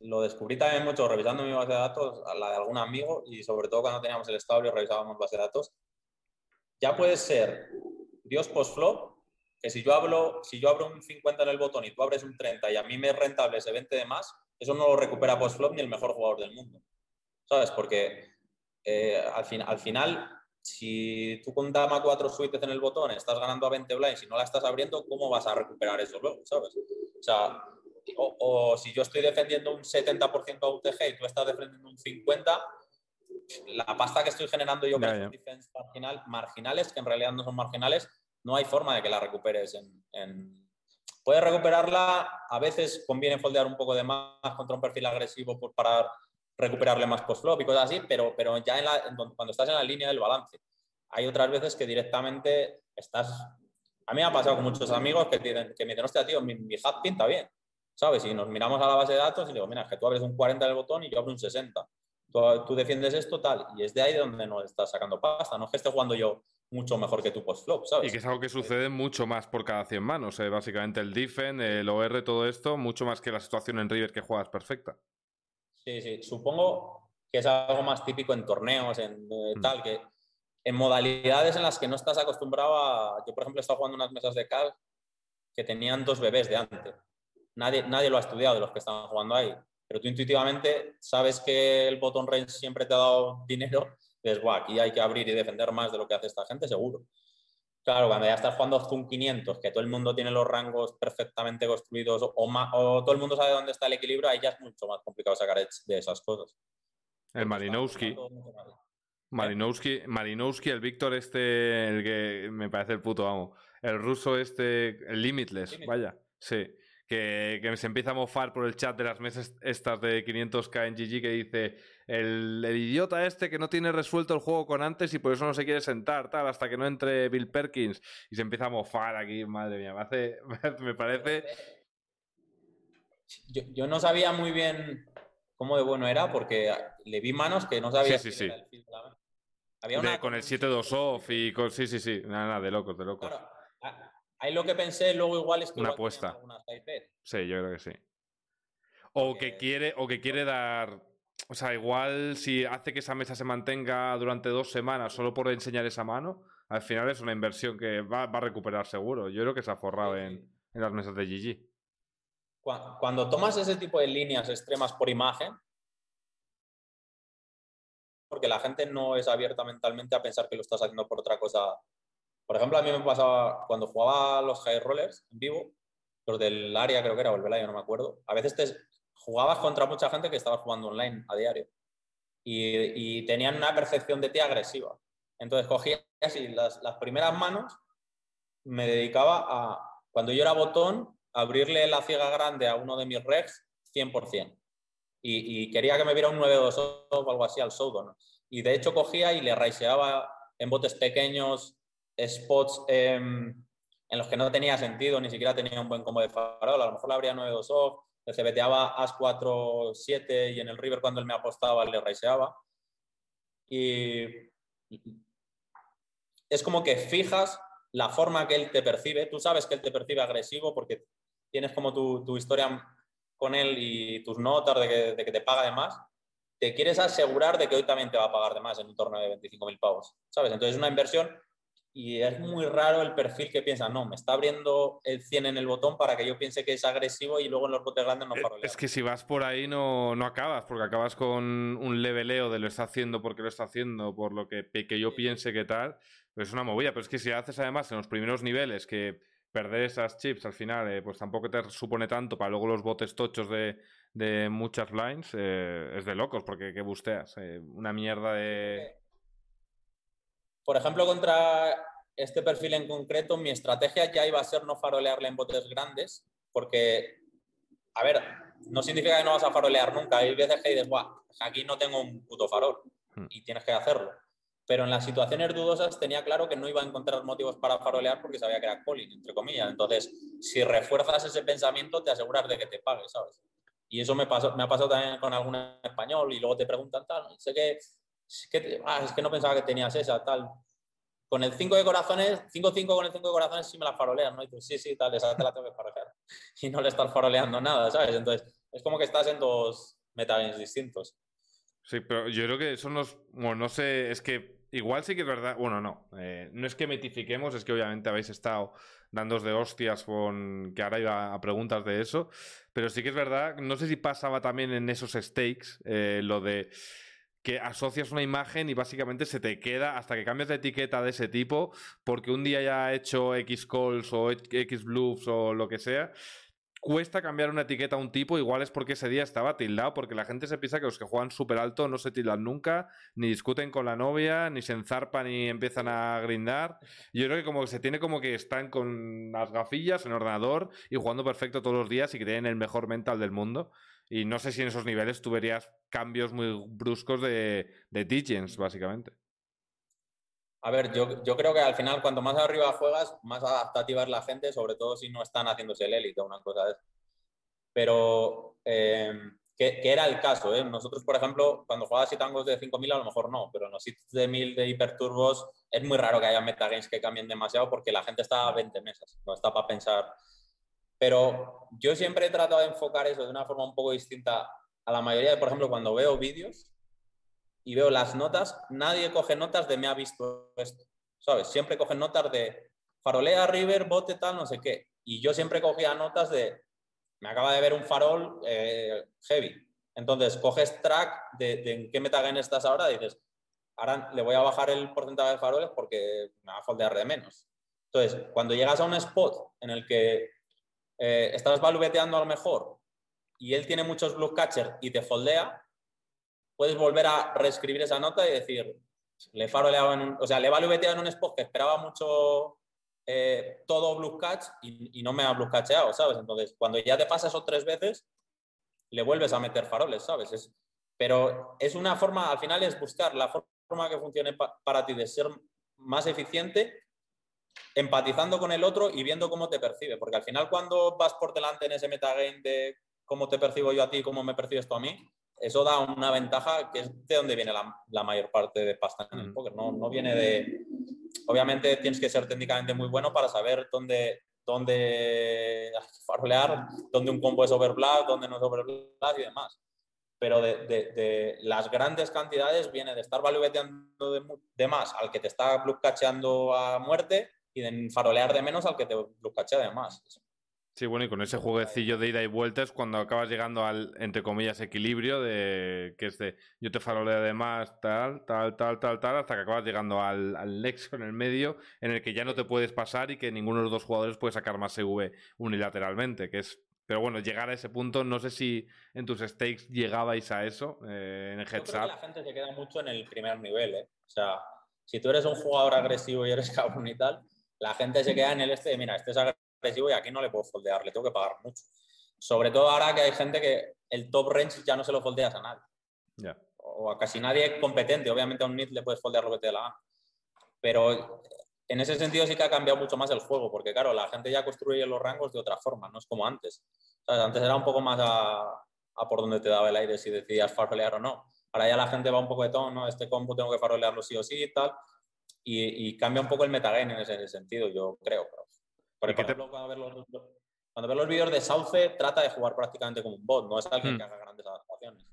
lo descubrí también mucho revisando mi base de datos, la de algún amigo, y sobre todo cuando teníamos el estable y revisábamos base de datos. Ya puede ser Dios post-flop, que si yo, hablo, si yo abro un 50 en el botón y tú abres un 30 y a mí me es rentable ese 20 de más, eso no lo recupera post-flop ni el mejor jugador del mundo. ¿Sabes? Porque eh, al, fin, al final, si tú con dama 4 suites en el botón estás ganando a 20 blinds y no la estás abriendo, ¿cómo vas a recuperar eso luego? ¿Sabes? O sea, o, si yo estoy defendiendo un 70% a UTG y tú estás defendiendo un 50%, la pasta que estoy generando yo con defense marginal, marginales, que en realidad no son marginales, no hay forma de que la recuperes en, Puedes recuperarla, a veces conviene foldear un poco de más contra un perfil agresivo por, para recuperarle más post-flop y cosas así, pero, pero ya en la, cuando estás en la línea del balance. Hay otras veces que directamente estás... A mí me ha pasado con muchos amigos que, que me dicen, hostia, tío, mi, mi hat pinta bien. ¿sabes? Y nos miramos a la base de datos y digo, mira, es que tú abres un 40 del botón y yo abro un 60. Tú, defiendes esto, tal, y es de ahí donde nos estás sacando pasta. No es que esté jugando yo mucho mejor que tu post-flop, ¿sabes? Y que es algo que sucede mucho más por cada 100 manos. Eh, básicamente el defend, el OR, todo esto, mucho más que la situación en River que juegas perfecta. Sí, sí. Supongo que es algo más típico en torneos, en eh, mm. tal, que en modalidades en las que no estás acostumbrado a... Yo, por ejemplo, he estado jugando unas mesas de cal que tenían dos bebés de antes nadie, nadie lo ha estudiado de los que están jugando ahí, pero tú intuitivamente sabes que el botón range siempre te ha dado dinero, dices, guau, aquí hay que abrir y defender más de lo que hace esta gente, seguro. Claro, cuando ya estás jugando Zoom 500, que todo el mundo tiene los rangos perfectamente construidos o, o todo el mundo sabe dónde está el equilibrio, ahí ya es mucho más complicado sacar de esas cosas. El Malinowski. Malinowski, Malinowski, el Víctor este, el que me parece el puto amo. El ruso este, el Limitless, vaya. Sí que, se empieza a mofar por el chat de las mesas estas de 500k en GG que dice el, idiota este que no tiene resuelto el juego con antes y por eso no se quiere sentar, tal, hasta que no entre Bill Perkins y se empieza a mofar aquí, madre mía, me, hace, [laughs] me parece... Yo, no sabía muy bien cómo de bueno era porque le vi manos que no sabía. Sí, sí, sí. Había con el 7-2 off y con... Sí, sí, sí, nada, nada, de locos, de locos. Ahí lo que pensé luego igual es que una apuesta. Sí, yo creo que sí. O que quiere, o que quiere dar. O sea, igual si hace que esa mesa se mantenga durante dos semanas solo por enseñar esa mano, al final es una inversión que va, a recuperar seguro. Yo creo que se ha forrado en, las mesas de GG. Cuando, tomas ese tipo de líneas extremas por imagen, porque la gente no es abierta mentalmente a pensar que lo estás haciendo por otra cosa por ejemplo, a mí me pasaba cuando jugaba los high rollers en vivo, los del área creo que era, o el Velaya, no me acuerdo. A veces te jugabas contra mucha gente que estaba jugando online a diario y, tenían una percepción de ti agresiva. Entonces cogías y las, las primeras manos me dedicaba a, cuando yo era botón, abrirle la ciega grande a uno de mis regs 100%. Y, y quería que me viera un 9-2 o algo así al Soudon. Y de hecho cogía y le raiseaba en botes pequeños spots em, en los que no tenía sentido, ni siquiera tenía un buen combo de farol. A lo mejor le abría 9-2 off, le cebeteaba As 4-7 y en el River cuando él me apostaba le raiseaba. Y es como que fijas la forma que él te percibe. Tú sabes que él te percibe agresivo porque tienes como tu, tu historia con él y tus notas de que, de que, te paga de más. Te quieres asegurar de que hoy también te va a pagar de más en un torneo de 25.000 pavos. ¿Sabes? Entonces es una inversión y es muy raro el perfil que piensa, no, me está abriendo el 100 en el botón para que yo piense que es agresivo y luego en los botes grandes no farolea. Es que si vas por ahí no, no acabas, porque acabas con un leveleo de lo está haciendo porque lo está haciendo, por lo que, que yo piense que tal, pues es una movida. Pero es que si haces además en los primeros niveles que perder esas chips al final eh, pues tampoco te supone tanto para luego los botes tochos de, de muchas lines, eh, es de locos, porque que busteas, eh, una mierda de por ejemplo, contra este perfil en concreto, mi estrategia ya iba a ser no farolearle en botes grandes, porque, a ver, no significa que no vas a farolear nunca. Hay veces que dices, Buah, aquí no tengo un puto farol hmm. y tienes que hacerlo. pero en las situaciones dudosas tenía claro que no iba a encontrar motivos para farolear porque sabía que era Colin, entre comillas. Entonces, si refuerzas ese pensamiento, te aseguras de que te pague, ¿sabes? Y eso me, pasó, me ha pasado también con algún español y luego te preguntan tal, sé que, es que, ah, es que no pensaba que tenías esa, tal. Con el 5 de corazones, 5-5 con el 5 de corazones sí me la farolean, ¿no? Y sí, sí, tal, esa te la tengo que farolear. [laughs] Y no le estás faroleando nada, ¿sabes? Entonces, es como que estás en dos metagames distintos. Sí, pero yo creo que eso nos. Bueno, no sé, es que igual sí que es verdad. Bueno, no. Eh, no es que metifiquemos, es que obviamente habéis estado dándos de hostias con. que ahora iba a preguntas de eso. Pero sí que es verdad. No sé si pasaba también en esos stakes eh, lo de que asocias una imagen y básicamente se te queda hasta que cambias de etiqueta de ese tipo, porque un día ya ha hecho X calls o X bluffs o lo que sea, cuesta cambiar una etiqueta a un tipo, igual es porque ese día estaba tildado, porque la gente se piensa que los que juegan súper alto no se tildan nunca, ni discuten con la novia, ni se enzarpan y empiezan a grindar. Yo creo que como se tiene como que están con las gafillas en ordenador y jugando perfecto todos los días y que tienen el mejor mental del mundo. Y no sé si en esos niveles tú verías cambios muy bruscos de, de básicamente. A ver, yo, yo, creo que al final, cuanto más arriba juegas, más adaptativa es la gente, sobre todo si no están haciéndose el élite o una cosa de eso. Pero, eh, que, era el caso, ¿eh? Nosotros, por ejemplo, cuando jugabas tangos de 5000, a lo mejor no, pero en los sitios de 1000 de hiperturbos es muy raro que haya metagames que cambien demasiado porque la gente está a 20 mesas, no está para pensar. Pero yo siempre he tratado de enfocar eso de una forma un poco distinta a la mayoría, por ejemplo, cuando veo vídeos, y veo las notas, nadie coge notas de me ha visto esto, ¿sabes? Siempre cogen notas de farolea, river, bote, tal, no sé qué. Y yo siempre cogía notas de me acaba de ver un farol eh, heavy. Entonces, coges track de, en qué metagame estás ahora y dices, ahora le voy a bajar el porcentaje de faroles porque me va a foldear de menos. Entonces, cuando llegas a un spot en el que eh, estás valueteando a lo mejor y él tiene muchos blue catcher y te foldea, puedes volver a reescribir esa nota y decir, le faroleaba en un, o sea, le en un spot que esperaba mucho eh, todo blue catch y, no me ha blue catcheado, ¿sabes? Entonces, cuando ya te pasa eso tres veces, le vuelves a meter faroles, ¿sabes? Es, pero es una forma, al final es buscar la forma que funcione para ti de ser más eficiente, empatizando con el otro y viendo cómo te percibe, porque al final cuando vas por delante en ese metagame de cómo te percibo yo a ti, cómo me percibes tú a mí, eso da una ventaja que es de donde viene la, mayor parte de pasta en el mm. póker. No, no, viene de. Obviamente tienes que ser técnicamente muy bueno para saber dónde, dónde farolear, dónde un combo es overblast, dónde no es overblast y demás. Pero de, de, las grandes cantidades viene de estar valueteando de, de, más al que te está blue a muerte y de farolear de menos al que te blue de más. Sí, bueno, y con ese jueguecillo de ida y vuelta es cuando acabas llegando al, entre comillas, equilibrio de que es de yo te faroleo de más, tal, tal, tal, tal, tal, hasta que acabas llegando al, al nexo en el medio en el que ya no te puedes pasar y que ninguno de los dos jugadores puede sacar más CV unilateralmente, que es... Pero bueno, llegar a ese punto, no sé si en tus stakes llegabais a eso, eh, en el heads up. la gente se queda mucho en el primer nivel, ¿eh? O sea, si tú eres un jugador agresivo y eres [laughs] cabrón y tal, la gente se queda en el este de, mira, este es agresivo y aquí no le puedo foldear, le tengo que pagar mucho. Sobre todo ahora que hay gente que el top range ya no se lo foldeas a nadie. O a casi nadie competente. Obviamente a un NIT le puedes foldear lo que te dé la gana. Pero en ese sentido sí que ha cambiado mucho más el juego, porque claro, la gente ya construye los rangos de otra forma, no es como antes. Antes era un poco más a, por donde te daba el aire si decidías farolear o no. Ahora ya la gente va un poco de tono, este combo tengo que farolearlo sí o sí y tal. Y, cambia un poco el metagame en ese sentido, yo creo. Por ejemplo, cuando, ves los, cuando los vídeos de Sauce, trata de jugar prácticamente como un bot, no es alguien hmm. que haga grandes adaptaciones.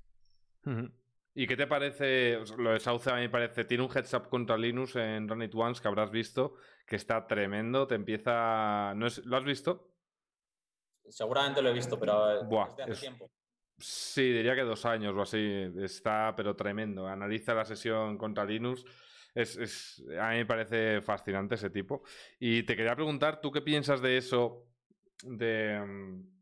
¿Y qué te parece? Lo de Sauce a mí me parece. Tiene un heads up contra Linux en Run It Once que habrás visto, que está tremendo. Te empieza. ¿No es... ¿Lo has visto? Seguramente lo he visto, pero eh, Buah, hace tiempo. Sí, diría que dos años o así. Está, pero tremendo. Analiza la sesión contra Linux es, a mí me parece fascinante ese tipo. Y te quería preguntar, ¿tú qué piensas de eso? De mm,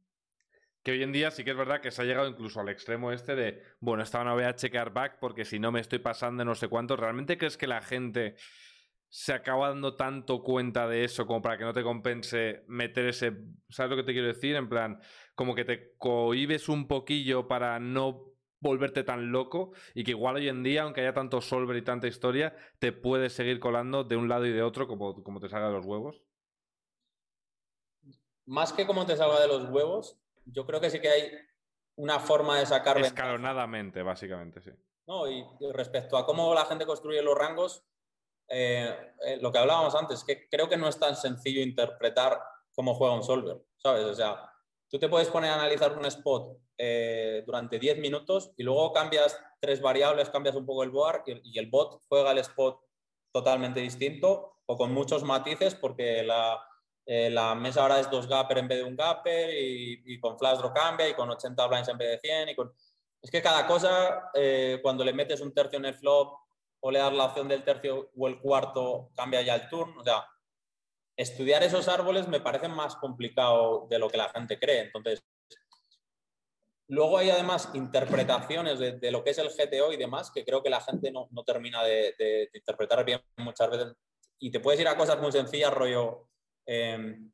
que hoy en día sí que es verdad que se ha llegado incluso al extremo este de, bueno, esta no voy a checar back porque si no me estoy pasando no sé cuánto. ¿Realmente crees que la gente se acaba dando tanto cuenta de eso como para que no te compense meter ese... ¿Sabes lo que te quiero decir? En plan, como que te cohibes un poquillo para no volverte tan loco y que igual hoy en día, aunque haya tanto solver y tanta historia, te puedes seguir colando de un lado y de otro como, como te salga de los huevos? Más que como te salga de los huevos, yo creo que sí que hay una forma de sacar Escalonadamente, básicamente, sí. No, y, respecto a cómo la gente construye los rangos, eh, eh, lo que hablábamos antes, que creo que no es tan sencillo interpretar cómo juega un solver, ¿sabes? O sea, tú te puedes poner a analizar un spot eh, durante 10 minutos y luego cambias tres variables, cambias un poco el board y, el bot juega el spot totalmente distinto o con muchos matices porque la, la mesa ahora es dos gapper en vez de un gapper y, con flash draw cambia y con 80 blinds en vez de 100 y con... Es que cada cosa, cuando le metes un tercio en el flop o le das la opción del tercio o el cuarto, cambia ya el turno. O sea, estudiar esos árboles me parece más complicado de lo que la gente cree. Entonces, luego hay además interpretaciones de, lo que es el GTO y demás que creo que la gente no, termina de, interpretar bien muchas veces. Y te puedes ir a cosas muy sencillas, rollo. Em,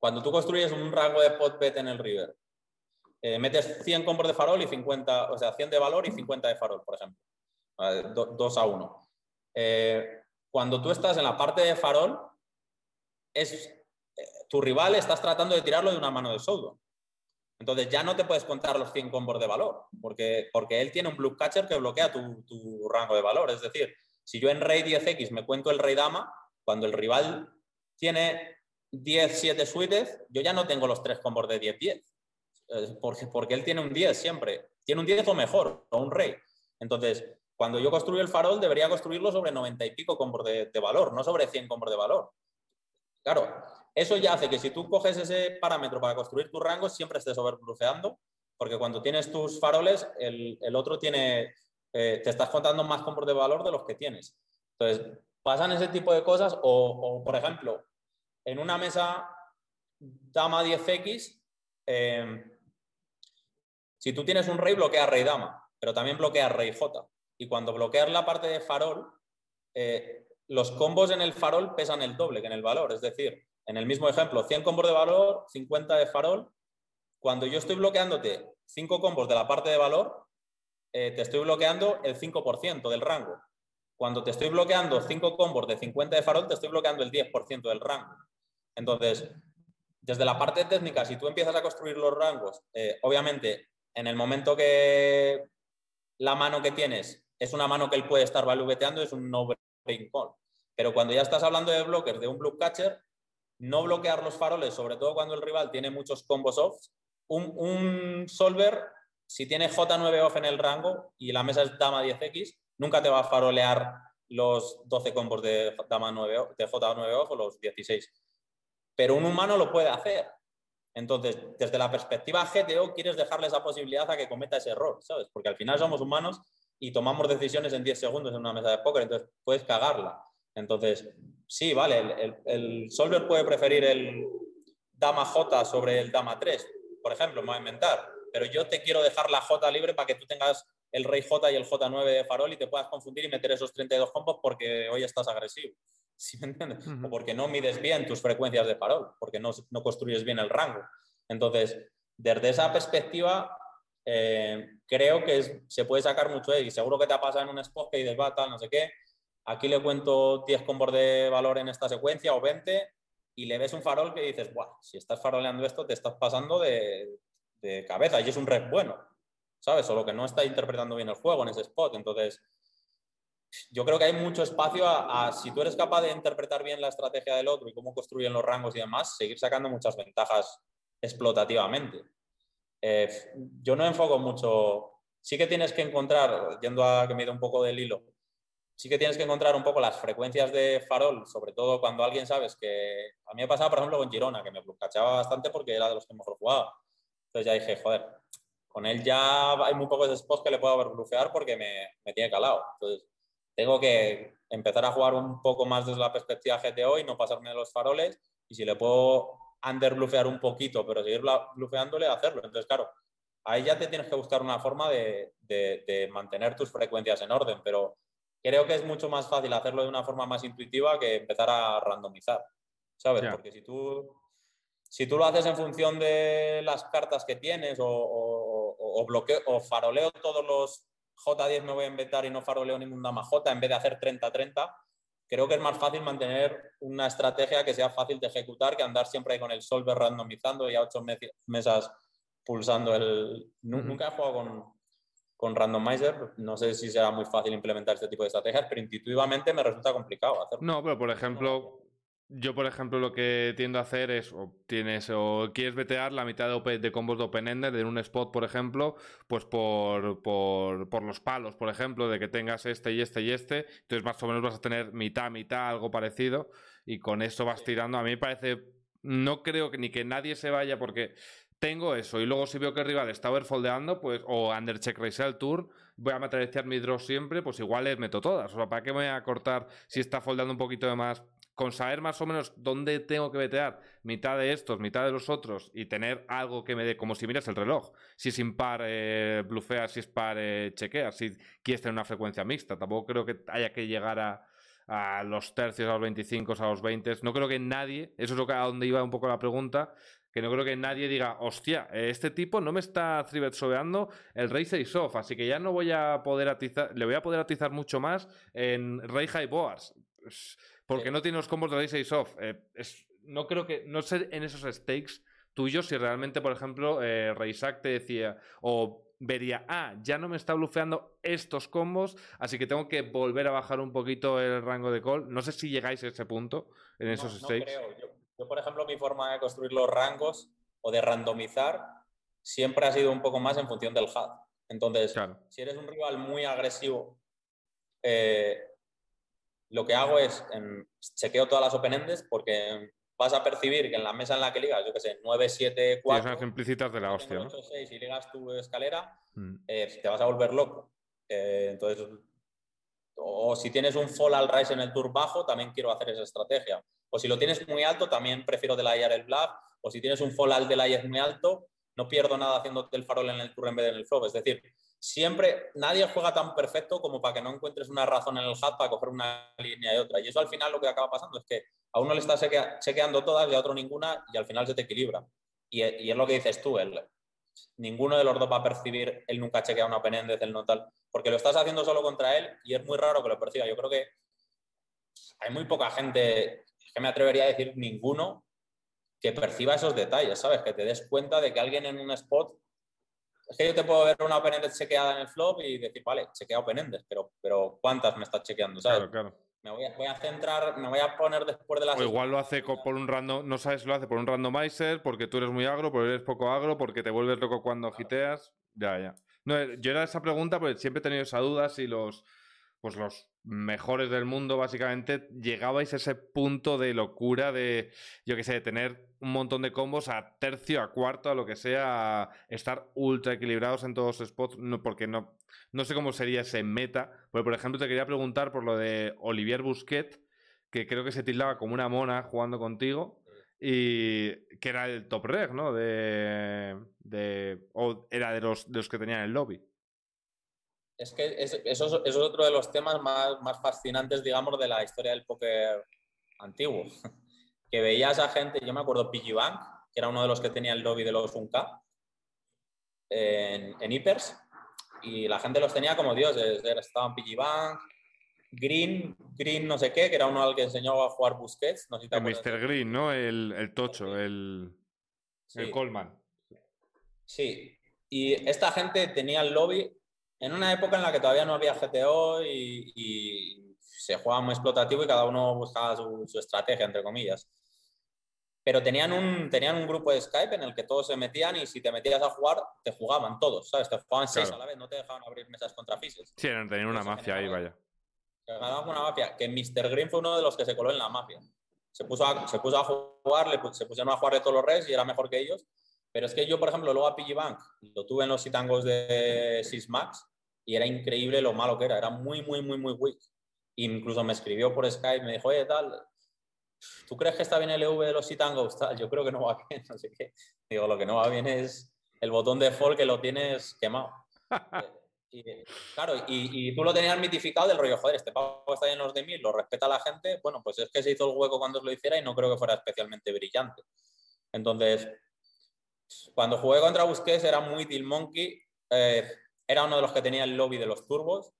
cuando tú construyes un rango de pot bet en el river, eh, metes 100 combos de farol y 50, o sea, 100 de valor y 50 de farol, por ejemplo. 2 a 1. Eh, cuando tú estás en la parte de farol, es, eh, tu rival estás tratando de tirarlo de una mano de soldo. Entonces ya no te puedes contar los 100 combos de valor, porque, porque él tiene un blue catcher que bloquea tu, tu rango de valor. Es decir, si yo en rey 10x me cuento el rey dama, cuando el rival tiene 10, 7 suites, yo ya no tengo los 3 combos de 10, 10. Porque, porque él tiene un 10 siempre. Tiene un 10 o mejor, o un rey. Entonces, cuando yo construyo el farol, debería construirlo sobre 90 y pico combos de, valor, no sobre 100 combos de valor. Claro, eso ya hace que si tú coges ese parámetro para construir tus rangos, siempre estés overbluceando, porque cuando tienes tus faroles, el, otro tiene, eh, te estás contando más combos de valor de los que tienes. Entonces, pasan ese tipo de cosas, o, por ejemplo, en una mesa dama 10x, eh, si tú tienes un rey, bloquea rey dama, pero también bloquea rey j. Y cuando bloqueas la parte de farol, eh, los combos en el farol pesan el doble que en el valor. Es decir, en el mismo ejemplo, 100 combos de valor, 50 de farol. Cuando yo estoy bloqueándote 5 combos de la parte de valor, eh, te estoy bloqueando el 5% del rango. Cuando te estoy bloqueando 5 combos de 50 de farol, te estoy bloqueando el 10% del rango. Entonces, desde la parte técnica, si tú empiezas a construir los rangos, eh, obviamente, en el momento que la mano que tienes es una mano que él puede estar valueteando, es un no break call. Pero cuando ya estás hablando de blockers de un blue catcher, no bloquear los faroles, sobre todo cuando el rival tiene muchos combos off. Un, solver, si tiene J9 off en el rango y la mesa es dama 10x, nunca te va a farolear los 12 combos de, dama 9, de J9 off o los 16. Pero un humano lo puede hacer. Entonces, desde la perspectiva GTO, quieres dejarle esa posibilidad a que cometa ese error, ¿sabes? Porque al final somos humanos y tomamos decisiones en 10 segundos en una mesa de póker, entonces puedes cagarla. Entonces, sí, vale, el, solver puede preferir el dama J sobre el dama 3, por ejemplo, me voy a inventar, pero yo te quiero dejar la J libre para que tú tengas el rey J y el J9 de farol y te puedas confundir y meter esos 32 combos porque hoy estás agresivo. [laughs] ¿Sí me entiendes? O porque no mides bien tus frecuencias de farol, porque no, no construyes bien el rango. Entonces, desde esa perspectiva, eh, creo que se puede sacar mucho de seguro que te ha pasado en un spot que dices, va, tal, no sé qué, aquí le cuento 10 combos de valor en esta secuencia o 20 y le ves un farol que dices, Buah, si estás faroleando esto te estás pasando de, cabeza y es un red bueno, ¿sabes? Solo que no está interpretando bien el juego en ese spot. Entonces, yo creo que hay mucho espacio a, si tú eres capaz de interpretar bien la estrategia del otro y cómo construyen los rangos y demás, seguir sacando muchas ventajas explotativamente. Eh, yo no enfoco mucho, sí que tienes que encontrar, yendo a que me dé un poco del hilo, sí que tienes que encontrar un poco las frecuencias de farol, sobre todo cuando alguien sabes que a mí me pasaba, por ejemplo, con Girona, que me cachaba bastante porque era de los que mejor jugaba. Entonces ya dije, joder, con él ya hay muy pocos spots que le puedo blufear porque me, me tiene calado. Entonces tengo que empezar a jugar un poco más desde la perspectiva GTO y no pasarme de los faroles. Y si le puedo underblufear un poquito, pero seguir blufeándole, hacerlo. Entonces, claro, ahí ya te tienes que buscar una forma de, mantener tus frecuencias en orden, pero creo que es mucho más fácil hacerlo de una forma más intuitiva que empezar a randomizar, ¿sabes? Porque si tú, si tú lo haces en función de las cartas que tienes o, o, bloqueo, o faroleo todos los J10 me voy a inventar y no faroleo ningún dama J en vez de hacer 30-30, creo que es más fácil mantener una estrategia que sea fácil de ejecutar que andar siempre ahí con el solver randomizando y a ocho mesas pulsando el... Nunca he jugado con, con randomizer, no sé si será muy fácil implementar este tipo de estrategias, pero intuitivamente me resulta complicado hacerlo. No, pero por ejemplo, yo, por ejemplo, lo que tiendo a hacer es, o tienes, o quieres vetear la mitad de, de combos de open-ended en un spot, por ejemplo, pues por, por, por, los palos, por ejemplo, de que tengas este y este y este. Entonces, más o menos vas a tener mitad, mitad, algo parecido, y con eso vas tirando. A mí me parece, no creo que ni que nadie se vaya porque tengo eso, y luego si veo que el rival está overfoldeando, pues, o undercheck race al tour, voy a materializar mi draw siempre, pues igual les meto todas. O sea, ¿para qué me voy a cortar si está foldeando un poquito de más? Con saber más o menos dónde tengo que vetear mitad de estos, mitad de los otros y tener algo que me dé, como si miras el reloj, si es impar, eh, blufeas, si es par, eh, chequeas, si quieres tener una frecuencia mixta. Tampoco creo que haya que llegar a, los tercios, a los 25, a los 20. No creo que nadie, eso es lo que, a donde iba un poco la pregunta, que no creo que nadie diga, hostia, este tipo no me está sobeando el rey 6 off, así que ya no voy a poder atizar, le voy a poder atizar mucho más en rey high boars. Porque no tiene los combos de Race Off. Eh, no creo que. No sé en esos stakes tuyos si realmente, por ejemplo, eh, te decía. O vería, ah, ya no me está blufeando estos combos, así que tengo que volver a bajar un poquito el rango de call. No sé si llegáis a ese punto en esos stakes. No creo. Yo, por ejemplo, mi forma de construir los rangos o de randomizar siempre ha sido un poco más en función del HUD. Entonces, si eres un rival muy agresivo, eh, lo que hago es chequeo todas las open endes porque vas a percibir que en la mesa en la que ligas, yo que sé, 9, 7, 4. Son implícitas de la hostia. 8, 6 y ligas tu escalera, mm. eh, te vas a volver loco. Eh, entonces, o si tienes un fall al rise en el tour bajo, también quiero hacer esa estrategia. O si lo tienes muy alto, también prefiero delayar el bluff. O si tienes un fall al delay muy alto, no pierdo nada haciéndote el farol en el tour en vez de en el flop. Es decir, siempre, nadie juega tan perfecto como para que no encuentres una razón en el hat para coger una línea y otra. Y eso al final lo que acaba pasando es que a uno le estás chequeando todas y a otro ninguna y al final se te equilibra. Y, es lo que dices tú, el, ninguno de los dos va a percibir él nunca chequea una penendez, el no tal, porque lo estás haciendo solo contra él y es muy raro que lo perciba. Yo creo que hay muy poca gente, que me atrevería a decir ninguno, que perciba esos detalles, ¿sabes? Que te des cuenta de que alguien en un spot es que yo te puedo ver una open chequeada en el flop y decir, vale, chequea open pero, pero ¿cuántas me estás chequeando? ¿sabes? Claro, claro. Me voy, a, centrar, me voy a poner después de las. O igual lo hace por un random, no sabes lo hace por un randomizer, porque tú eres muy agro, porque eres poco agro, porque te vuelves loco cuando giteas. Ya, ya. No, yo era esa pregunta porque siempre he tenido esa duda si los pues los mejores del mundo, básicamente, llegabais a ese punto de locura de, yo qué sé, de tener un montón de combos a tercio, a cuarto, a lo que sea, estar ultra equilibrados en todos los spots, no, porque no, no sé cómo sería ese meta. Porque, por ejemplo, te quería preguntar por lo de Olivier Busquet, que creo que se tildaba como una mona jugando contigo. Y que era el top reg, ¿no? De, de, o era de los, de los que tenían el lobby. Es que eso, es otro de los temas más, más fascinantes, digamos, de la historia del póker antiguo. [laughs] que veías a gente, yo me acuerdo Piggy Bank, que era uno de los que tenía el lobby de los 1K en, en y la gente los tenía como dioses. Estaban Piggy Bank, Green, Green no sé qué, que era uno al que enseñó a jugar Busquets. No el Mr. Green, ¿no? El, el tocho, el, el Coleman. Sí, y esta gente tenía el lobby en una época en la que todavía no había GTO y, se jugaba muy explotativo y cada uno buscaba su, estrategia, entre comillas. Pero tenían un, tenían un grupo de Skype en el que todos se metían y si te metías a jugar, te jugaban todos, ¿sabes? Te jugaban seis a la vez, no te dejaban abrir mesas contra fises. Sí, tenían una mafia ahí, vaya. una mafia, que Mr. Green fue uno de los que se coló en la mafia. Se puso a, se puso a jugar, se pusieron a jugar de todos los res y era mejor que ellos. Pero es que yo, por ejemplo, luego a Piggy Bank lo tuve en los Itangos de Sysmax y era increíble lo malo que era, era muy, muy, muy, muy weak. Incluso me escribió por Skype, me dijo, oye, tal, ¿tú crees que está bien el EV de los Citangos? Tal, yo creo que no va bien, [laughs] no sé qué. Digo, lo que no va bien es el botón de fall que lo tienes quemado. [laughs] y, claro, y, tú lo tenías mitificado del rollo, joder, este pavo está en los de mil, lo respeta la gente, bueno, pues es que se hizo el hueco cuando lo hiciera y no creo que fuera especialmente brillante. Entonces, cuando jugué contra Busquets era muy Till Monkey eh, era uno de los que tenía el lobby de los turbos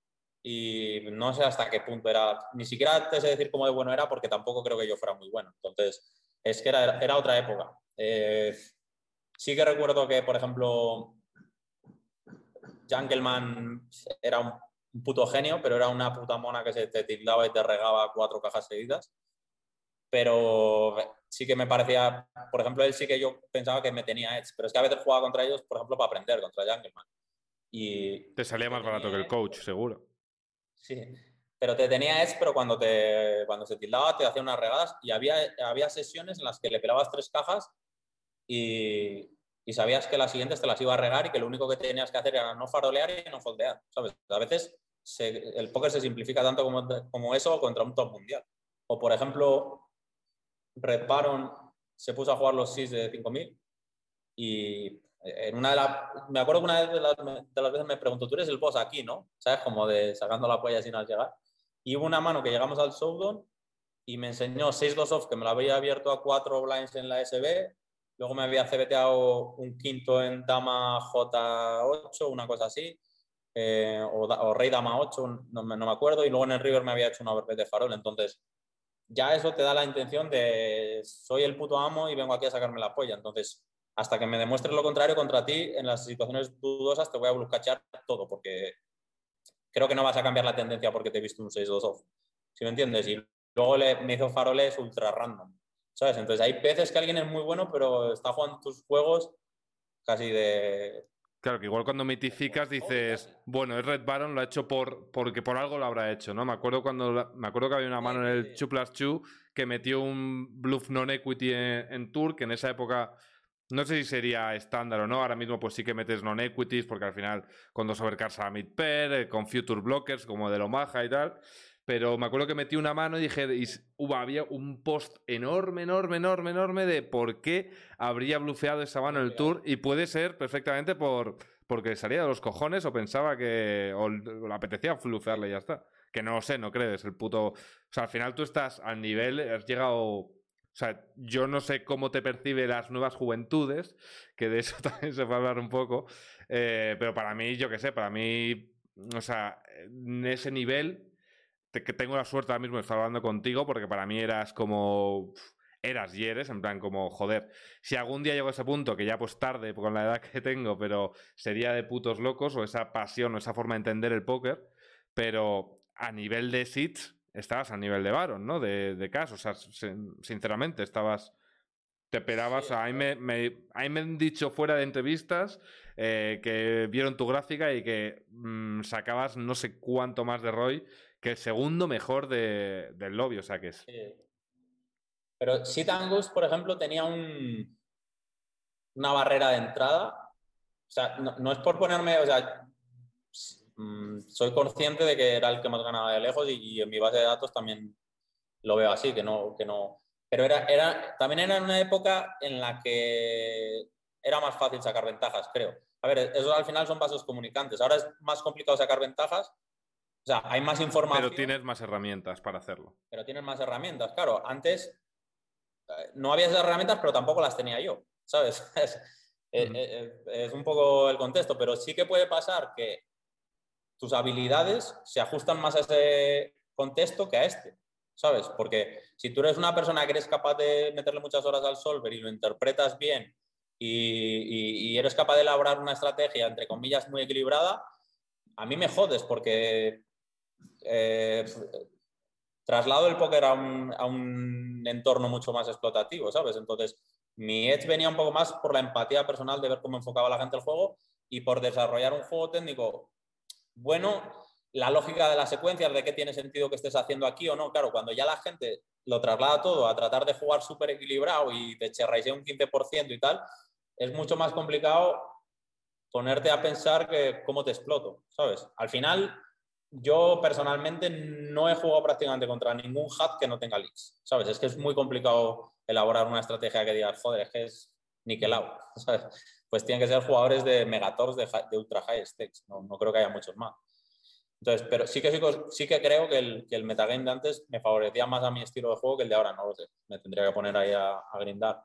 y no sé hasta qué punto era, ni siquiera te sé decir cómo de bueno era porque tampoco creo que yo fuera muy bueno. Entonces, es que era, era otra época. Eh, sí que recuerdo que, por ejemplo, Jungleman era un, puto genio, pero era una puta mona que se te tildaba y te regaba cuatro cajas seguidas. Pero sí que me parecía, por ejemplo, él sí que yo pensaba que me tenía edge, pero es que a veces jugaba contra ellos, por ejemplo, para aprender contra Jungleman. Y te salía más barato que el coach, seguro. Sí, pero te tenía es, pero cuando, te, cuando se tildaba te hacía unas regadas y había, había sesiones en las que le pelabas tres cajas y, y sabías que las siguientes te las iba a regar y que lo único que tenías que hacer era no farolear y no foldear, ¿sabes? A veces el póker se simplifica tanto como, como eso contra un top mundial. O, por ejemplo, Red Baron se puso a jugar los 6 de 5000 y en una de las, me acuerdo que una de las, de las, veces me preguntó, tú eres el boss aquí, ¿no? ¿Sabes? Como de sacando la polla sin al llegar. Y hubo una mano que llegamos al showdown y me enseñó 6-2 off, que me lo había abierto a 4 blinds en la SB. Luego me había cebeteado un quinto en dama J8, una cosa así. Eh, o, rey dama 8, no, no, me acuerdo. Y luego en el river me había hecho una overbet de farol. Entonces, ya eso te da la intención de soy el puto amo y vengo aquí a sacarme la polla. Entonces, hasta que me demuestres lo contrario contra ti, en las situaciones dudosas te voy a buscar todo, porque creo que no vas a cambiar la tendencia porque te he visto un 6-2 off. ¿Sí me entiendes? Y luego le, me hizo faroles ultra random. ¿Sabes? Entonces hay veces que alguien es muy bueno, pero está jugando tus juegos casi de. Claro, que igual cuando mitificas dices, bueno, es Red Baron, lo ha hecho por, porque por algo lo habrá hecho, ¿no? Me acuerdo cuando me acuerdo que había una mano en el 2 plus 2 que metió un bluff non-equity en, en Tour, que en esa época no sé si sería estándar o no. Ahora mismo, pues sí que metes non-equities, porque al final, con dos overcards a mid-pair, eh, con future blockers, como de Omaha y tal. Pero me acuerdo que metí una mano y dije, y había un post enorme, enorme, enorme, enorme de por qué habría blufeado esa mano en el tour. Y puede ser perfectamente por porque salía de los cojones o pensaba que. o le apetecía blufearle y ya está. Que no sé, no crees. El puto. O sea, al final tú estás al nivel, has llegado o sea, yo no sé cómo te percibe las nuevas juventudes, que de eso [laughs] también se puede hablar un poco, eh, pero para mí, yo qué sé, para mí, o sea, en ese nivel, que tengo la suerte ahora mismo de estar hablando contigo, porque para mí eras como eras y eres, en plan como, joder, si algún día llego a ese punto, que ya pues tarde con la edad que tengo, pero sería de putos locos, o esa pasión o esa forma de entender el póker, pero a nivel de sits, estabas a nivel de Baron, ¿no? De, de caso, o sea, sinceramente, estabas... Te esperabas, a, mí me, me, han dicho fuera de entrevistas eh, que vieron tu gráfica y que mm, sacabas no sé cuánto más de Roy que el segundo mejor de, del lobby, o sea que es... Pero Sit Angus, por ejemplo, tenía un, una barrera de entrada. O sea, no, no, es por ponerme, o sea, Mm, soy consciente de que era el que más ganaba de lejos y, en mi base de datos también lo veo así, que no, que no. Pero era, era, también era una época en la que era más fácil sacar ventajas, creo. A ver, eso al final son vasos comunicantes. Ahora es más complicado sacar ventajas. O sea, hay más información. Pero tienes más herramientas para hacerlo. Pero tienes más herramientas, claro. Antes eh, no había esas herramientas, pero tampoco las tenía yo, ¿sabes? [laughs] Es, es, un poco el contexto, pero sí que puede pasar que tus habilidades se ajustan más a ese contexto que a este, ¿sabes? Porque si tú eres una persona que eres capaz de meterle muchas horas al solver y lo interpretas bien y, eres capaz de elaborar una estrategia, entre comillas, muy equilibrada, a mí me jodes porque eh, traslado el póker a un, a un, entorno mucho más explotativo, ¿sabes? Entonces, mi edge venía un poco más por la empatía personal de ver cómo enfocaba la gente el juego y por desarrollar un juego técnico bueno, la lógica de las secuencias, de qué tiene sentido que estés haciendo aquí o no. Claro, cuando ya la gente lo traslada todo a tratar de jugar súper equilibrado y te cherraisea un 15% y tal, es mucho más complicado ponerte a pensar que cómo te exploto, ¿sabes? Al final, yo personalmente no he jugado prácticamente contra ningún hat que no tenga leaks, ¿sabes? Es que es muy complicado elaborar una estrategia que digas, joder, es que es niquelado, [laughs] ¿sabes? pues tienen que ser jugadores de megators de, de ultra high stakes. No, creo que haya muchos más. Entonces, pero sí que, sí, que creo que el, que metagame de antes me favorecía más a mi estilo de juego que el de ahora, no lo sé. Me tendría que poner ahí a, a grindar.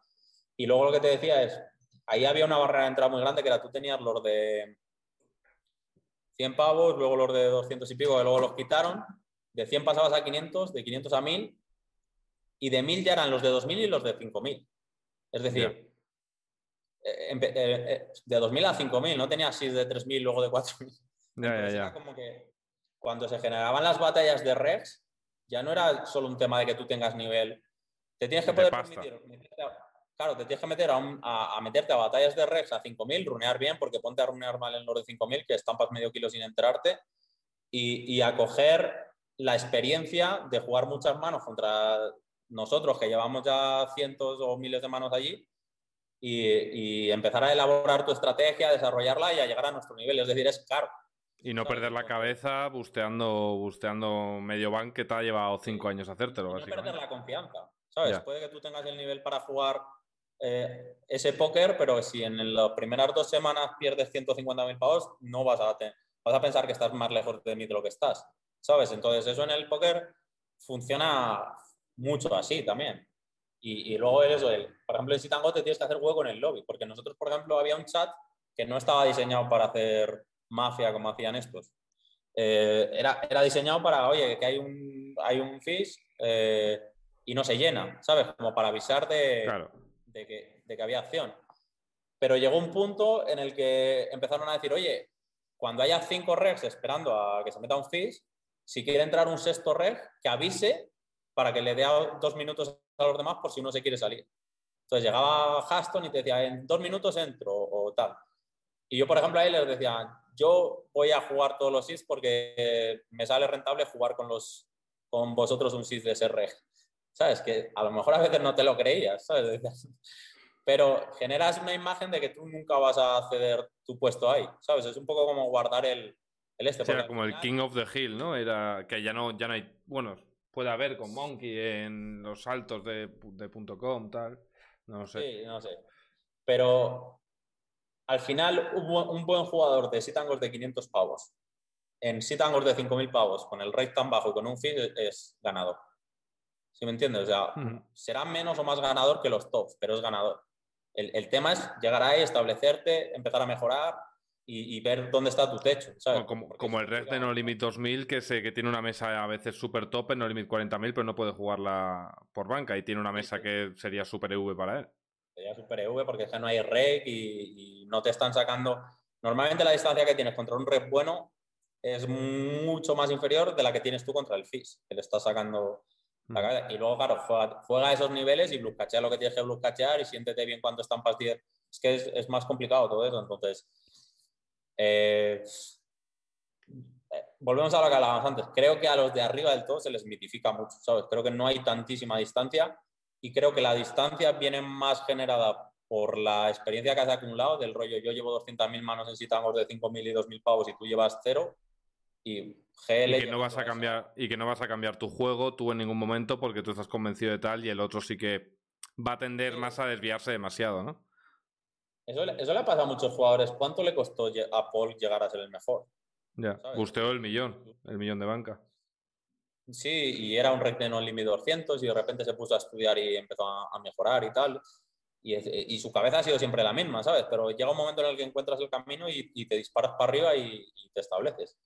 Y luego lo que te decía es, ahí había una barrera de entrada muy grande que era tú tenías los de 100 pavos, luego los de 200 y pico, que luego los quitaron. De 100 pasabas a 500, de 500 a 1000, y de 1000 ya eran los de 2000 y los de 5000. Es decir, eh, eh, eh, de 2000 a 5000, no tenía 6 de 3000, luego de 4000. [laughs] Ya, ya, ya. como que cuando se generaban las batallas de Rex, ya no era solo un tema de que tú tengas nivel. Te tienes que De poder pasta. permitir. Claro, te tienes que meter a, un- a- a meterte a batallas de Rex a 5000, runear bien, porque ponte a runear mal en los de 5000, que estampas medio kilo sin enterarte, y, y a coger la experiencia de jugar muchas manos contra nosotros, que llevamos ya cientos o miles de manos allí, y, y empezar a elaborar tu estrategia, desarrollarla y a llegar a nuestro nivel. Es decir, es caro. Y no ¿sabes? perder la cabeza busteando, busteando medio bank que te ha llevado cinco años hacértelo, y no perder la confianza, ¿sabes? Ya. Puede que tú tengas el nivel para jugar eh, ese póker, pero si en las primeras dos semanas pierdes 150.000 pavos, no vas a, vas a pensar que estás más lejos de mí de lo que estás, ¿sabes? Entonces eso en el póker funciona mucho así también. Y, luego eso, el, por ejemplo, en Sitango te tienes que hacer juego con el lobby, porque nosotros, por ejemplo, había un chat que no estaba diseñado para hacer mafia como hacían estos. Eh, era, era diseñado para, oye, que hay un, hay un fish eh, y no se llena, ¿sabes? Como para avisar de. De, que, había acción. Pero llegó un punto en el que empezaron a decir, oye, cuando haya cinco regs esperando a que se meta un fish, si quiere entrar un sexto reg, que avise para que le dé dos minutos a los demás por si uno se quiere salir. Entonces llegaba Haston y te decía, en dos minutos entro o tal. Y yo, por ejemplo, ahí les decía, yo voy a jugar todos los SIS porque me sale rentable jugar con, los, con vosotros un SIS de ese reg. ¿Sabes? Que a lo mejor a veces no te lo creías, ¿sabes? [laughs] Pero generas una imagen de que tú nunca vas a ceder tu puesto ahí, ¿sabes? Es un poco como guardar el, el este. Era como el King of the Hill, ¿no? Era que ya no, ya no hay. Bueno, puede haber con Monkey en los saltos de, de punto .com, tal. No sé. Sí, no sé. Pero al final un buen jugador de sitangos de 500 pavos en sitangos de 5.000 pavos con el rate tan bajo y con un fee es, es ganador. ¿Sí me entiendes? O sea, será menos o más ganador que los tops, pero es ganador. El, el tema es llegar ahí, establecerte, empezar a mejorar y, y ver dónde está tu techo. ¿sabes? Como, como el Red de. No Limit 2000, que, se, que tiene una mesa a veces súper top en No Limit 40.000, pero no puede jugarla por banca. Y tiene una mesa sí. que sería súper EV para él. Sería super EV porque es que no hay rec y, y no te están sacando. Normalmente la distancia que tienes contra un rec bueno es mucho más inferior de la que tienes tú contra el FIS, que le estás sacando. Y luego, claro, juega, a esos niveles y bluscachea lo que tienes que bluscachear y siéntete bien cuando estampas 10. Es que es, es más complicado todo eso. Entonces, eh, eh, volvemos a lo que hablábamos antes. Creo que a los de arriba del todo se les mitifica mucho, ¿sabes? Creo que no hay tantísima distancia y creo que la distancia viene más generada por la experiencia que has acumulado del rollo yo llevo 200.000 manos en sitangos de 5.000 y 2.000 pavos y tú llevas cero y GL Y que no vas a cambiar, y que no vas a cambiar tu juego tú en ningún momento porque tú estás convencido de tal y el otro sí que va a tender Sí. más a desviarse demasiado, ¿no? Eso, le- eso le ha pasado a muchos jugadores. ¿Cuánto le costó a Paul llegar a ser el mejor? Ya. ¿Sabes? Busteó el millón, el millón de banca. Sí, y era un rec de no limit 200 y de repente se puso a estudiar y empezó a, a mejorar y tal. Y, es- y su cabeza ha sido siempre la misma, ¿sabes? Pero llega un momento en el que encuentras el camino y, y te disparas para arriba y, y te estableces.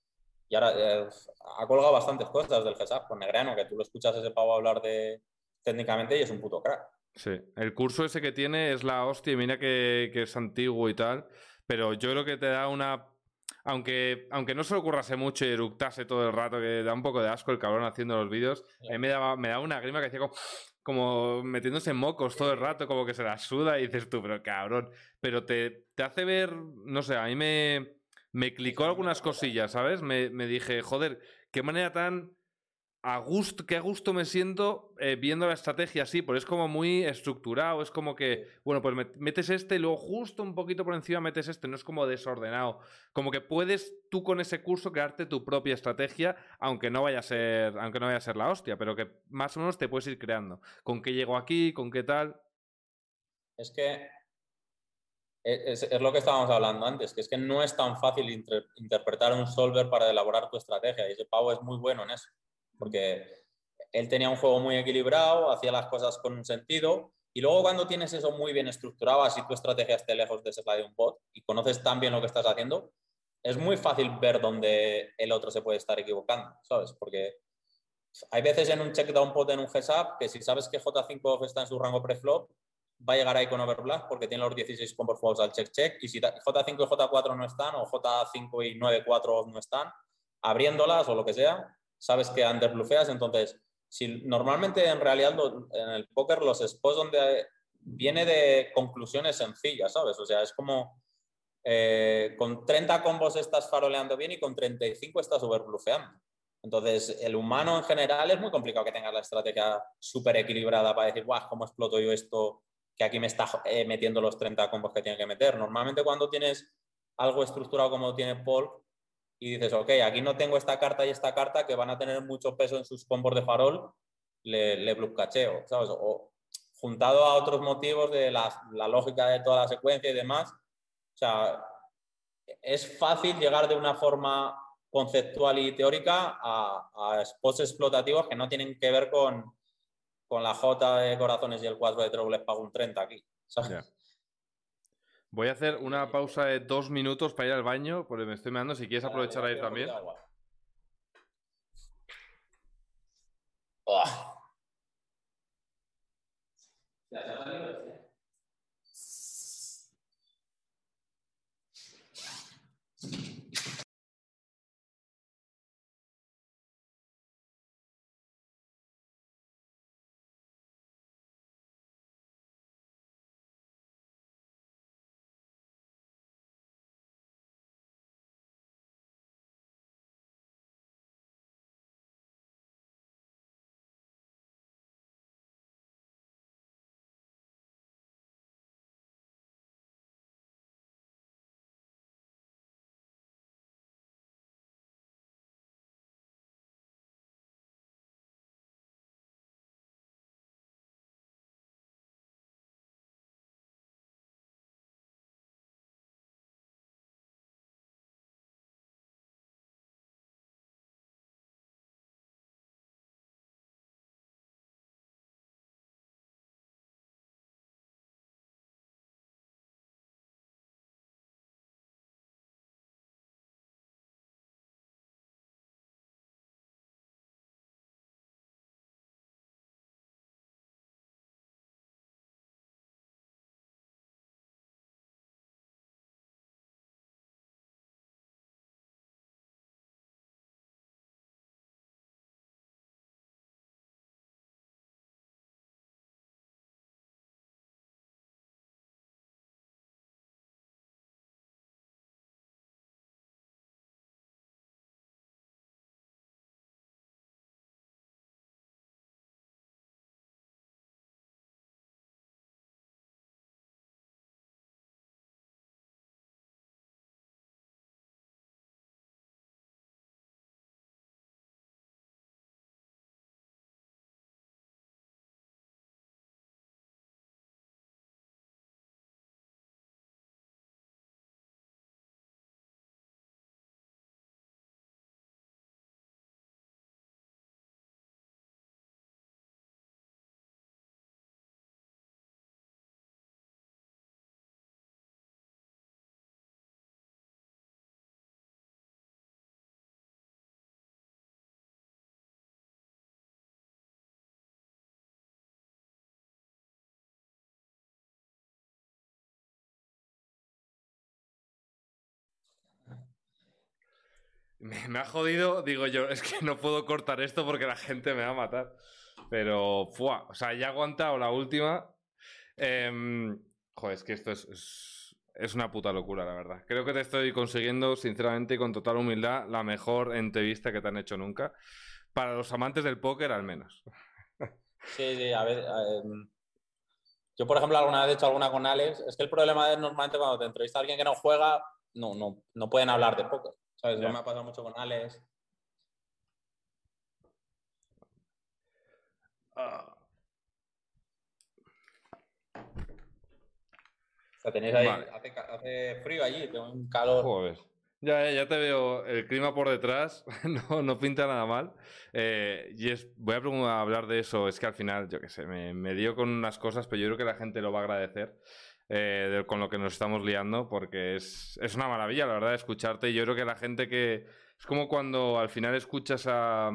Y ahora eh, ha colgado bastantes cosas del GESAP con Negreano, que tú lo escuchas ese pavo hablar de técnicamente y es un puto crack. Sí, el curso ese que tiene es la hostia, mira que, que es antiguo y tal, pero yo creo que te da una... Aunque, aunque no se le ocurrase mucho y eructase todo el rato, que da un poco de asco el cabrón haciendo los vídeos, a mí me daba, me daba una grima que hacía como, como metiéndose en mocos todo el rato, como que se la suda y dices tú, pero cabrón, pero te, te hace ver, no sé, a mí me, me clicó algunas cosillas, ¿sabes? Me, me dije, joder, qué manera tan a gusto, qué a gusto me siento eh, viendo la estrategia así, porque es como muy estructurado, es como que, bueno, pues met- metes este y luego justo un poquito por encima metes este, no es como desordenado, como que puedes tú con ese curso crearte tu propia estrategia, aunque no vaya a ser, aunque no vaya a ser la hostia, pero que más o menos te puedes ir creando, con qué llego aquí, con qué tal, Es que es, es lo que estábamos hablando antes, que es que no es tan fácil inter- interpretar un solver para elaborar tu estrategia y ese pavo es muy bueno en eso, porque él tenía un juego muy equilibrado, hacía las cosas con un sentido y luego cuando tienes eso muy bien estructurado, así tu estrategia esté lejos de ser la de un bot y conoces tan bien lo que estás haciendo, es muy fácil ver dónde el otro se puede estar equivocando, ¿sabes? Porque hay veces en un check down pot en un GSAP que si sabes que J5 off está en su rango preflop, va a llegar ahí con overblast porque tiene los 16 combos jugados al check check y si J5 y J4 no están o J5 y 9-4 no están, abriéndolas o lo que sea, sabes que underbluffeas, entonces si normalmente en realidad en el póker los spots donde viene de conclusiones sencillas, ¿sabes? O sea, es como eh, con 30 combos estás faroleando bien y con 35 estás overbluffeando. Entonces, el humano en general es muy complicado que tenga la estrategia súper equilibrada para decir, guau, ¿cómo exploto yo esto que aquí me está eh, metiendo los 30 combos que tiene que meter? Normalmente cuando tienes algo estructurado como tiene Paul y dices, ok, aquí no tengo esta carta y esta carta que van a tener mucho peso en sus combos de farol, le, le cacheo. O juntado a otros motivos de la, lógica de toda la secuencia y demás, o sea, es fácil llegar de una forma conceptual y teórica a, a explotativos que no tienen que ver con, con la J de corazones y el 4 de troubles pago un 30 aquí. Voy a hacer una pausa de dos minutos para ir al baño, porque me estoy mirando. Si quieres aprovechar ahí también. Me, ha jodido, digo yo, es que no puedo cortar esto porque la gente me va a matar. Pero, ¡fua! O sea, ya he aguantado la última. Em, joder, es que esto es, es, una puta locura, la verdad. Creo que te estoy consiguiendo, sinceramente y con total humildad, la mejor entrevista que te han hecho nunca. Para los amantes del póker, al menos. Sí, sí, a ver. Em, yo, por ejemplo, alguna vez he hecho alguna con Alex. Es que el problema es normalmente cuando te entrevista a alguien que no juega, no, no, no pueden hablar de póker. ¿Sabes? me ha pasado mucho con Alex. Ah. O sea, tenéis ahí, hace, frío allí, tengo un calor. Joder. Ya, ya te veo el clima por detrás, [laughs] no, no pinta nada mal. Eh, y es, voy a, hablar de eso, es que al final, yo qué sé, me, me, dio con unas cosas, pero yo creo que la gente lo va a agradecer. Eh, con lo que nos estamos liando, porque es, es, una maravilla, la verdad, escucharte. Yo creo que la gente que. Es como cuando al final escuchas a.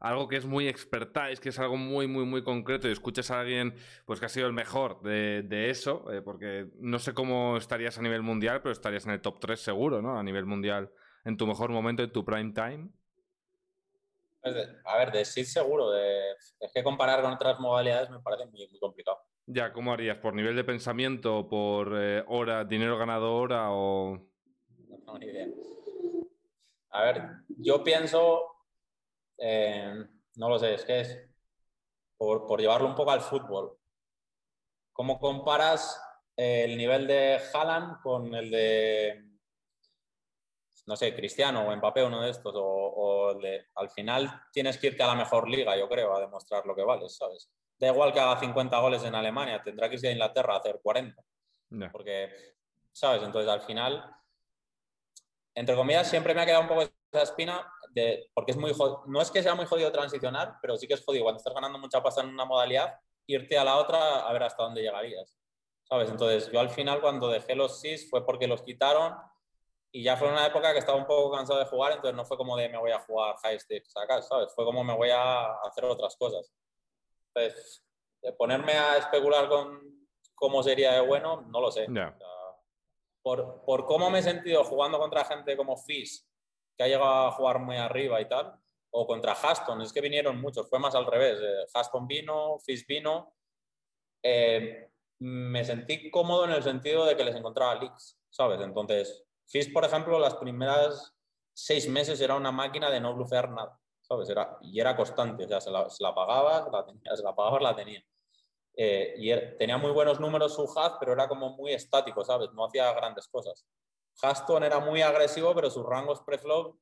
Algo que es muy expertise, que es algo muy, muy, muy concreto, y escuchas a alguien pues que ha sido el mejor de, de eso, eh, porque no sé cómo estarías a nivel mundial, pero estarías en el top 3 seguro, ¿no? A nivel mundial, en tu mejor momento, en tu prime time. A ver, de sí seguro. Es que comparar con otras modalidades me parece muy, muy complicado. Ya, ¿cómo harías? ¿Por nivel de pensamiento? ¿Por eh, hora, dinero ganado hora? O... No tengo ni idea. A ver, yo pienso. Eh, no lo sé, es que es. Por, por, llevarlo un poco al fútbol. ¿Cómo comparas el nivel de Haaland con el de no sé, Cristiano o Mbappé, uno de estos, o, al final tienes que irte a la mejor liga, yo creo, a demostrar lo que vales, ¿sabes? Da igual que haga 50 goles en Alemania, tendrá que irse a Inglaterra a hacer 40. Porque, ¿sabes? Entonces, al final, entre comillas, siempre me ha quedado un poco esa espina de, porque es muy no es que sea muy jodido transicionar, pero sí que es jodido cuando estás ganando mucha pasta en una modalidad, irte a la otra a ver hasta dónde llegarías. ¿Sabes? Entonces, yo al final cuando dejé los SIS fue porque los quitaron y ya fue una época que estaba un poco cansado de jugar, entonces no fue como de me voy a jugar high stakes acá, ¿sabes? Fue como me voy a hacer otras cosas. De ponerme a especular con cómo sería de bueno, no lo sé. por, por, cómo me he sentido jugando contra gente como Fizz, que ha llegado a jugar muy arriba y tal, o contra Haston, es que vinieron muchos, fue más al revés. Eh, Haston vino, Fizz vino. Eh, me sentí cómodo en el sentido de que les encontraba leaks, ¿sabes? Entonces, Fizz, por ejemplo, las primeras seis meses era una máquina de no blufear nada, ¿sabes? Era, y era constante, o sea, se la, se la pagabas, la tenía, [laughs] se la pagabas, la tenía. Eh, y tenía muy buenos números su Haz, pero era como muy estático, ¿sabes? No hacía grandes cosas. Haston era muy agresivo, pero sus rangos pre-flop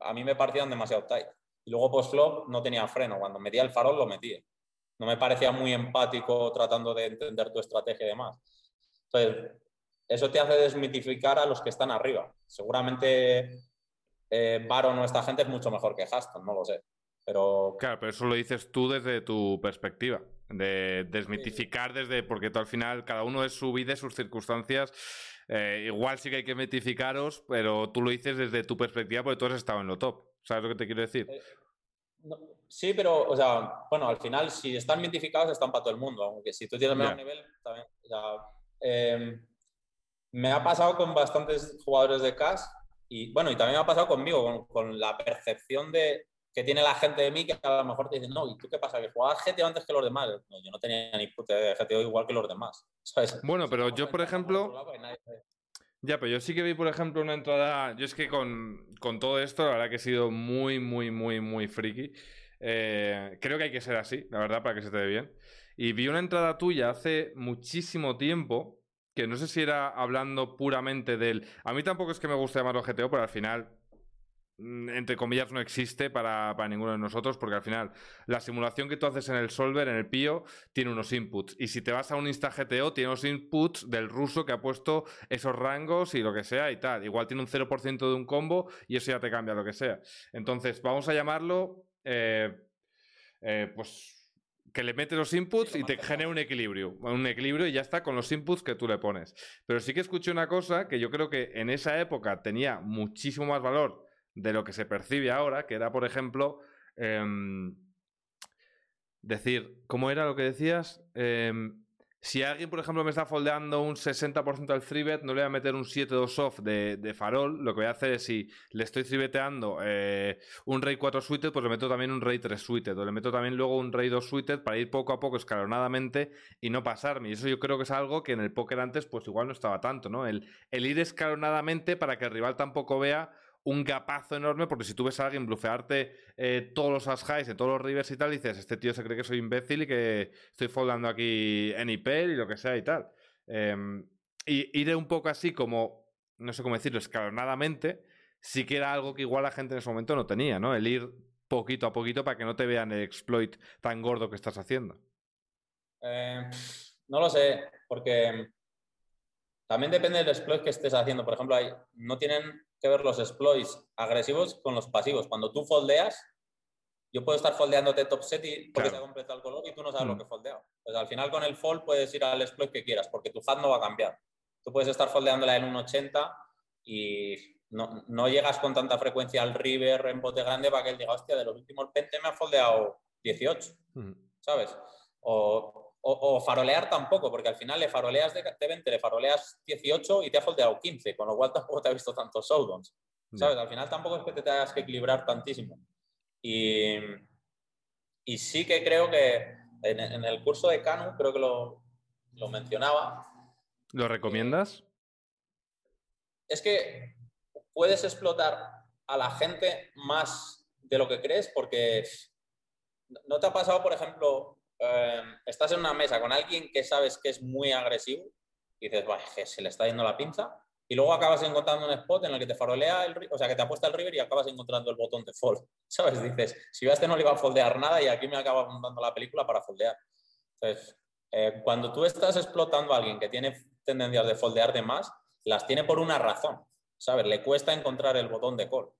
a mí me parecían demasiado tight. Y luego post-flop no tenía freno. Cuando metía el farol, lo metía. No me parecía muy empático tratando de entender tu estrategia y demás. Entonces, eso te hace desmitificar a los que están arriba. Seguramente eh, Baron o esta gente es mucho mejor que Haston, no lo sé. Pero... Claro, pero eso lo dices tú desde tu perspectiva, de desmitificar desde, porque tú al final, cada uno es su vida, sus circunstancias. Eh, igual sí que hay que mitificaros, pero tú lo dices desde tu perspectiva porque tú has estado en lo top. ¿Sabes lo que te quiero decir? Eh, sí, pero, o sea, bueno, al final, si están mitificados, están para todo el mundo. Aunque si tú tienes menos nivel, también. O sea, me ha pasado con bastantes jugadores de cash y bueno, y también me ha pasado conmigo, con, la percepción de que tiene la gente de mí que a lo mejor te dicen, no, ¿y tú qué pasa? ¿Que jugabas GTO antes que los demás? No, yo no tenía ni puta de GTO igual que los demás. [laughs] Bueno, pero yo, por ejemplo... Ya, pero yo sí que vi, por ejemplo, una entrada. Yo es que con, con todo esto, la verdad que he sido muy, muy, muy, muy friki. Eh, creo que hay que ser así, la verdad, para que se te dé bien. Y vi una entrada tuya hace muchísimo tiempo que no sé si era hablando puramente del... A mí tampoco es que me guste llamarlo GTO, pero al final, mm, entre comillas, no existe para, ninguno de nosotros, porque al final la simulación que tú haces en el solver, en el PIO, tiene unos inputs. Y si te vas a un Insta GTO, tiene unos inputs del ruso que ha puesto esos rangos y lo que sea y tal. Igual tiene un 0% de un combo y eso ya te cambia lo que sea. Entonces, vamos a llamarlo... Eh, eh, pues que le metes los inputs y te genera un equilibrio. Un equilibrio y ya está con los inputs que tú le pones. Pero sí que escuché una cosa que yo creo que en esa época tenía muchísimo más valor de lo que se percibe ahora, que era, por ejemplo, em, decir, ¿cómo era lo que decías? Em, si alguien, por ejemplo, me está foldeando un 60% del 3 no le voy a meter un 7-2 soft de, farol. Lo que voy a hacer es, si le estoy 3 eh, un rey 4 suited, pues le meto también un rey 3 suited. O le meto también luego un rey 2 suited para ir poco a poco escalonadamente y no pasarme. Y eso yo creo que es algo que en el póker antes, pues igual no estaba tanto, ¿no? El, el ir escalonadamente para que el rival tampoco vea un gapazo enorme, porque si tú ves a alguien blufearte eh, todos los as highs en todos los rivers y tal, dices, este tío se cree que soy imbécil y que estoy foldando aquí en IPEL y lo que sea y tal. Em, y ir un poco así como, no sé cómo decirlo, escalonadamente, sí que era algo que igual la gente en ese momento no tenía, ¿no? El ir poquito a poquito para que no te vean el exploit tan gordo que estás haciendo. Eh, no lo sé, porque también depende del exploit que estés haciendo. Por ejemplo, hay, no tienen que ver los exploits agresivos con los pasivos. Cuando tú foldeas, yo puedo estar foldeándote top set y porque Claro. se ha completado el color y tú no sabes lo Mm. que he foldeado. Pues al final con el fold puedes ir al exploit que quieras porque tu hand no va a cambiar. Tú puedes estar foldeándola en un 80 y no, no llegas con tanta frecuencia al river en bote grande para que él diga, hostia, de los últimos 20 me ha foldeado 18. Ujú. ¿sabes? O, o- o farolear tampoco, porque al final le faroleas de, de 20, le faroleas 18 y te ha foldeado 15, con lo cual tampoco te ha visto tantos showdowns, ¿sabes? Al final tampoco es que te tengas que equilibrar tantísimo. Y, y sí que creo que en, en el curso de Canu, creo que lo, lo mencionaba, ¿Lo recomiendas? es que puedes explotar a la gente más de lo que crees porque no te ha pasado, por ejemplo, eh, estás en una mesa con alguien que sabes que es muy agresivo y dices, "Buah, es que se le está yendo la pinza y luego acabas encontrando un spot en el que te farolea, el, o sea, que te apuesta el river y acabas encontrando el botón de fold, [laughs] ¿sabes? Dices, si yo a este no le iba a foldear nada y aquí me acaba montando la película para foldear. Entonces, eh, cuando tú estás explotando a alguien que tiene tendencias de foldear de más, las tiene por una razón, ¿sabes? Le cuesta encontrar el botón de call.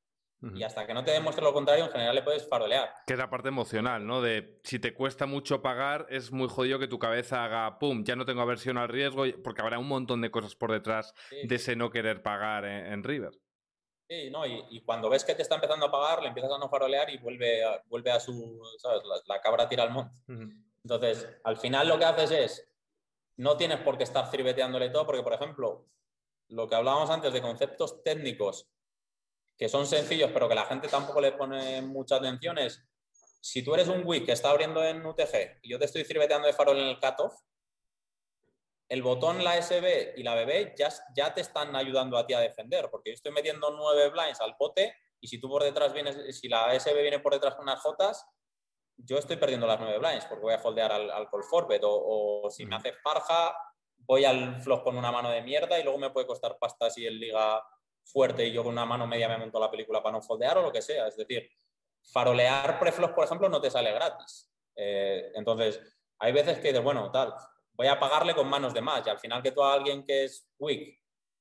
Y hasta que no te demuestre lo contrario, en general le puedes farolear. Que es la parte emocional, ¿no? De si te cuesta mucho pagar, es muy jodido que tu cabeza haga pum, ya no tengo aversión al riesgo, porque habrá un montón de cosas por detrás Sí, de ese no querer pagar en, en River. sí, ¿no? Y, y cuando ves que te está empezando a pagar, le empiezas a no farolear y vuelve a, vuelve a su, ¿sabes? La, la cabra tira al monte. Entonces, al final lo que haces es, no tienes por qué estar cirbeteándole todo, porque, por ejemplo, lo que hablábamos antes de conceptos técnicos que son sencillos, pero que la gente tampoco le pone mucha atención, es, si tú eres un WIC que está abriendo en UTG y yo te estoy cirbeteando de farol en el cutoff, el botón, la SB y la BB ya, ya te están ayudando a ti a defender, porque yo estoy metiendo nueve blinds al pote y si tú por detrás vienes, si la SB viene por detrás con unas jotas, yo estoy perdiendo las nueve blinds porque voy a foldear al, al call forward o, o si me hace farja, voy al flop con una mano de mierda y luego me puede costar pasta si él liga fuerte y yo con una mano media me monto la película para no foldear o lo que sea. Es decir, farolear preflop, por ejemplo, no te sale gratis. Eh, entonces, hay veces que dices, bueno, tal, voy a pagarle con manos de más y al final que tú a alguien que es weak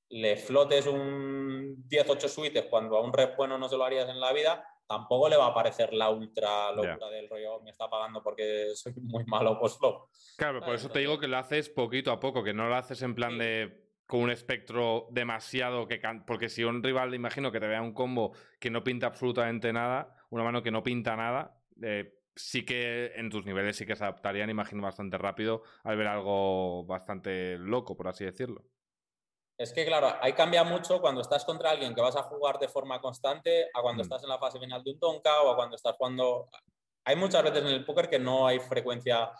le flotes un 10-8 suites cuando a un rep bueno no se lo harías en la vida, tampoco le va a parecer la ultra locura del rollo me está pagando porque soy muy malo post flop. Claro, por Vale, eso te digo que lo haces poquito a poco, que no lo haces en plan Sí. de con un espectro demasiado que can- porque si un rival imagino que te vea un combo que no pinta absolutamente nada, una mano que no pinta nada, eh, sí que en tus niveles sí que se adaptarían, imagino, bastante rápido al ver algo bastante loco, por así decirlo. Es que, claro, ahí cambia mucho cuando estás contra alguien que vas a jugar de forma constante a cuando Mm. estás en la fase final de un Tonka o a cuando estás jugando. Hay muchas veces en el póker que no hay frecuencia.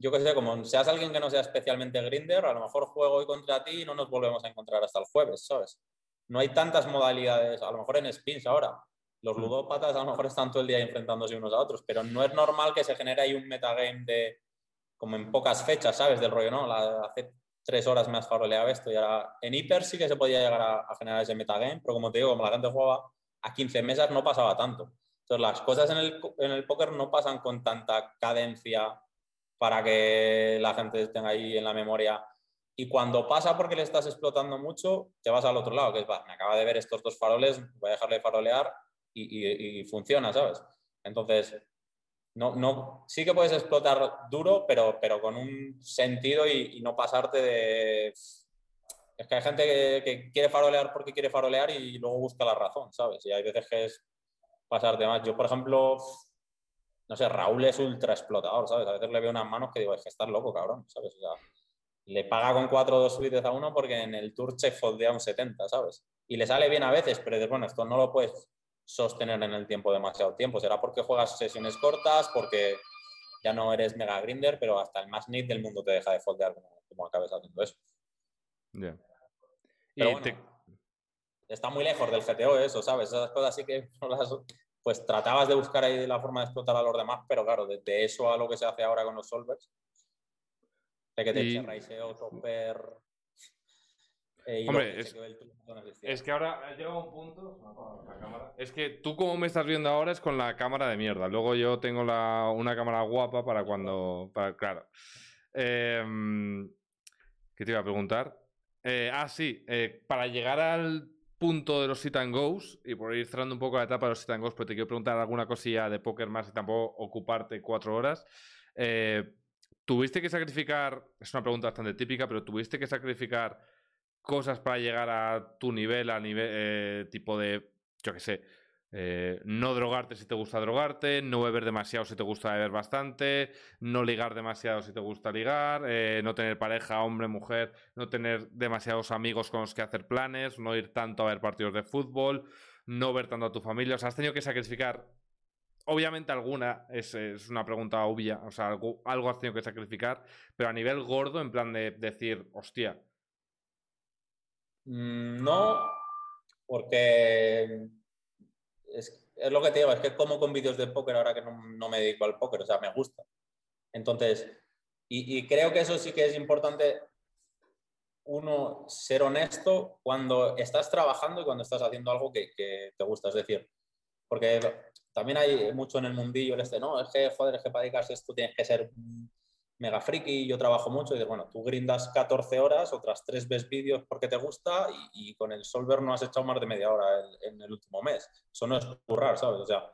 Yo que sé, como seas alguien que no sea especialmente grinder, a lo mejor juego hoy contra ti y no nos volvemos a encontrar hasta el jueves, ¿sabes? No hay tantas modalidades, a lo mejor en spins ahora. Los Mm. ludópatas a lo mejor están todo el día enfrentándose unos a otros, pero no es normal que se genere ahí un metagame de como en pocas fechas, ¿sabes? Del rollo, ¿no? La, hace tres horas me has faroleado esto y ahora en hiper sí que se podía llegar a, a generar ese metagame, pero como te digo, como la gente jugaba a 15 mesas no pasaba tanto. Entonces las cosas en el, en el póker no pasan con tanta cadencia para que la gente tenga ahí en la memoria. Y cuando pasa porque le estás explotando mucho, te vas al otro lado, que es, me acaba de ver estos dos faroles, voy a dejarle farolear y, y- y funciona, ¿sabes? Entonces, no, no, sí que puedes explotar duro, pero, pero con un sentido y, y no pasarte de... Es que hay gente que, que quiere farolear porque quiere farolear y luego busca la razón, ¿sabes? Y hay veces que es pasarte más. Yo, por ejemplo, no sé, Raúl es ultra explotador, ¿sabes? A veces le veo unas manos que digo, es que estás loco, cabrón, ¿sabes? O sea, le paga con 4 o 2 suites a uno porque en el tour se foldea un 70, ¿sabes? Y le sale bien a veces, pero dices, bueno, esto no lo puedes sostener en el tiempo demasiado tiempo. Será porque juegas sesiones cortas, porque ya no eres mega grinder, pero hasta el más nit del mundo te deja de foldear como, como acabes haciendo eso. Ya. Bueno, te- está muy lejos del GTO eso, ¿sabes? Esas cosas sí que no las- pues tratabas de buscar ahí la forma de explotar a los demás, pero claro, desde eso a lo que se hace ahora con los solvers, de que te Y- eche raiseo, topper... eh, Hombre, es-. Es que ahora llega un punto. Es que tú, como me estás viendo ahora, es con la cámara de mierda. Luego yo tengo la, una cámara guapa para cuando. Para, claro. Em, ¿Qué te iba a preguntar? Eh, ah, sí. eh, para llegar al punto de los sit and goes y por ir cerrando un poco la etapa de los sit and goes, pues te quiero preguntar alguna cosilla de póker más y tampoco ocuparte cuatro horas. Eh, ¿Tuviste que sacrificar, es una pregunta bastante típica, pero tuviste que sacrificar cosas para llegar a tu nivel, a nivel eh, tipo de, yo qué sé, eh, no drogarte si te gusta drogarte, no beber demasiado si te gusta beber bastante, no ligar demasiado si te gusta ligar, eh, no tener pareja, hombre, mujer, no tener demasiados amigos con los que hacer planes, no ir tanto a ver partidos de fútbol, no ver tanto a tu familia. O sea, has tenido que sacrificar. Obviamente alguna es, una pregunta obvia, o sea, algo, algo has tenido que sacrificar, pero a nivel gordo, en plan de decir, hostia, Mm, No, porque es, lo que te digo, es que como con vídeos de póker ahora que no, no me dedico al póker, o sea, me gusta. Entonces, y, y creo que eso sí que es importante, uno, ser honesto cuando estás trabajando y cuando estás haciendo algo que, que te gusta. Es decir, porque también hay mucho en el mundillo el este, no, es que, joder, es que para dedicarse esto tienes que ser mega friki, yo trabajo mucho y dices, bueno, tú grindas 14 horas, otras 3 ves vídeos porque te gusta y, con el solver no has echado más de media hora en, el último mes. Eso no es currar, ¿sabes? O sea,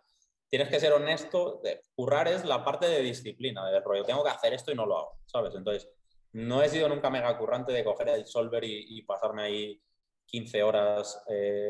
tienes que ser honesto. Currar es la parte de disciplina, del rollo. Tengo que hacer esto y no lo hago, ¿sabes? Entonces, no he sido nunca mega currante de coger el solver y, y pasarme ahí 15 horas eh,